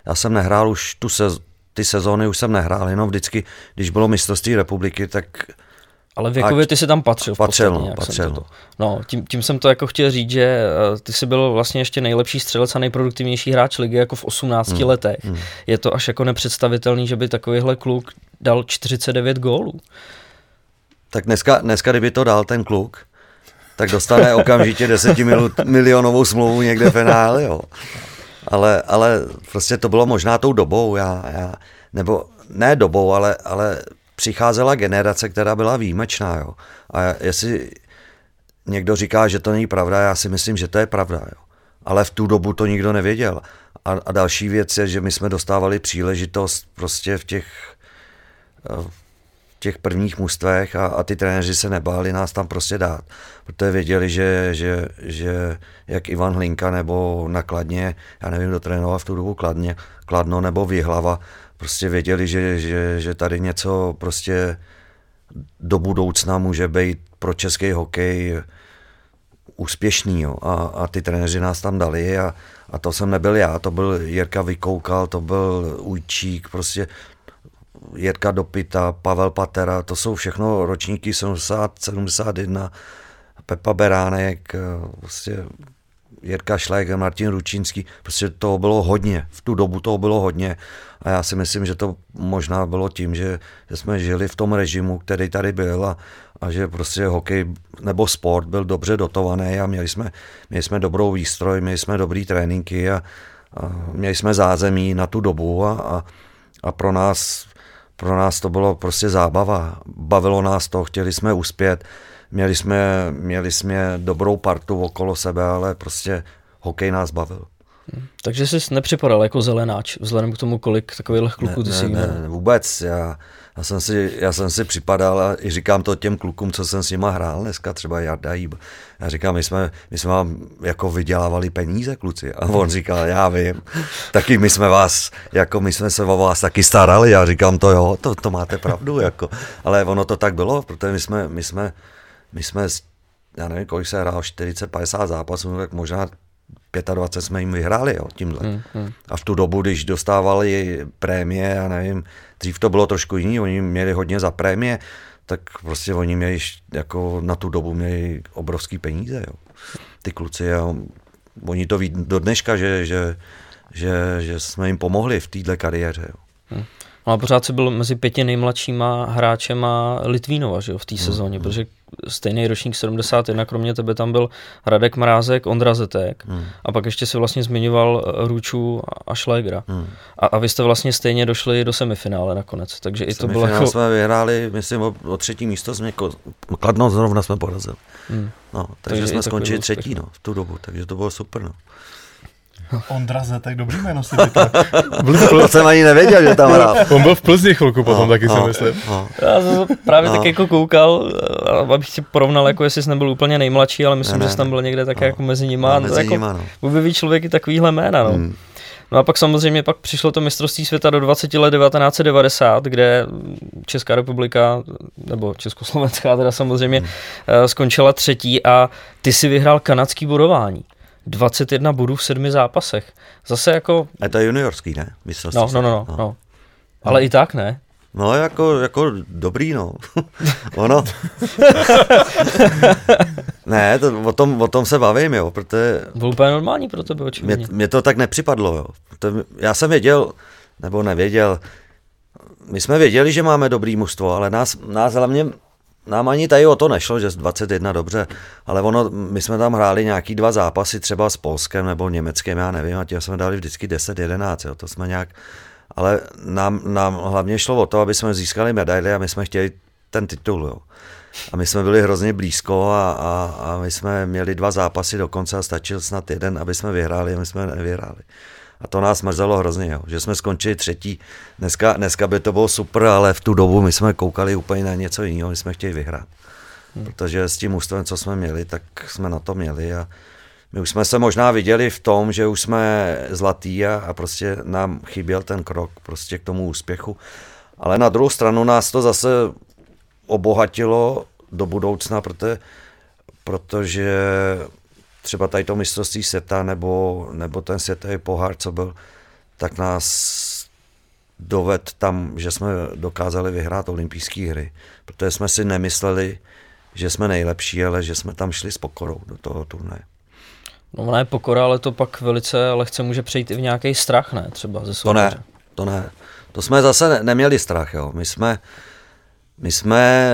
já jsem nehrál už tu sez, ty sezóny už jsem nehrál, jenom vždycky, když bylo mistrovství republiky, tak Ale věkově ty si tam patřil. V Patřil, podstatě, no, nějak jsem patřil, to- No, tím, tím jsem to jako chtěl říct, že eh, ty jsi byl vlastně ještě nejlepší střelec a nejproduktivnější hráč ligy jako v 18 Hmm, letech. Je to až jako nepředstavitelný, že by takovýhle kluk dal 49 gólů. Tak dneska, dneska, kdyby to dal ten kluk, tak dostane okamžitě 10 mil, milionovou smlouvu někde v jo. Ale, ale prostě to bylo možná tou dobou, já, já, nebo ne dobou, ale, ale přicházela generace, která byla výjimečná, jo. A jestli někdo říká, že to není pravda, já si myslím, že to je pravda, jo. Ale v tu dobu to nikdo nevěděl. A, a další věc je, že my jsme dostávali příležitost prostě v těch eh, těch prvních mužstvech a, a ty trenéři se nebáli nás tam prostě dát, protože věděli, že, že, že jak Ivan Hlinka nebo nakladně, já nevím, kdo trénoval v tu dobu Kladně, Kladno nebo Vyhlava, prostě věděli, že, že, že tady něco prostě do budoucna může být pro český hokej úspěšný. Jo. A, a ty trenéři nás tam dali a, a to jsem nebyl já, to byl Jirka Vykoukal, to byl Ujčík, prostě Jirka Dopita, Pavel Patera, to jsou všechno ročníky 70, 71, Pepa Beránek, prostě Jirka Šlek, Martin Ručínský, prostě toho bylo hodně, v tu dobu toho bylo hodně. A já si myslím, že to možná bylo tím, že, že jsme žili v tom režimu, který tady byl a, a že prostě hokej nebo sport byl dobře dotovaný a měli jsme, měli jsme dobrou výstroj, měli jsme dobrý tréninky a, a měli jsme zázemí na tu dobu a, a, a pro nás pro nás to bylo prostě zábava. Bavilo nás to, chtěli jsme uspět, měli jsme, měli jsme dobrou partu okolo sebe, ale prostě hokej nás bavil. Takže jsi nepřipadal jako zelenáč, vzhledem k tomu, kolik takových kluků ty ne, jsi ne, ne, vůbec. Já, já, jsem si, já jsem si připadal a i říkám to těm klukům, co jsem s nima hrál dneska, třeba Jarda Jíb. Já říkám, my jsme, my jsme vám jako vydělávali peníze, kluci. A on říkal, já vím, taky my jsme vás, jako my jsme se o vás taky starali. Já říkám, to jo, to, to máte pravdu. Jako. Ale ono to tak bylo, protože my jsme, my jsme, my jsme já nevím, kolik se hrál, 40-50 zápasů, tak možná 25 jsme jim vyhráli jo, tímhle. Hmm, hmm. A v tu dobu, když dostávali prémie, já nevím, dřív to bylo trošku jiný, oni měli hodně za prémie, tak prostě oni měli, jako na tu dobu měli obrovský peníze, jo. Ty kluci, a oni to ví do dneška, že, že, že, že jsme jim pomohli v této kariéře, jo. Hmm. No a pořád si byl mezi pěti nejmladšíma hráčema Litvínova že jo, v té hmm. sezóně, hmm. protože stejný ročník 71, kromě tebe tam byl Radek Mrázek, Ondra Zetek hmm. a pak ještě si vlastně zmiňoval eh, Růču a Šlégra. Hmm. A, a vy jste vlastně stejně došli do semifinále nakonec, takže i to bylo jako... jsme vyhráli, myslím, o, o třetí místo jsme jako, Kladno zrovna jsme porazili. Hmm. No, takže, takže jsme skončili třetí no, v tu dobu, takže to bylo super. No. Ondra tak dobrý jméno si To jsem ani nevěděl, že tam hrál. On byl v Plzni chvilku potom, no, taky no, si myslím. No. Já jsem právě no. tak jako koukal, abych si porovnal, jako jestli jsi nebyl úplně nejmladší, ale myslím, ne, ne, že jsi tam byl někde tak no. jako mezi nima. No, mezi jako, nima no. Objeví člověk i takovýhle jména, no. Hmm. No a pak samozřejmě pak přišlo to mistrovství světa do 20 let 1990, kde Česká republika, nebo Československá teda samozřejmě, hmm. Eh, skončila třetí a ty si vyhrál kanadský bodování. 21 bodů v sedmi zápasech. Zase jako... A to je juniorský, ne? No, no, no, no, no, no. Ale no. i tak ne. No, jako, jako dobrý, no. ono. ne, to, o, tom, o tom se bavím, jo, protože... Bylo úplně normální pro tebe, očividně. Mě, mě to tak nepřipadlo, jo. To, já jsem věděl, nebo nevěděl, my jsme věděli, že máme dobrý mužstvo, ale nás, nás hlavně nám ani tady o to nešlo, že z 21 dobře, ale ono, my jsme tam hráli nějaký dva zápasy třeba s Polskem nebo Německem, já nevím, a tím jsme dali vždycky 10-11, to jsme nějak, ale nám, nám hlavně šlo o to, aby jsme získali medaily a my jsme chtěli ten titul, jo. A my jsme byli hrozně blízko a, a, a my jsme měli dva zápasy dokonce a stačil snad jeden, aby jsme vyhráli a my jsme nevyhráli. A to nás mrzelo hrozně, jo, že jsme skončili třetí. Dneska, dneska by to bylo super, ale v tu dobu my jsme koukali úplně na něco jiného, my jsme chtěli vyhrát. Hmm. Protože s tím ústavem, co jsme měli, tak jsme na to měli a my už jsme se možná viděli v tom, že už jsme zlatý a, a prostě nám chyběl ten krok prostě k tomu úspěchu. Ale na druhou stranu nás to zase obohatilo do budoucna, protože, protože třeba tady to mistrovství světa nebo, nebo ten světový pohár, co byl, tak nás doved tam, že jsme dokázali vyhrát olympijské hry, protože jsme si nemysleli, že jsme nejlepší, ale že jsme tam šli s pokorou do toho turnaje. No ona je pokora, ale to pak velice lehce může přejít i v nějaký strach, ne? Třeba ze To ne, to ne. To jsme zase ne, neměli strach, jo. My jsme, my jsme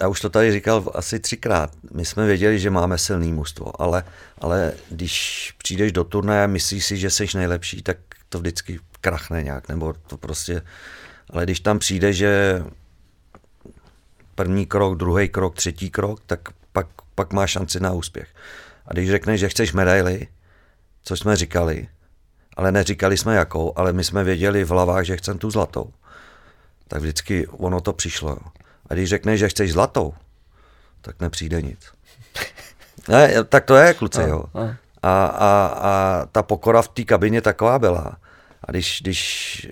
já už to tady říkal asi třikrát, my jsme věděli, že máme silný mužstvo, ale, ale když přijdeš do turnaje a myslíš si, že jsi nejlepší, tak to vždycky krachne nějak, nebo to prostě, ale když tam přijde, že první krok, druhý krok, třetí krok, tak pak, pak máš šanci na úspěch. A když řekneš, že chceš medaily, co jsme říkali, ale neříkali jsme jakou, ale my jsme věděli v hlavách, že chceme tu zlatou tak vždycky ono to přišlo. Jo. A když řekneš, že chceš zlatou, tak nepřijde nic. Ne, tak to je, kluci, jo. A, a, a ta pokora v té kabině taková byla. A když, když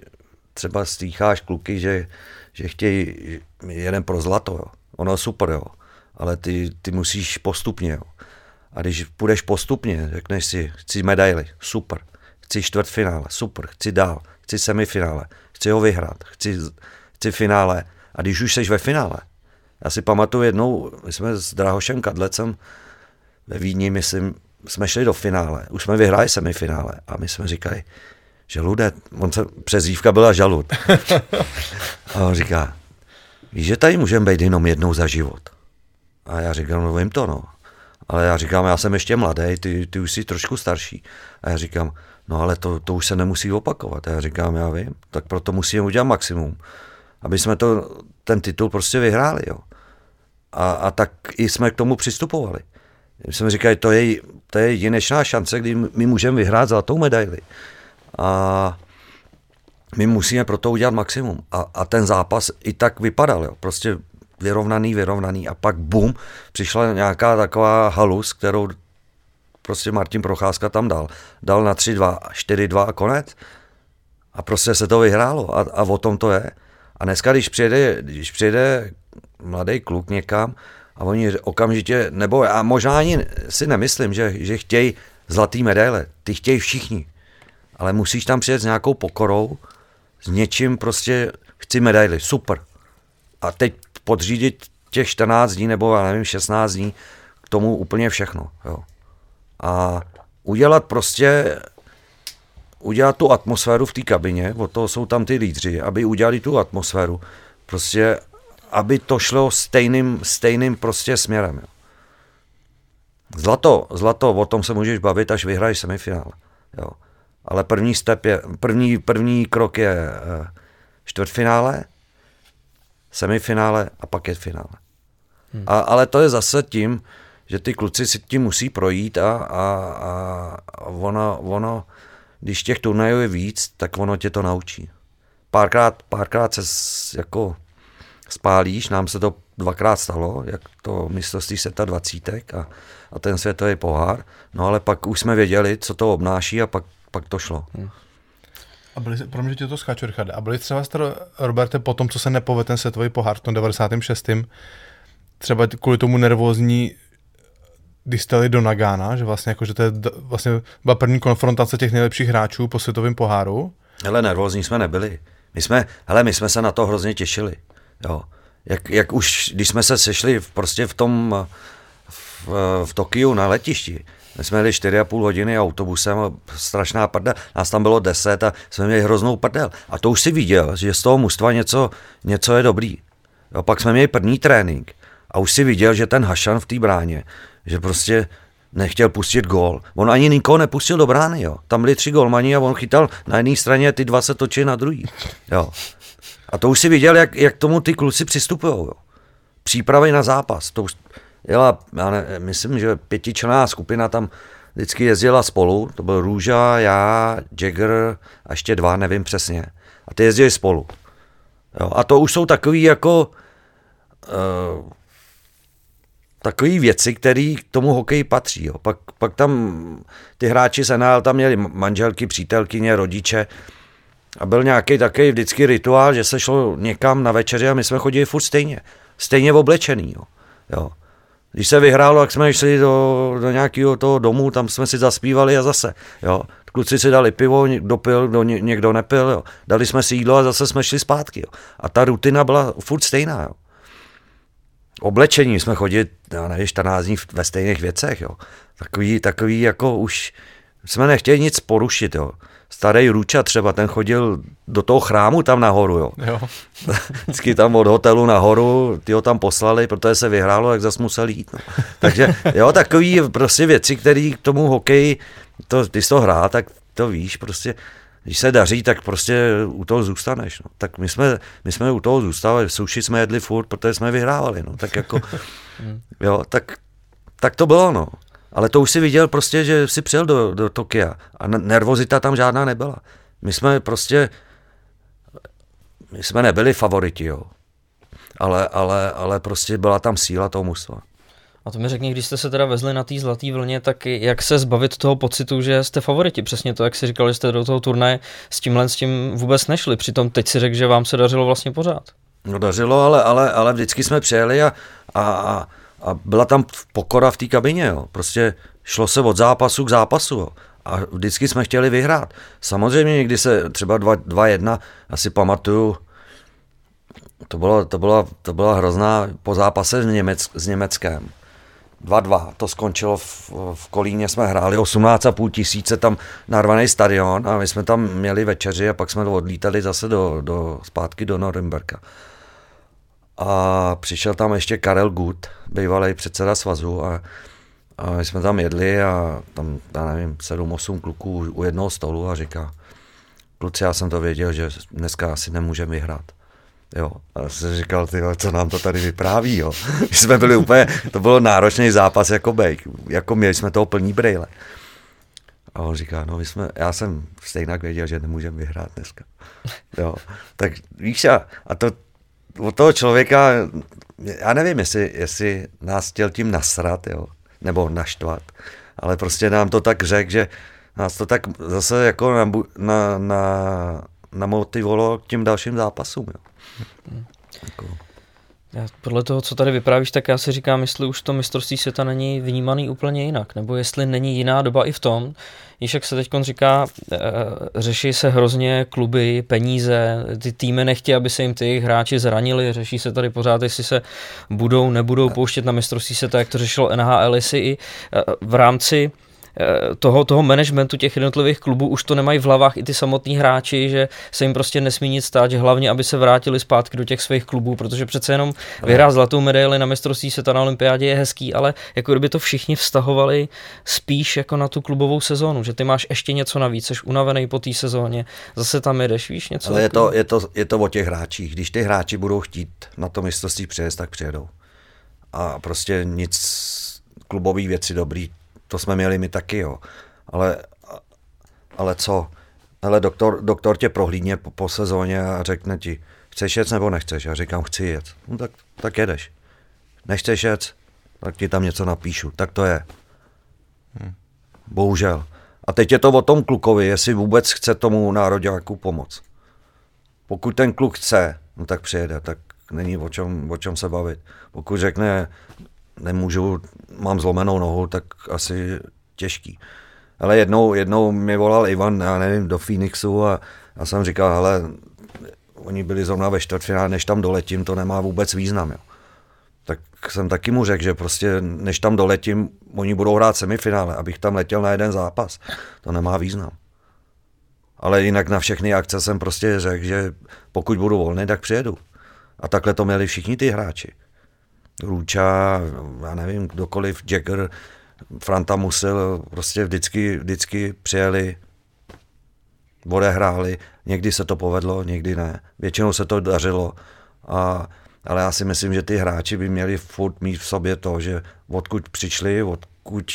třeba stýcháš kluky, že, že chtějí jeden pro zlato, jo. ono je super, jo. ale ty, ty musíš postupně. Jo. A když půjdeš postupně, řekneš si, chci medaily, super, chci čtvrtfinále, super, chci dál, chci semifinále, chci ho vyhrát, chci, chci finále. A když už jsi ve finále, já si pamatuju jednou, my jsme s Drahošem Kadlecem ve Vídni, myslím, jsme šli do finále, už jsme vyhráli semifinále a my jsme říkali, žalude, on se, přezívka byla žalud. a on říká, víš, že tady můžeme být jenom jednou za život. A já říkám, no vím to, no. Ale já říkám, já jsem ještě mladý, ty, ty už jsi trošku starší. A já říkám, no ale to, to už se nemusí opakovat. A já říkám, já vím, tak proto musíme udělat maximum, aby jsme to, ten titul prostě vyhráli, jo. A, a tak i jsme k tomu přistupovali. My jsme říkali, to je, to je jedinečná šance, kdy my můžeme vyhrát zlatou medaili. A my musíme pro to udělat maximum. A, a ten zápas i tak vypadal, jo. prostě vyrovnaný, vyrovnaný a pak bum, přišla nějaká taková halus, kterou prostě Martin Procházka tam dal. Dal na 3-2, 4-2 a konec. A prostě se to vyhrálo a, a o tom to je. A dneska, když přijede, když přijede mladý kluk někam a oni okamžitě, nebo já možná ani si nemyslím, že, že chtějí zlatý medaile, ty chtějí všichni, ale musíš tam přijet s nějakou pokorou, s něčím prostě, chci medaily, super. A teď podřídit těch 14 dní nebo já nevím, 16 dní k tomu úplně všechno. Jo. A udělat prostě udělat tu atmosféru v té kabině, o to jsou tam ty lídři, aby udělali tu atmosféru, prostě, aby to šlo stejným, stejným prostě směrem. Jo. Zlato, zlato, o tom se můžeš bavit, až vyhraješ semifinále. Jo. Ale první step je, první, první krok je eh, čtvrtfinále, semifinále a pak je finále. Hmm. A, ale to je zase tím, že ty kluci si tím musí projít a, a, a ono, ono, když těch turnajů je víc, tak ono tě to naučí. Párkrát, párkrát se jako spálíš, nám se to dvakrát stalo, jak to mistrovství seta dvacítek a, a ten světový pohár, no ale pak už jsme věděli, co to obnáší a pak, pak to šlo. Hmm. A byli, pro mě tě to skáču, Richard. A byli třeba, Roberte, po tom, co se nepovedl ten světový pohár v tom 96. třeba kvůli tomu nervózní když jste do Nagana, že vlastně jako, že to je vlastně byla první konfrontace těch nejlepších hráčů po světovém poháru. Hele, nervózní jsme nebyli. My jsme, hele, my jsme se na to hrozně těšili. Jo. Jak, jak už, když jsme se sešli v, prostě v tom, v, v Tokiu na letišti, my jsme jeli 4,5 hodiny autobusem strašná prdel. Nás tam bylo 10 a jsme měli hroznou prdel. A to už si viděl, že z toho mužstva něco, něco je dobrý. Jo, pak jsme měli první trénink a už si viděl, že ten Hašan v té bráně, že prostě nechtěl pustit gól. On ani nikoho nepustil do brány, jo. Tam byli tři golmani a on chytal na jedné straně, ty dva se točí na druhý. Jo. A to už si viděl, jak, jak tomu ty kluci přistupují. Přípravy na zápas. To už, jela, já ne, myslím, že pětičlená skupina tam vždycky jezdila spolu, to byl Růža, já, Jagger a ještě dva, nevím přesně. A ty jezdili spolu. Jo, a to už jsou takový jako uh, takové věci, které k tomu hokeji patří. Jo. Pak, pak tam ty hráči z NHL tam měli manželky, přítelkyně, rodiče a byl nějaký takový vždycky rituál, že se šlo někam na večeři a my jsme chodili furt stejně. Stejně oblečený. Jo. Jo. Když se vyhrálo, tak jsme šli do, do nějakého toho domu, tam jsme si zaspívali a zase. Jo. Kluci si dali pivo, někdo pil, kdo, někdo nepil. Jo. Dali jsme si jídlo a zase jsme šli zpátky. Jo. A ta rutina byla furt stejná. Jo. Oblečení jsme chodili, já nevím, 14 dní ve stejných věcech. Jo. Takový, takový jako už jsme nechtěli nic porušit. Jo starý Ruča třeba, ten chodil do toho chrámu tam nahoru, jo. jo. Vždycky tam od hotelu nahoru, ty ho tam poslali, protože se vyhrálo, jak zase musel jít. No. Takže jo, takový prostě věci, které k tomu hokeji, to, ty jsi to hrá, tak to víš, prostě když se daří, tak prostě u toho zůstaneš. No. Tak my jsme, my jsme u toho zůstali, suši jsme jedli furt, protože jsme vyhrávali. No. Tak jako, jo, tak, tak to bylo, no. Ale to už si viděl prostě, že si přijel do, do Tokia a nervozita tam žádná nebyla. My jsme prostě my jsme nebyli favoriti, jo. Ale, ale, ale prostě byla tam síla toho mužstva. A to mi řekni, když jste se teda vezli na té zlaté vlně, tak jak se zbavit toho pocitu, že jste favoriti? Přesně to, jak si říkal, že jste do toho turnaje s tímhle s tím vůbec nešli. Přitom teď si řekl, že vám se dařilo vlastně pořád. No dařilo, ale, ale, ale vždycky jsme přijeli a, a, a, a byla tam pokora v té kabině. Jo. Prostě šlo se od zápasu k zápasu. Jo. A vždycky jsme chtěli vyhrát. Samozřejmě někdy se třeba 2-1, asi pamatuju, to bylo, to, bylo, to byla hrozná po zápase s, Němec, s Německem. 2-2, to skončilo v, v Kolíně, jsme hráli 18,5 tisíce tam narvaný stadion a my jsme tam měli večeři a pak jsme odlítali zase do, do, zpátky do Norimberka. A přišel tam ještě Karel Gut, bývalý předseda svazu a, a my jsme tam jedli a tam, já nevím, 7-8 kluků u jednoho stolu a říká, kluci, já jsem to věděl, že dneska asi nemůžeme vyhrát. Jo, a jsem říkal, ty, co nám to tady vypráví, jo. My jsme byli úplně, to bylo náročný zápas jako bejk, jako měli jsme toho plný brejle. A on říká, no my jsme, já jsem stejně věděl, že nemůžeme vyhrát dneska. Jo, tak víš, a, a to od toho člověka, já nevím, jestli, jestli nás chtěl tím nasrat, jo, nebo naštvat, ale prostě nám to tak řekl, že nás to tak zase jako na, na, na, namotivovalo k těm dalším zápasům. Jo. Jako. Já podle toho, co tady vyprávíš, tak já si říkám, jestli už to mistrovství světa není vnímaný úplně jinak, nebo jestli není jiná doba i v tom, již jak se teď říká, e, řeší se hrozně kluby, peníze, ty týmy nechtějí, aby se jim ty hráči zranili, řeší se tady pořád, jestli se budou, nebudou pouštět na mistrovství světa, jak to řešilo NHL, jestli i e, v rámci Eh, toho, toho managementu těch jednotlivých klubů už to nemají v hlavách i ty samotní hráči, že se jim prostě nesmí nic stát, že hlavně, aby se vrátili zpátky do těch svých klubů, protože přece jenom vyhrát zlatou medaili na mistrovství světa na olympiádě je hezký, ale jako kdyby to všichni vztahovali spíš jako na tu klubovou sezónu, že ty máš ještě něco navíc, jsi unavený po té sezóně, zase tam jedeš, víš něco. Ale je to, je, to, je to o těch hráčích. Když ty hráči budou chtít na to mistrovství přijet, tak přijedou. A prostě nic klubový věci dobrý to jsme měli my taky, jo. Ale, ale co? Ale doktor, doktor tě prohlídně po, po sezóně a řekne ti, chceš jet nebo nechceš? Já říkám, chci jet. No tak, tak jedeš. Nechceš jet? Tak ti tam něco napíšu. Tak to je. Hmm. Bohužel. A teď je to o tom klukovi, jestli vůbec chce tomu nároďáku pomoct. Pokud ten kluk chce, no tak přijede, tak není o čem, o čem se bavit. Pokud řekne, nemůžu, mám zlomenou nohu, tak asi těžký. Ale jednou, jednou mi volal Ivan, já nevím, do Phoenixu a já jsem říkal, hele, oni byli zrovna ve čtvrtfinále, než tam doletím, to nemá vůbec význam. Jo. Tak jsem taky mu řekl, že prostě než tam doletím, oni budou hrát semifinále, abych tam letěl na jeden zápas. To nemá význam. Ale jinak na všechny akce jsem prostě řekl, že pokud budu volný, tak přijedu. A takhle to měli všichni ty hráči. Růča, já nevím, kdokoliv, Jagger, Franta musel, prostě vždycky, vždycky přijeli, odehráli, někdy se to povedlo, někdy ne. Většinou se to dařilo, a, ale já si myslím, že ty hráči by měli furt mít v sobě to, že odkud přišli, odkud,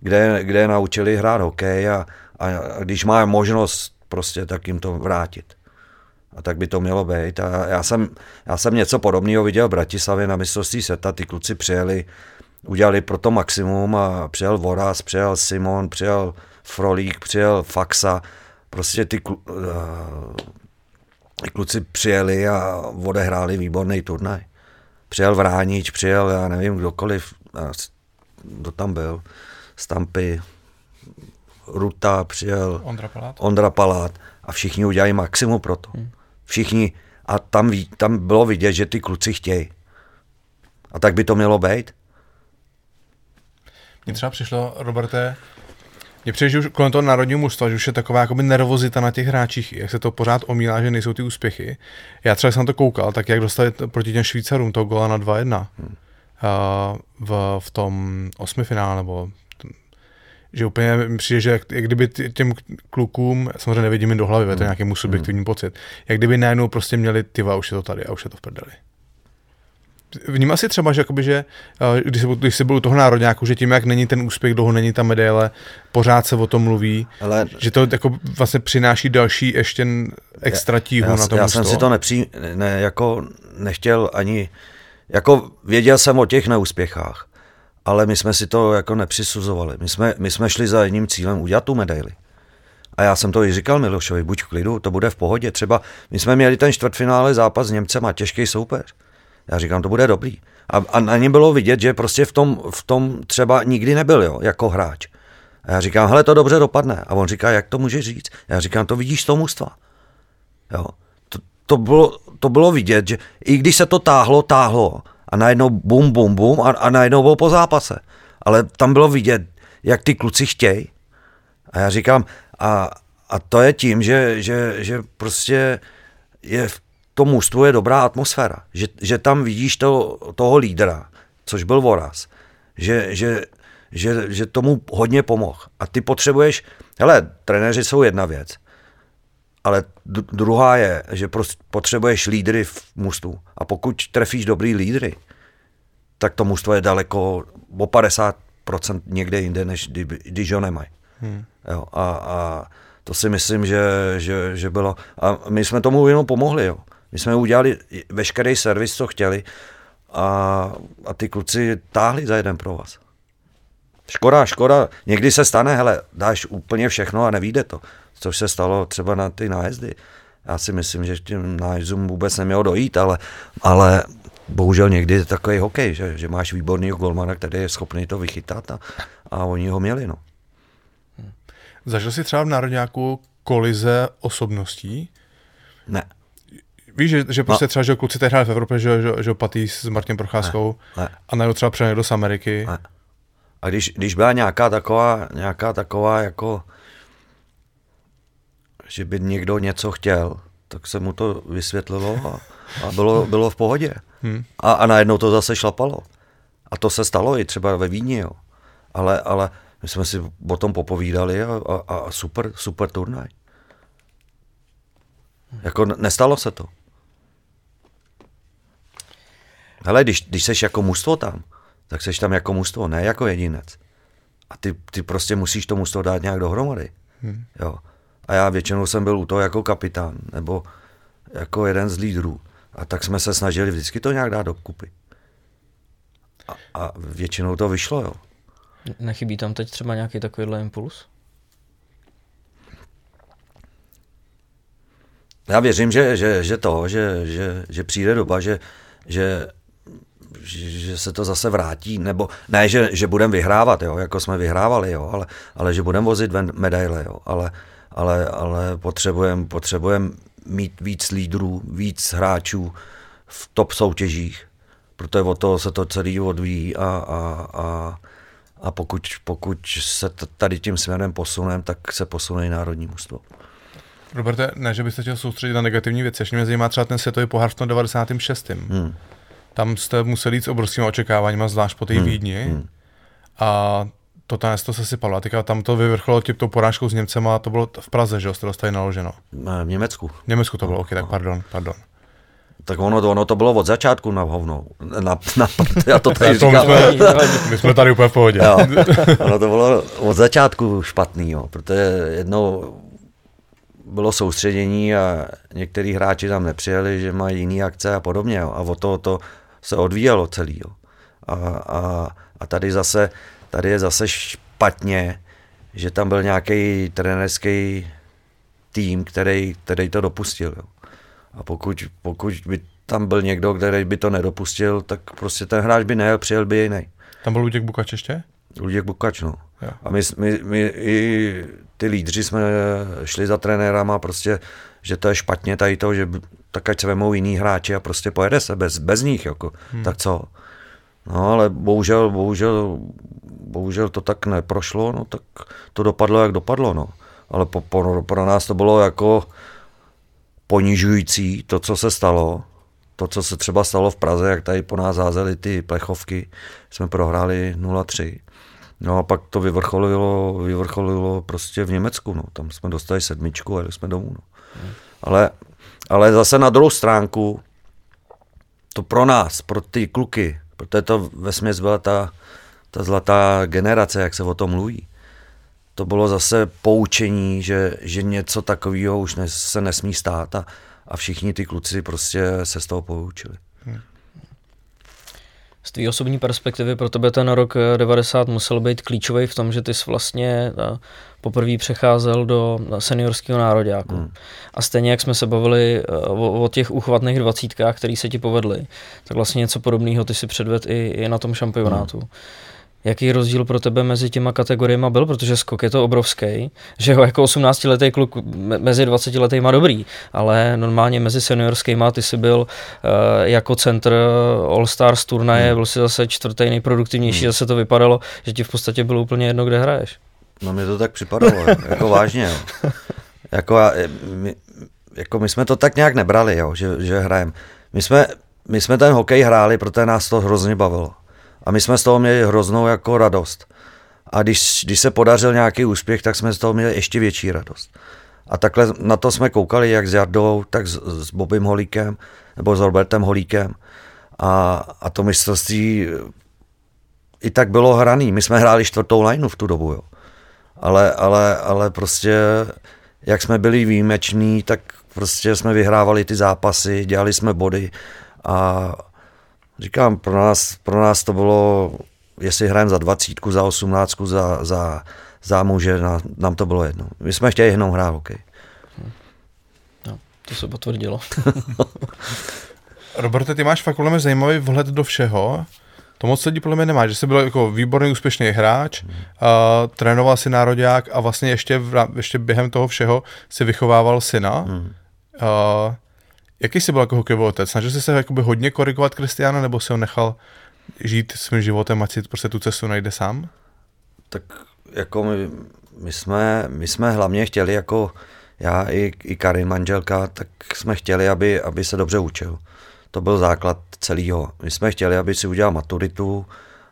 kde, kde naučili hrát hokej a, a, a když má možnost prostě, tak jim to vrátit. A tak by to mělo být. A já jsem, já jsem něco podobného viděl v Bratislavě na mistrovství světa. Ty kluci přijeli, udělali pro to maximum a přijel Voraz, přijel Simon, přijel Frolík, přijel Faxa. Prostě ty, klu, uh, ty kluci přijeli a odehráli výborný turnaj. Přijel Vránič, přijel, já nevím, kdokoliv, kdo tam byl, Stampy, Ruta, přijel Ondra Palát. Ondra Palát a všichni udělají maximum pro to. Hmm všichni, a tam, tam bylo vidět, že ty kluci chtějí. A tak by to mělo být. Mně třeba přišlo, Roberte, mně přijde, že už kolem toho národního mužstva, že už je taková jakoby nervozita na těch hráčích, jak se to pořád omílá, že nejsou ty úspěchy. Já třeba jsem na to koukal, tak jak dostali proti těm Švýcarům toho gola na 2-1 hmm. v, v tom osmifinále, nebo že úplně mi přijde, že jak, jak kdyby těm klukům, samozřejmě nevidím jim do hlavy, mm. to je hmm. nějaký můj subjektivní mm. pocit, jak kdyby najednou prostě měli ty už je to tady a už je to v prdeli. Vnímá si třeba, že, jakoby, že eh, když se, když byl u toho národňáku, že tím, jak není ten úspěch, dlouho není ta medaile, pořád se o tom mluví, Ale... že to jako vlastně přináší další ještě extra tíhu já, na tom Já jsem si to nepří, ne, jako nechtěl ani, jako věděl jsem o těch neúspěchách, ale my jsme si to jako nepřisuzovali. My jsme, my jsme šli za jedním cílem udělat tu medaili. A já jsem to i říkal Milošovi, buď v klidu, to bude v pohodě. Třeba my jsme měli ten čtvrtfinále zápas s Němcem a těžký soupeř. Já říkám, to bude dobrý. A, a na něm bylo vidět, že prostě v tom, v tom třeba nikdy nebyl, jo, jako hráč. A já říkám, hele, to dobře dopadne. A on říká, jak to může říct? Já říkám, to vidíš z toho mužstva. Jo. To, to, bylo, to bylo vidět, že i když se to táhlo, táhlo a najednou bum, bum, bum a, a najednou bylo po zápase. Ale tam bylo vidět, jak ty kluci chtějí. A já říkám, a, a to je tím, že, že, že prostě je v tom mužstvu je dobrá atmosféra. Že, že tam vidíš to, toho lídra, což byl Voraz. Že, že, že, že tomu hodně pomohl. A ty potřebuješ, hele, trenéři jsou jedna věc, ale druhá je, že prostě potřebuješ lídry v mužstvu. A pokud trefíš dobrý lídry, tak to mužstvo je daleko o 50% někde jinde, než když ho nemají. Hmm. Jo, a, a to si myslím, že, že, že bylo. A my jsme tomu jenom pomohli. Jo. My jsme udělali veškerý servis, co chtěli a, a ty kluci táhli za jeden pro vás. Škoda, škoda. Někdy se stane, hele, dáš úplně všechno a nevíde to. Což se stalo třeba na ty nájezdy. Já si myslím, že tím nájezdům vůbec nemělo dojít, ale, ale bohužel někdy je takový hokej, že, že máš výborného golmana, který je schopný to vychytat a, a oni ho měli. No. Zažil jsi třeba v Národňáku kolize osobností? Ne. Víš, že, že prostě no. třeba, že kluci teď hráli v Evropě, že, že, že patý s Martinem Procházkou ne. Ne. a najednou třeba přijel někdo z Ameriky. Ne. A když, když byla nějaká taková, nějaká taková jako, že by někdo něco chtěl, tak se mu to vysvětlilo a, a bylo, bylo v pohodě. Hmm. A, a najednou to zase šlapalo. A to se stalo i třeba ve Vídni, jo. Ale, ale my jsme si o tom popovídali a, a, a super, super turnaj. Jako nestalo se to. Hele, když, když seš jako mužstvo tam, tak seš tam jako mužstvo, ne jako jedinec. A ty, ty prostě musíš to mužstvo dát nějak dohromady. Hmm. Jo. A já většinou jsem byl u toho jako kapitán, nebo jako jeden z lídrů. A tak jsme se snažili vždycky to nějak dát do kupy. A, a většinou to vyšlo, jo. Nechybí tam teď třeba nějaký takovýhle impuls? Já věřím, že, že, že to, že, že, že přijde doba, že, že, že se to zase vrátí, nebo ne, že, že budeme vyhrávat, jo, jako jsme vyhrávali, jo, ale, ale že budeme vozit medaile, jo, ale, ale, ale potřebujeme potřebujem mít víc lídrů, víc hráčů v top soutěžích, protože od toho se to celý odvíjí a, a, a a pokud, pokud se tady tím směrem posuneme, tak se posune i národní mužstvo. Roberte, ne, že byste chtěl soustředit na negativní věci, ještě mě zajímá třeba ten světový pohár v tom 96. Hmm. Tam jste museli jít s obrovskými očekáváními, zvlášť po té hmm. Vídni. Hmm. A to tam to se sypalo. A teďka tam to vyvrcholilo tím tou porážkou s Němcema, to bylo v Praze, že jste dostali naloženo? V Německu. V Německu to bylo, ok, tak pardon, pardon. Tak ono to, ono to bylo od začátku na hovno. Na, na, já to tady to říkám. My jsme, my jsme tady úplně v pohodě. Jo, ono to bylo od začátku špatný, jo, protože jednou bylo soustředění a některý hráči tam nepřijeli, že mají jiný akce a podobně. Jo, a o to, to se odvíjelo celý. Jo. A, a, a tady zase, tady je zase špatně, že tam byl nějaký trenerský tým, který, který to dopustil. Jo. A pokud, pokud by tam byl někdo, který by to nedopustil, tak prostě ten hráč by nejel, přijel by jiný. Tam byl Luděk Bukač ještě? Luděk Bukač, no. Jo. A my, my, my, i ty lídři jsme šli za trenérama prostě, že to je špatně tady to, že tak ať se vemou jiný hráči a prostě pojede se bez, bez nich, jako. Hmm. tak co? No ale bohužel, bohužel, bohužel to tak neprošlo, no tak to dopadlo, jak dopadlo, no. Ale po, po, pro nás to bylo jako, ponižující to, co se stalo, to, co se třeba stalo v Praze, jak tady po nás házeli ty plechovky, jsme prohráli 0-3. No a pak to vyvrcholilo, vyvrcholilo prostě v Německu, no. tam jsme dostali sedmičku a jeli jsme domů. No. Ale, ale zase na druhou stránku, to pro nás, pro ty kluky, protože to ve byla ta, ta zlatá generace, jak se o tom mluví, to bylo zase poučení, že, že něco takového už ne, se nesmí stát a, a všichni ty kluci prostě se z toho poučili. Z tvý osobní perspektivy pro tebe ten rok 90 musel být klíčový v tom, že ty jsi vlastně eh, poprvé přecházel do seniorského nároďáku. Hmm. A stejně jak jsme se bavili eh, o, o těch uchvatných dvacítkách, které se ti povedly, tak vlastně něco podobného ty si předved i, i na tom šampionátu. Hmm. Jaký rozdíl pro tebe mezi těma kategoriemi byl, protože skok je to obrovský, že ho jako 18-letý kluk mezi 20 letýma dobrý, ale normálně mezi seniorskýma ty jsi byl uh, jako centr All Stars turnaje, hmm. byl si zase čtvrtý nejproduktivnější, hmm. zase to vypadalo, že ti v podstatě bylo úplně jedno, kde hraješ. No mě to tak připadalo, jako vážně. Jo. Jako, my, jako my jsme to tak nějak nebrali, jo, že, že hrajeme. My jsme, my jsme ten hokej hráli, protože nás to hrozně bavilo. A my jsme z toho měli hroznou jako radost. A když, když se podařil nějaký úspěch, tak jsme z toho měli ještě větší radost. A takhle na to jsme koukali, jak s Jardou, tak s, s Bobem Holíkem, nebo s Robertem Holíkem. A, a to mistrovství i tak bylo hraný. My jsme hráli čtvrtou lineu v tu dobu, jo. Ale, ale, ale prostě, jak jsme byli výjimeční, tak prostě jsme vyhrávali ty zápasy, dělali jsme body a, Říkám, pro nás, pro nás to bylo, jestli hrajeme za dvacítku, za osmnáctku, za, za, za muže, nám, nám to bylo jedno. My jsme chtěli jenom hrát hokej. No, to se potvrdilo. Roberte, ty máš fakt podle zajímavý vhled do všeho. To moc lidí podle mě nemá, že jsi byl jako výborný, úspěšný hráč, hmm. uh, trénoval si nároďák a vlastně ještě, v, ještě během toho všeho si vychovával syna. Hmm. Uh, Jaký jsi byl jako hokejový otec? Snažil jsi se jakoby hodně korigovat Kristiana, nebo si ho nechal žít svým životem, ať si prostě tu cestu najde sám? Tak jako my, my, jsme, my jsme hlavně chtěli, jako já i, i Karin manželka, tak jsme chtěli, aby, aby se dobře učil. To byl základ celého. My jsme chtěli, aby si udělal maturitu,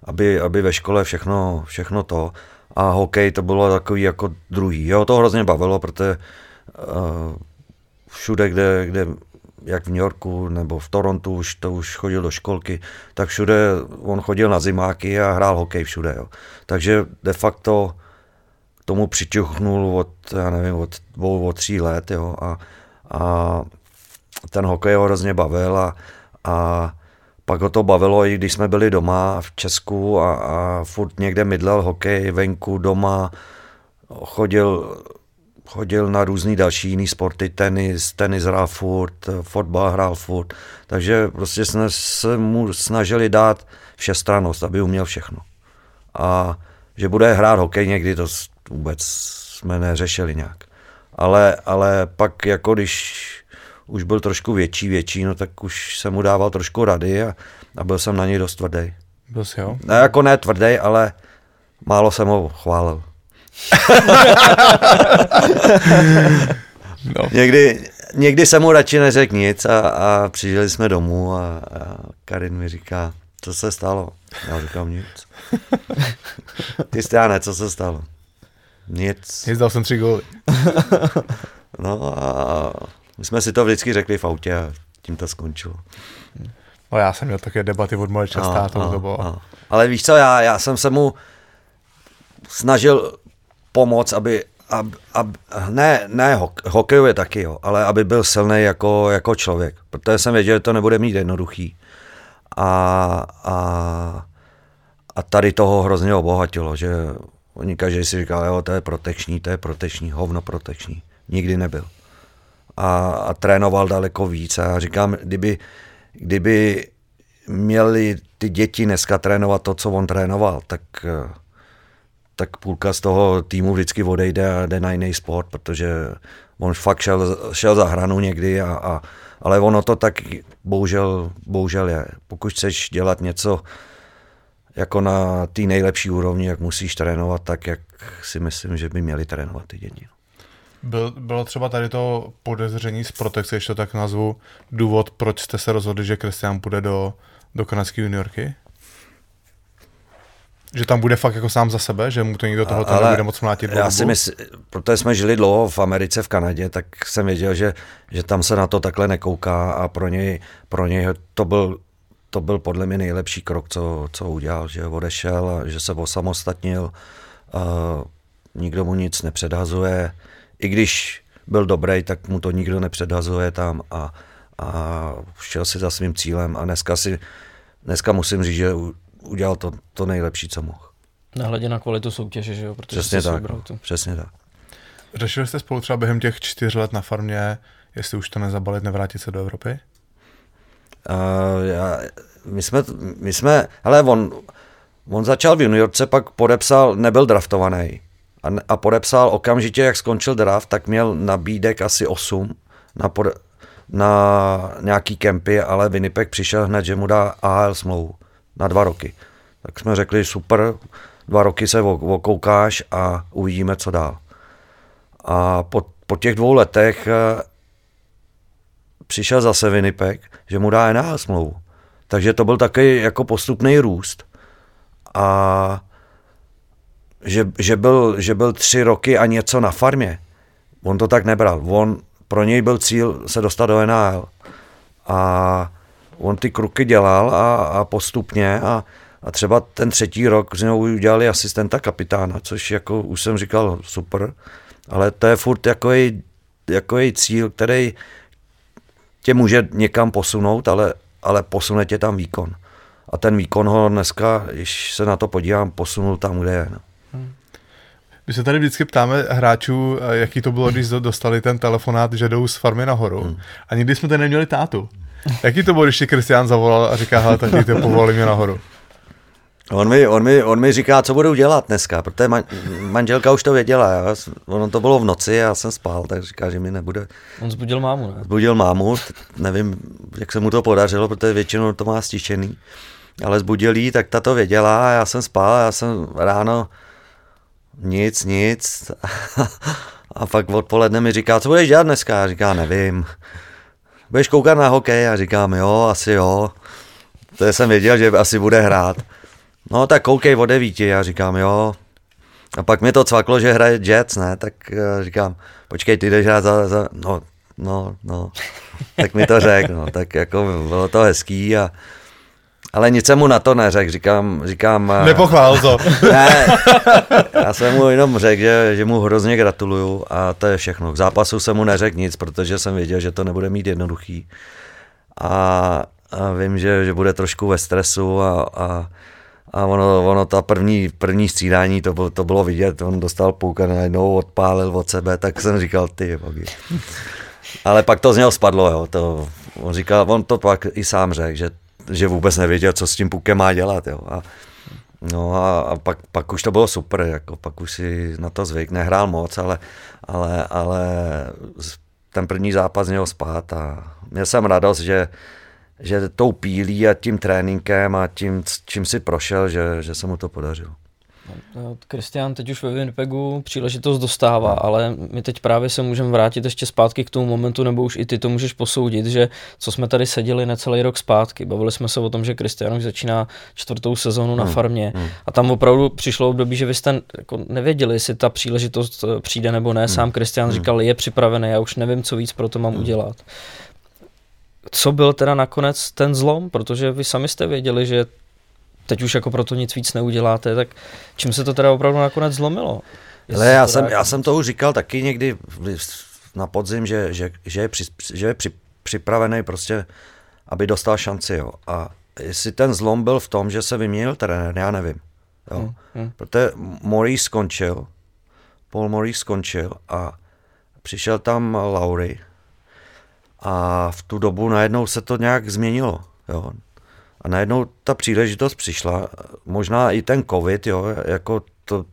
aby, aby ve škole všechno, všechno to. A hokej to bylo takový jako druhý. Jo, to hrozně bavilo, protože uh, všude, kde, kde jak v New Yorku nebo v Torontu, už to už chodil do školky, tak všude on chodil na zimáky a hrál hokej všude. Jo. Takže de facto tomu přičuchnul od, já nevím, od dvou, od tří let, jo, a, a ten hokej ho hrozně bavil a, a pak ho to bavilo, i když jsme byli doma v Česku a, a furt někde mydlel hokej venku, doma, chodil chodil na různý další jiný sporty, tenis, tenis hrál furt, fotbal hrál furt, takže prostě jsme se mu snažili dát všestranost, aby uměl všechno. A že bude hrát hokej někdy, to vůbec jsme neřešili nějak. Ale, ale pak jako když už byl trošku větší, větší, no tak už jsem mu dával trošku rady a, a byl jsem na něj dost tvrdý. Byl jsi, jo? Ne, jako ne tvrdý, ale málo jsem ho chválil no. někdy, někdy jsem mu radši neřekl nic a, a přišli jsme domů a, a Karin mi říká, co se stalo? Já říkám nic. Ty stáne, co se stalo? Nic. Nic, dal jsem tři góly. no a my jsme si to vždycky řekli v autě a tím to skončilo. No já jsem měl také debaty od moje častá, to bylo. Ale víš co, já, já jsem se mu snažil pomoc, aby, ab, ab, ne, ne hokejově taky, jo, ale aby byl silný jako, jako člověk, protože jsem věděl, že to nebude mít jednoduchý. A, a, a tady toho hrozně obohatilo, že oni každý si říkal, jo, to je protekční, to je protekční, hovno protekční. Nikdy nebyl. A, a trénoval daleko víc. A říkám, kdyby, kdyby měli ty děti dneska trénovat to, co on trénoval, tak tak půlka z toho týmu vždycky odejde a jde na jiný sport, protože on fakt šel, šel za hranu někdy, a, a, ale ono to tak bohužel, bohužel je. Pokud chceš dělat něco jako na té nejlepší úrovni, jak musíš trénovat tak, jak si myslím, že by měli trénovat ty děti. Byl, bylo třeba tady to podezření z protekce, ještě to tak nazvu, důvod, proč jste se rozhodli, že Kristian půjde do, do kanadské juniorky? Že tam bude fakt jako sám za sebe, že mu to nikdo toho to nebude moc mlátit Já si myslím, protože jsme žili dlouho v Americe, v Kanadě, tak jsem věděl, že, že tam se na to takhle nekouká a pro něj, pro něj to byl to byl podle mě nejlepší krok, co, co udělal, že odešel a že se osamostatnil. Uh, nikdo mu nic nepředhazuje. I když byl dobrý, tak mu to nikdo nepředhazuje tam a, a šel si za svým cílem a dneska si, dneska musím říct, že udělal to, to nejlepší, co mohl. Nehledě na kvalitu soutěže, že jo? Protože přesně tak, no, přesně tak. Řešili jste spolu třeba během těch čtyř let na farmě, jestli už to nezabalit, nevrátit se do Evropy? Uh, já, my jsme, my jsme, hele, on, on začal v juniorce, pak podepsal, nebyl draftovaný a, a podepsal okamžitě, jak skončil draft, tak měl nabídek asi 8 na, pod, na nějaký kempy, ale Winnipeg přišel hned, že mu dá AHL smlouvu na dva roky. Tak jsme řekli, super, dva roky se okoukáš a uvidíme, co dál. A po, po těch dvou letech eh, přišel zase Winnipeg, že mu dá NHL smlouvu. Takže to byl takový jako postupný růst. A že, že, byl, že byl tři roky a něco na farmě. On to tak nebral. On, pro něj byl cíl se dostat do NHL. A on ty kruky dělal a, a postupně a, a třeba ten třetí rok z něho udělali asistenta kapitána, což jako už jsem říkal super, ale to je furt jako její, jako její cíl, který tě může někam posunout, ale, ale posune tě tam výkon. A ten výkon ho dneska, když se na to podívám, posunul tam, kde je. No. My se tady vždycky ptáme hráčů, jaký to bylo, když dostali ten telefonát, že jdou z farmy nahoru. Hmm. A nikdy jsme tady neměli tátu. Jaký to bylo, když ti Kristián zavolal a říká, hele, tak ty povolali mě nahoru? On mi, on, mi, on mi říká, co budu dělat dneska, protože man, manželka už to věděla. Já, ono to bylo v noci, já jsem spal, tak říká, že mi nebude. On zbudil mámu, ne? Zbudil mámu, nevím, jak se mu to podařilo, protože většinou to má stišený. Ale zbudil jí, tak ta to věděla a já jsem spal, já jsem ráno nic, nic. A pak odpoledne mi říká, co budeš dělat dneska? Já říká, nevím. Budeš koukat na hokej? A říkám, jo, asi jo. To jsem věděl, že asi bude hrát. No tak koukej o devíti, já říkám, jo. A pak mi to cvaklo, že hraje Jets, ne, tak uh, říkám, počkej, ty jdeš hrát za, za, no, no, no, tak mi to řekl, no, tak jako bylo to hezký a ale nic jsem mu na to neřekl, říkám, říkám... Eh, Nepochvál to. ne, já jsem mu jenom řekl, že, že mu hrozně gratuluju a to je všechno. K zápasu jsem mu neřekl nic, protože jsem věděl, že to nebude mít jednoduchý. A, a vím, že, že bude trošku ve stresu a, a a ono, ono ta první, první střídání, to, bylo, to bylo vidět, on dostal půlka a najednou odpálil od sebe, tak jsem říkal, ty bogy. Ale pak to z něho spadlo, jo, to, on říkal, on to pak i sám řekl, že, že vůbec nevěděl, co s tím pukem má dělat, jo. A, no a, a pak, pak, už to bylo super, jako pak už si na to zvyk, nehrál moc, ale, ale, ale ten první zápas něho spát a měl jsem radost, že, že tou pílí a tím tréninkem a tím, čím si prošel, že, že se mu to podařilo. Kristian teď už ve Winnipegu příležitost dostává, no. ale my teď právě se můžeme vrátit ještě zpátky k tomu momentu, nebo už i ty to můžeš posoudit, že co jsme tady seděli necelý rok zpátky, bavili jsme se o tom, že Kristian už začíná čtvrtou sezónu na hmm. farmě hmm. a tam opravdu přišlo období, že vy jste jako nevěděli, jestli ta příležitost eh, přijde nebo ne. Hmm. Sám Kristian říkal, je připravený, já už nevím, co víc pro to mám udělat co byl teda nakonec ten zlom, protože vy sami jste věděli, že teď už jako proto nic víc neuděláte, tak čím se to teda opravdu nakonec zlomilo? Ale já jsem, já jsem to už říkal taky někdy na podzim, že, že, že je, při, že je při, připravený prostě, aby dostal šanci. Jo. A jestli ten zlom byl v tom, že se vyměnil trenér, já nevím. Jo. Hmm, hmm. Protože Maurice skončil, Paul Maurice skončil a přišel tam Laury, a v tu dobu najednou se to nějak změnilo. Jo. A najednou ta příležitost přišla, možná i ten covid, jo, jako to,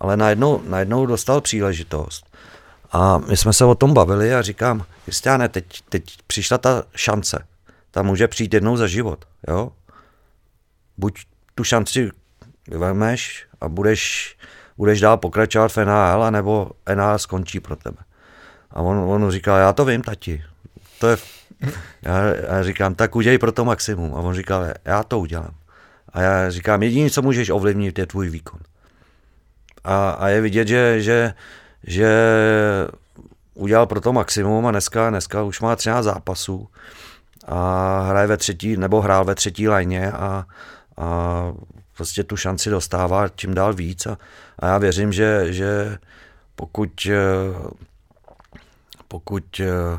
ale najednou, najednou dostal příležitost. A my jsme se o tom bavili a říkám, Kristiane, teď, teď přišla ta šance. Ta může přijít jednou za život. Jo? Buď tu šanci vemeš a budeš, budeš dál pokračovat v NHL, nebo NHL skončí pro tebe. A on, on říká, já to vím, tati, to je, já, já říkám, tak udělej pro to maximum. A on říkal, já to udělám. A já říkám, jediné, co můžeš ovlivnit, je tvůj výkon. A, a je vidět, že, že, že udělal pro to maximum a dneska, dneska už má 13 zápasů a hraje ve třetí, nebo hrál ve třetí lajně a, a prostě tu šanci dostává čím dál víc a, a já věřím, že, že pokud, eh, pokud eh,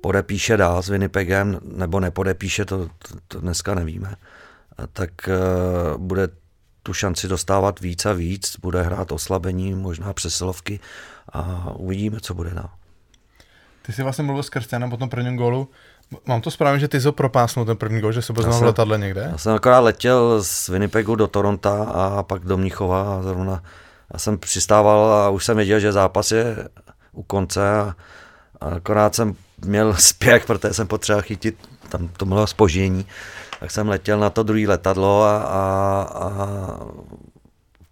podepíše dál s Winnipegem, nebo nepodepíše, to, to, to dneska nevíme, tak uh, bude tu šanci dostávat víc a víc, bude hrát oslabení, možná přesilovky a uvidíme, co bude dál. Ty jsi vlastně mluvil s Kristianem po tom prvním gólu. Mám to správně, že ty jsi propásnul ten první gól, že se poznal v letadle někde? Já jsem akorát letěl z Winnipegu do Toronto a pak do Mnichova a zrovna já jsem přistával a už jsem věděl, že zápas je u konce a, a akorát jsem měl spěch, protože jsem potřeboval chytit, tam to bylo spoždění, tak jsem letěl na to druhé letadlo a, a, a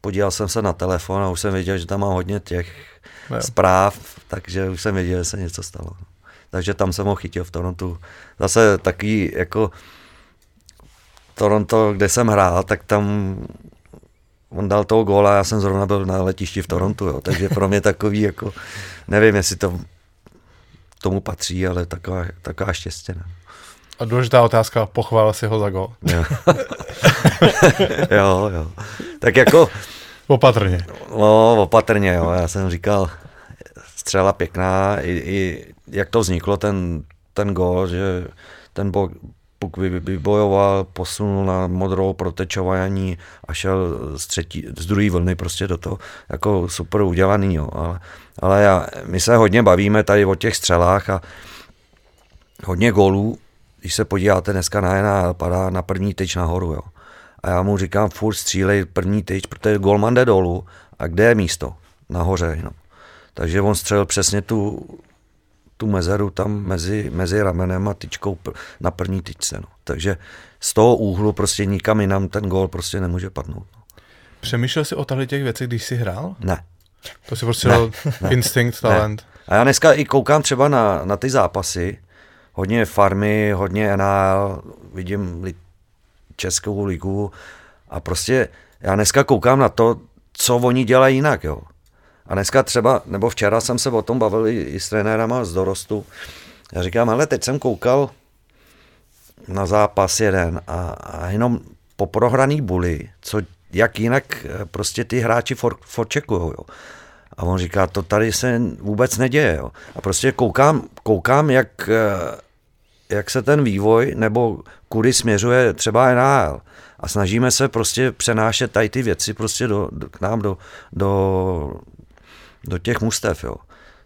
podíval jsem se na telefon a už jsem věděl, že tam mám hodně těch no. zpráv, takže už jsem věděl, že se něco stalo. Takže tam jsem ho chytil v Torontu. Zase takový jako Toronto, kde jsem hrál, tak tam on dal toho góla, já jsem zrovna byl na letišti v Torontu, jo. takže pro mě takový jako, nevím, jestli to tomu patří, ale taková, taková štěstí. Ne? A důležitá otázka, pochválil si ho za gol. Jo. jo, jo. Tak jako... Opatrně. No, opatrně, jo. Já jsem říkal, střela pěkná, i, i jak to vzniklo, ten, ten gol, že ten bo, puk vybojoval, posunul na modrou protečování a šel z, třetí, z druhé vlny prostě do toho, jako super udělaný, jo. Ale, ale já, my se hodně bavíme tady o těch střelách a hodně gólů, když se podíváte dneska na jedna, padá na první tyč nahoru, jo. A já mu říkám, furt střílej první tyč, protože golman jde dolů a kde je místo? Nahoře jenom. Takže on střelil přesně tu, tu mezeru tam mezi, mezi ramenem a tyčkou na první tyčce. No. Takže z toho úhlu prostě nikam jinam ten gól prostě nemůže padnout. No. Přemýšlel jsi o tady těch věcech, když jsi hrál? Ne. To si prostě ne, ne, instinkt, talent. Ne. A já dneska i koukám třeba na, na ty zápasy, hodně farmy, hodně NL, vidím li, Českou ligu a prostě já dneska koukám na to, co oni dělají jinak, jo. A dneska třeba, nebo včera jsem se o tom bavil i, s trenérama z dorostu. Já říkám, ale teď jsem koukal na zápas jeden a, a jenom po prohraný buly, co, jak jinak eh, prostě ty hráči for, forčekujou, jo. A on říká, to tady se vůbec neděje, jo. A prostě koukám, koukám jak, eh, jak se ten vývoj nebo kudy směřuje třeba NHL. A snažíme se prostě přenášet tady ty věci prostě do, do, k nám do, do, do těch mustev, jo.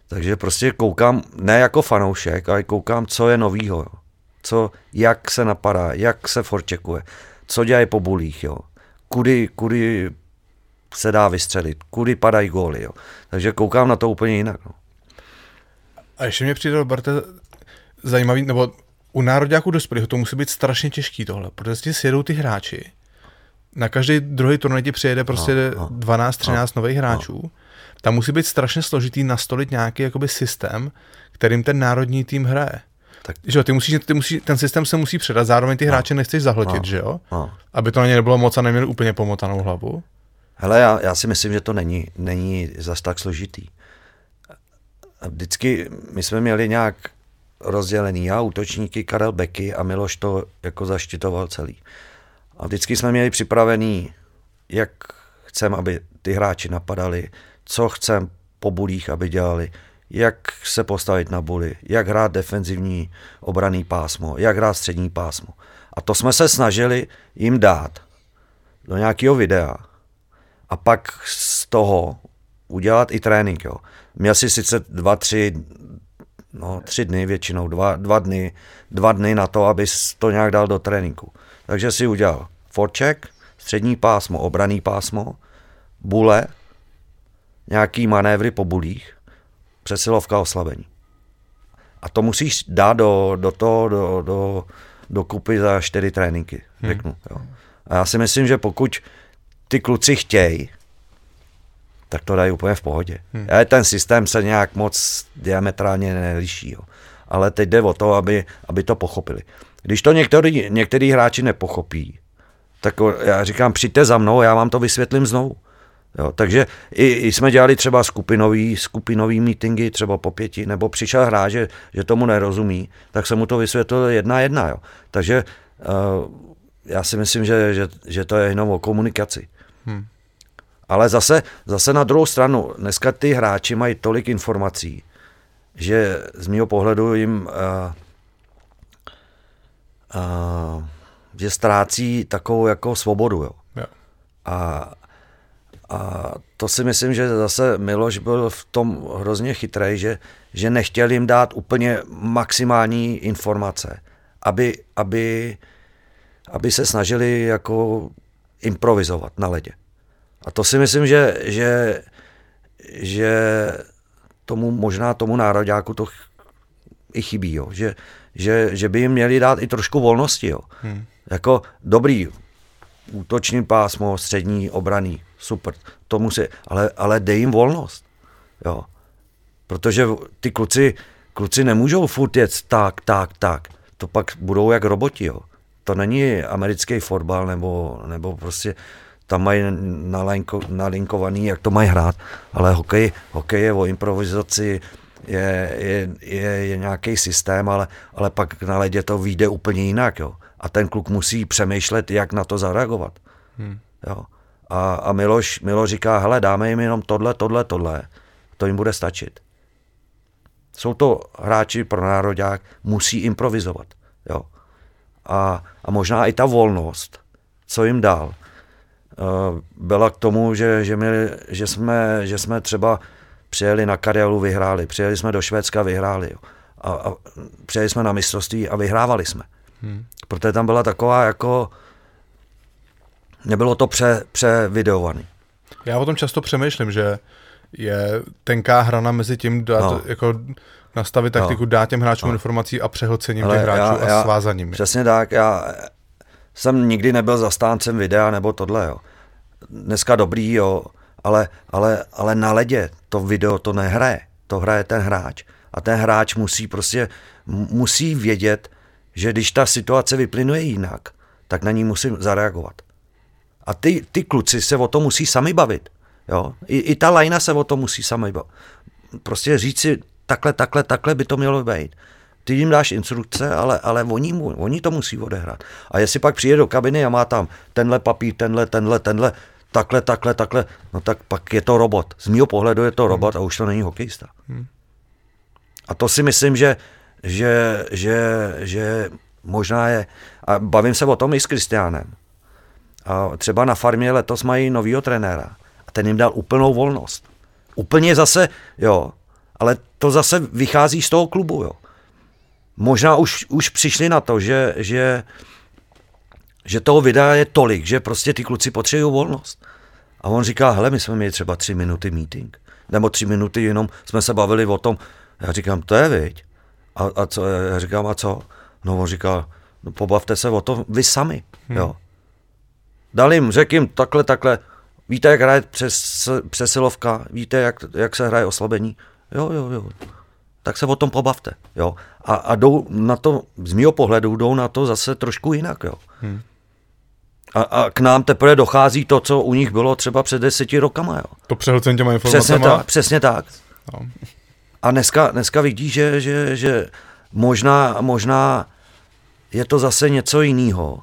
Takže prostě koukám, ne jako fanoušek, ale koukám, co je novýho, jo. Co, jak se napadá, jak se forčekuje, co dělají po bulích, jo. Kudy, kudy se dá vystřelit, kudy padají góly, jo. Takže koukám na to úplně jinak, no. A ještě mě přijde, Barte, zajímavý, nebo u národňáků dospělých to musí být strašně těžký tohle, protože si sjedou ty hráči, na každý druhý turnaj ti přijede prostě no, no, 12-13 no, nových hráčů. No tam musí být strašně složitý nastolit nějaký jakoby systém, kterým ten národní tým hraje. Tak. Že jo, ty musíš, ty musíš, ten systém se musí předat, zároveň ty no. hráče nechceš zahltit, no. že jo? No. Aby to na ně nebylo moc a neměli úplně pomotanou hlavu. Hele, já, já si myslím, že to není, není zas tak složitý. Vždycky my jsme měli nějak rozdělený, já útočníky, Karel Beky a Miloš to jako zaštitoval celý. A vždycky jsme měli připravený, jak chcem, aby ty hráči napadali, co chcem po bulích, aby dělali, jak se postavit na buly, jak hrát defenzivní obraný pásmo, jak hrát střední pásmo. A to jsme se snažili jim dát do nějakého videa a pak z toho udělat i trénink. Jo. Měl si sice dva, tři, no, tři dny většinou, dva, dva dny, dva dny na to, aby to nějak dal do tréninku. Takže si udělal forček, střední pásmo, obraný pásmo, bule, nějaký manévry po bulích, přesilovka oslabení. A to musíš dát do, do toho, do, do, do kupy za čtyři tréninky, hmm. řeknu. Jo. A já si myslím, že pokud ty kluci chtějí, tak to dají úplně v pohodě. Hmm. Ale ten systém se nějak moc diametrálně neliší. Jo. Ale teď jde o to, aby, aby to pochopili. Když to některý, některý hráči nepochopí, tak já říkám, přijďte za mnou, já vám to vysvětlím znovu. Jo, takže i, i jsme dělali třeba skupinový, skupinový meetingy, třeba po pěti, nebo přišel hráč, že, že tomu nerozumí, tak jsem mu to vysvětlil jedna jedna. Jo. Takže uh, já si myslím, že, že, že to je jenom o komunikaci. Hmm. Ale zase, zase na druhou stranu, dneska ty hráči mají tolik informací, že z mého pohledu jim uh, uh, že ztrácí takovou jako svobodu. Jo. Jo. A, a to si myslím, že zase Miloš byl v tom hrozně chytrý, že, že nechtěl jim dát úplně maximální informace, aby, aby, aby se snažili jako improvizovat na ledě. A to si myslím, že, že, že tomu možná tomu nároďáku to i chybí, jo. Že, že, že by jim měli dát i trošku volnosti. Jo. Hmm. Jako dobrý, útoční pásmo, střední, obraný, super, to musí, ale, ale dej jim volnost. Jo. Protože ty kluci, kluci nemůžou furt jet tak, tak, tak. To pak budou jak roboti. Jo. To není americký fotbal nebo, nebo prostě tam mají nalinko, nalinkovaný, jak to mají hrát, ale hokej, hokej je o improvizaci, je, je, je, je nějaký systém, ale, ale pak na ledě to vyjde úplně jinak. Jo. A ten kluk musí přemýšlet, jak na to zareagovat. Hmm. Jo. A, a Miloš, Miloš říká, hele, dáme jim jenom tohle, tohle, tohle. To jim bude stačit. Jsou to hráči pro národák, musí improvizovat. Jo. A, a možná i ta volnost, co jim dal, eh, byla k tomu, že, že, my, že, jsme, že jsme třeba přijeli na Karelu, vyhráli, přijeli jsme do Švédska, vyhráli. Jo. A, a přijeli jsme na mistrovství a vyhrávali jsme. Hmm. Protože tam byla taková jako, nebylo to pře, převideovaný. Já o tom často přemýšlím, že je tenká hrana mezi tím dát, no. jako nastavit taktiku, no. dát těm hráčům no. informací a přehlcením těch hráčů já, já, a svázaním. Přesně tak, já jsem nikdy nebyl zastáncem videa nebo tohle, jo. Dneska dobrý, jo, ale, ale, ale na ledě to video to nehraje, to hraje ten hráč. A ten hráč musí prostě, musí vědět, že když ta situace vyplynuje jinak, tak na ní musím zareagovat. A ty, ty kluci se o to musí sami bavit. Jo? I, I ta lajna se o to musí sami bavit. Prostě říct si, takhle, takhle, takhle by to mělo být. Ty jim dáš instrukce, ale, ale oni, oni to musí odehrát. A jestli pak přijde do kabiny a má tam tenhle papír, tenhle, tenhle, tenhle, takhle, takhle, takhle, no tak pak je to robot. Z mého pohledu je to robot hmm. a už to není hokejista. Hmm. A to si myslím, že, že, že, že možná je, a bavím se o tom i s Kristiánem. A třeba na farmě letos mají novýho trenéra a ten jim dal úplnou volnost. Úplně zase, jo, ale to zase vychází z toho klubu, jo. Možná už, už přišli na to, že, že že toho videa je tolik, že prostě ty kluci potřebují volnost. A on říká, hele, my jsme měli třeba tři minuty meeting, nebo tři minuty jenom jsme se bavili o tom. Já říkám, to je viď. A, a co, já říkám, a co? No on říká, no pobavte se o tom vy sami, hmm. jo. Dal jim, řekl jim takhle, takhle, víte, jak hraje přes, přesilovka, víte, jak, jak se hraje oslabení, jo, jo, jo. Tak se o tom pobavte, jo. A, a jdou na to, z mého pohledu, jdou na to zase trošku jinak, jo. Hmm. A, a k nám teprve dochází to, co u nich bylo třeba před deseti rokama. Jo. To přehlcení těma informacemi. Přesně tak. Přesně tak. No. A dneska, dneska vidí, že, že, že možná, možná je to zase něco jiného,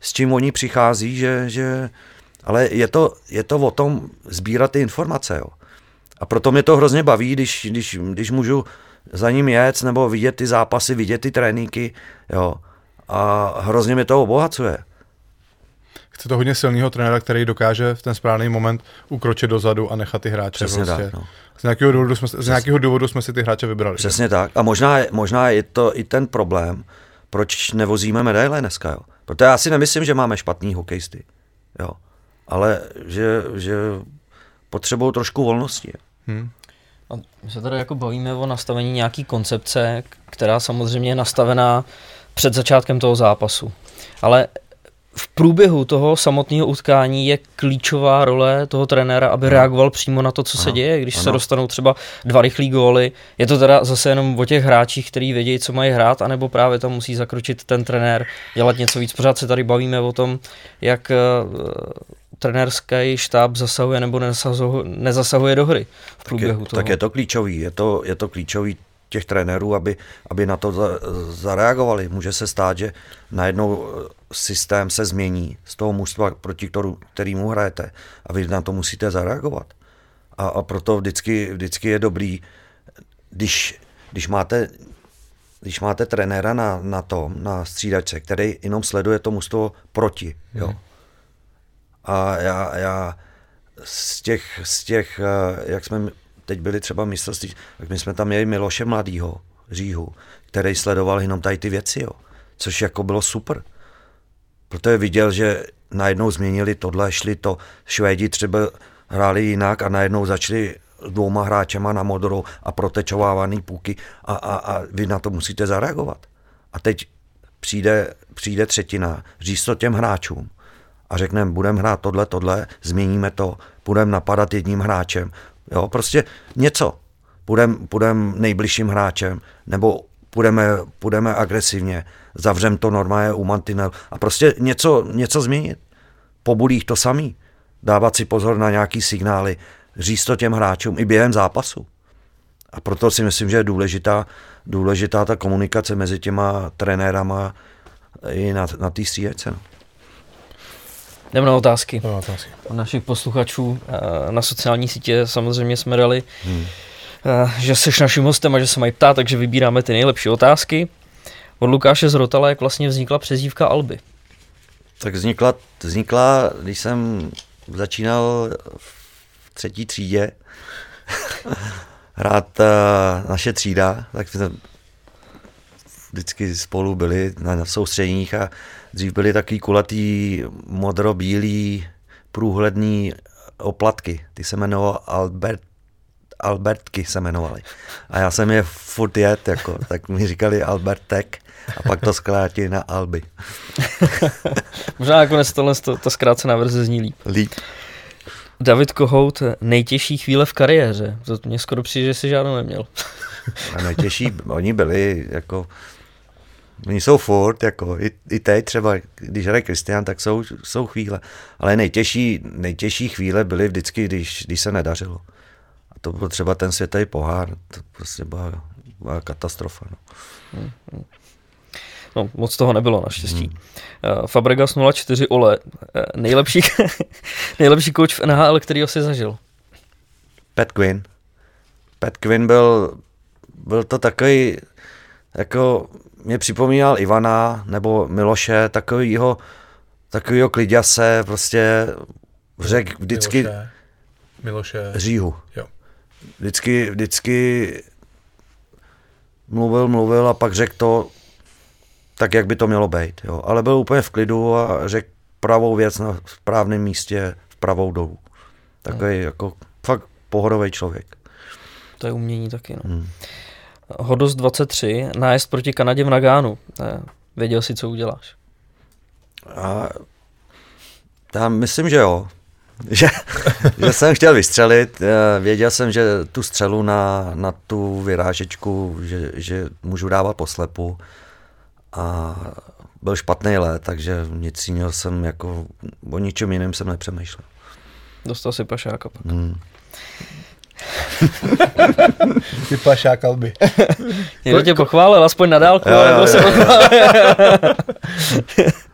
s čím oni přichází, že, že ale je to, je to o tom sbírat ty informace. Jo. A proto mě to hrozně baví, když, když, když můžu za ním jet, nebo vidět ty zápasy, vidět ty tréninky, jo. A hrozně mě to obohacuje chce to hodně silného trenéra, který dokáže v ten správný moment ukročit dozadu a nechat ty hráče. Přesně prostě. tak, no. z, nějakého důvodu jsme, z nějakého důvodu jsme si ty hráče vybrali. Přesně tak. A možná, možná je to i ten problém, proč nevozíme medaile dneska. Jo? Protože já si nemyslím, že máme špatný hokejisty. Jo? Ale že, že potřebují trošku volnosti. Hmm. A my se tady jako bavíme o nastavení nějaký koncepce, která samozřejmě je nastavená před začátkem toho zápasu. Ale v průběhu toho samotného utkání je klíčová role toho trenéra, aby reagoval přímo na to, co ano, se děje, když ano. se dostanou třeba dva rychlí góly. Je to teda zase jenom o těch hráčích, kteří vědí, co mají hrát, anebo právě tam musí zakročit ten trenér, dělat něco víc. Pořád se tady bavíme o tom, jak uh, trenérský štáb zasahuje nebo nezasahuje, nezasahuje do hry v průběhu tak je, toho. Tak je to klíčový, je to, je to klíčový těch trenérů, aby, aby na to za, zareagovali. Může se stát, že najednou systém se změní z toho mužstva, proti kterou, kterýmu hrajete a vy na to musíte zareagovat. A, a proto vždycky, vždycky je dobrý, když, když máte když máte trenéra na, na tom, na střídačce, který jenom sleduje to mužstvo proti, jo. Hmm. A já, já z těch, z těch, eh, jak jsme teď byli třeba mistrovství, tak my jsme tam měli Miloše Mladýho, Říhu, který sledoval jenom tady ty věci, jo. Což jako bylo super. Protože viděl, že najednou změnili tohle, šli to, Švédi třeba hráli jinak a najednou začali dvouma hráčema na modrou a protečovávaný půky a, a, a vy na to musíte zareagovat. A teď přijde, přijde třetina, říct to těm hráčům a řekneme, budeme hrát tohle, tohle, změníme to, budeme napadat jedním hráčem. Jo, prostě něco. Budeme budem nejbližším hráčem, nebo půjdeme, půjdeme agresivně, zavřem to normálně u mantinel a prostě něco, něco změnit. Po budích to samý. Dávat si pozor na nějaký signály, říct to těm hráčům i během zápasu. A proto si myslím, že je důležitá, důležitá ta komunikace mezi těma trenérama i na, na té stříjece. No. Jdeme na otázky. No, otázky. Od našich posluchačů eh, na sociální sítě samozřejmě jsme dali, hmm. že jsi naším hostem a že se mají ptát, takže vybíráme ty nejlepší otázky. Od Lukáše z Rotala, jak vlastně vznikla přezdívka Alby? Tak vznikla, vznikla, když jsem začínal v třetí třídě hrát uh, naše třída, tak jsme vždycky spolu byli na, na soustředních a dřív byly takový kulatý modro-bílý průhledný oplatky. Ty se jmenoval Albert, Albertky se jmenovaly. A já jsem je furt jet, jako, tak mi říkali Albertek a pak to zkrátili na Alby. Možná nakonec tohle, to, ta zkrácená verze zní líp. Líp. David Kohout, nejtěžší chvíle v kariéře. To mě skoro přijde, že si žádnou neměl. A nejtěžší, oni byli jako, oni jsou furt, jako i, i teď třeba, když hraje Kristian, tak jsou, jsou chvíle. Ale nejtěžší, nejtěžší chvíle byly vždycky, když, když se nedařilo. A to byl třeba ten světový pohár, to prostě byla, byla katastrofa. No. Hmm, hmm. No, moc toho nebylo naštěstí. Hmm. Uh, Fabregas 04 Ole, uh, nejlepší, nejlepší coach v NHL, který si zažil. Pat Quinn. Pat Quinn byl, byl to takový, jako mě připomínal Ivana nebo Miloše, takovýho, takovýho kliděse, prostě řek vždycky... Miloše. Miloše. Říhu. Jo. Vždycky, vždycky mluvil, mluvil a pak řekl to, tak, jak by to mělo být. Jo. Ale byl úplně v klidu a řekl pravou věc na správném místě v pravou dobu. Takový hmm. jako fakt pohodový člověk. To je umění taky. No. Hmm. Hodost 23, nájezd proti Kanadě v Nagánu. Věděl si, co uděláš? A, já myslím, že jo. Že, že jsem chtěl vystřelit, věděl jsem, že tu střelu na, na tu vyrážečku, že, že můžu dávat poslepu a byl špatný let, takže nic jiného jsem jako, o ničem jiném jsem nepřemýšlel. Dostal si pašáka pak. Hmm. Ty pašák Alby. Někdo tě pochválil, aspoň na dálku, jo, jo, jo.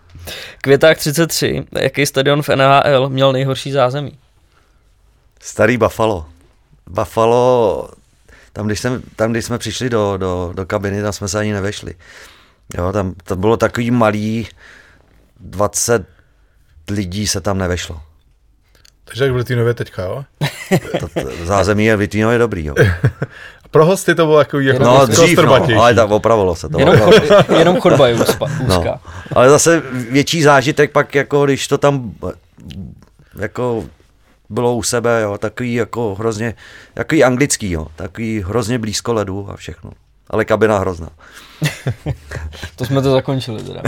Květák 33, jaký stadion v NHL měl nejhorší zázemí? Starý Buffalo. Buffalo, tam když, jsem, tam, když jsme přišli do, do, do kabiny, tam jsme se ani nevešli. Jo, tam to bylo takový malý, 20 lidí se tam nevešlo. Takže jak v Litvínově teďka, jo? to, to, zázemí je v Litvínově dobrý, jo. Pro hosty to bylo jako, jako no, dřív, no, ale tak opravilo se to. Jenom, chod, jenom chodba je úzká. No, ale zase větší zážitek pak, jako když to tam jako bylo u sebe, jo, takový jako hrozně, takový anglický, jo, takový hrozně blízko ledu a všechno ale kabina hrozná. to jsme to zakončili teda.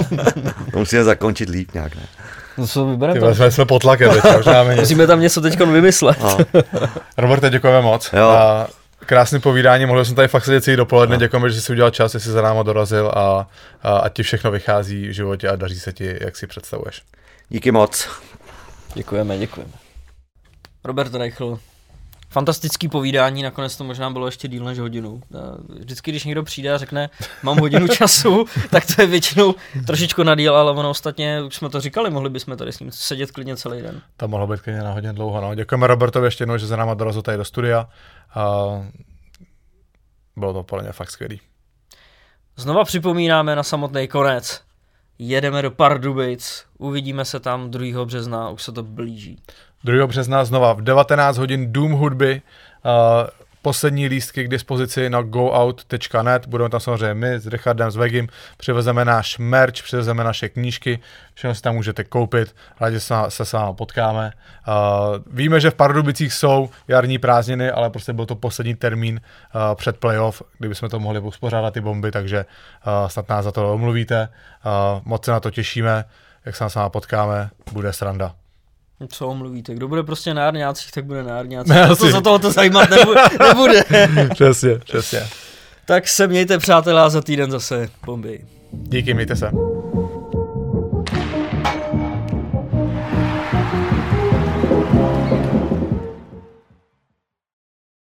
to musíme zakončit líp nějak, ne? No co vybereme? Jsme, jsme pod tlakem teď, Musíme tam něco teď vymyslet. No. Roberte, děkujeme moc. Jo. A krásný povídání, mohl jsem tady fakt sedět celý dopoledne, no. děkujeme, že jsi udělal čas, že jsi za náma dorazil a, a, a ti všechno vychází v životě a daří se ti, jak si představuješ. Díky moc. Děkujeme, děkujeme. Robert Reichl, fantastický povídání, nakonec to možná bylo ještě díl než hodinu. Vždycky, když někdo přijde a řekne, mám hodinu času, tak to je většinou trošičku na díl, ale ono ostatně, už jsme to říkali, mohli bychom tady s ním sedět klidně celý den. To mohlo být klidně na hodně dlouho. No. Děkujeme Robertovi ještě jednou, že za náma dorazil tady do studia. A bylo to podle mě fakt skvělý. Znova připomínáme na samotný konec. Jedeme do Pardubic, uvidíme se tam 2. března, už se to blíží. 2. března znova v 19 hodin Dům hudby. Uh, poslední lístky k dispozici na goout.net. Budeme tam samozřejmě my s Richardem, s Vegim, přivezeme náš merch, přivezeme naše knížky, všechno si tam můžete koupit, rádi se, se s vámi potkáme. Uh, víme, že v Pardubicích jsou jarní prázdniny, ale prostě byl to poslední termín uh, před playoff, kdyby jsme to mohli uspořádat ty bomby, takže uh, snad nás za to omluvíte. Uh, moc se na to těšíme, jak se s vámi potkáme, bude sranda. Co mluvíte? Kdo bude prostě na Árňácích, tak bude na Árňácích. To, to za toho to zajímat nebude. nebude. přesně, přesně. Tak se mějte přátelé za týden zase bomby. Díky, mějte se.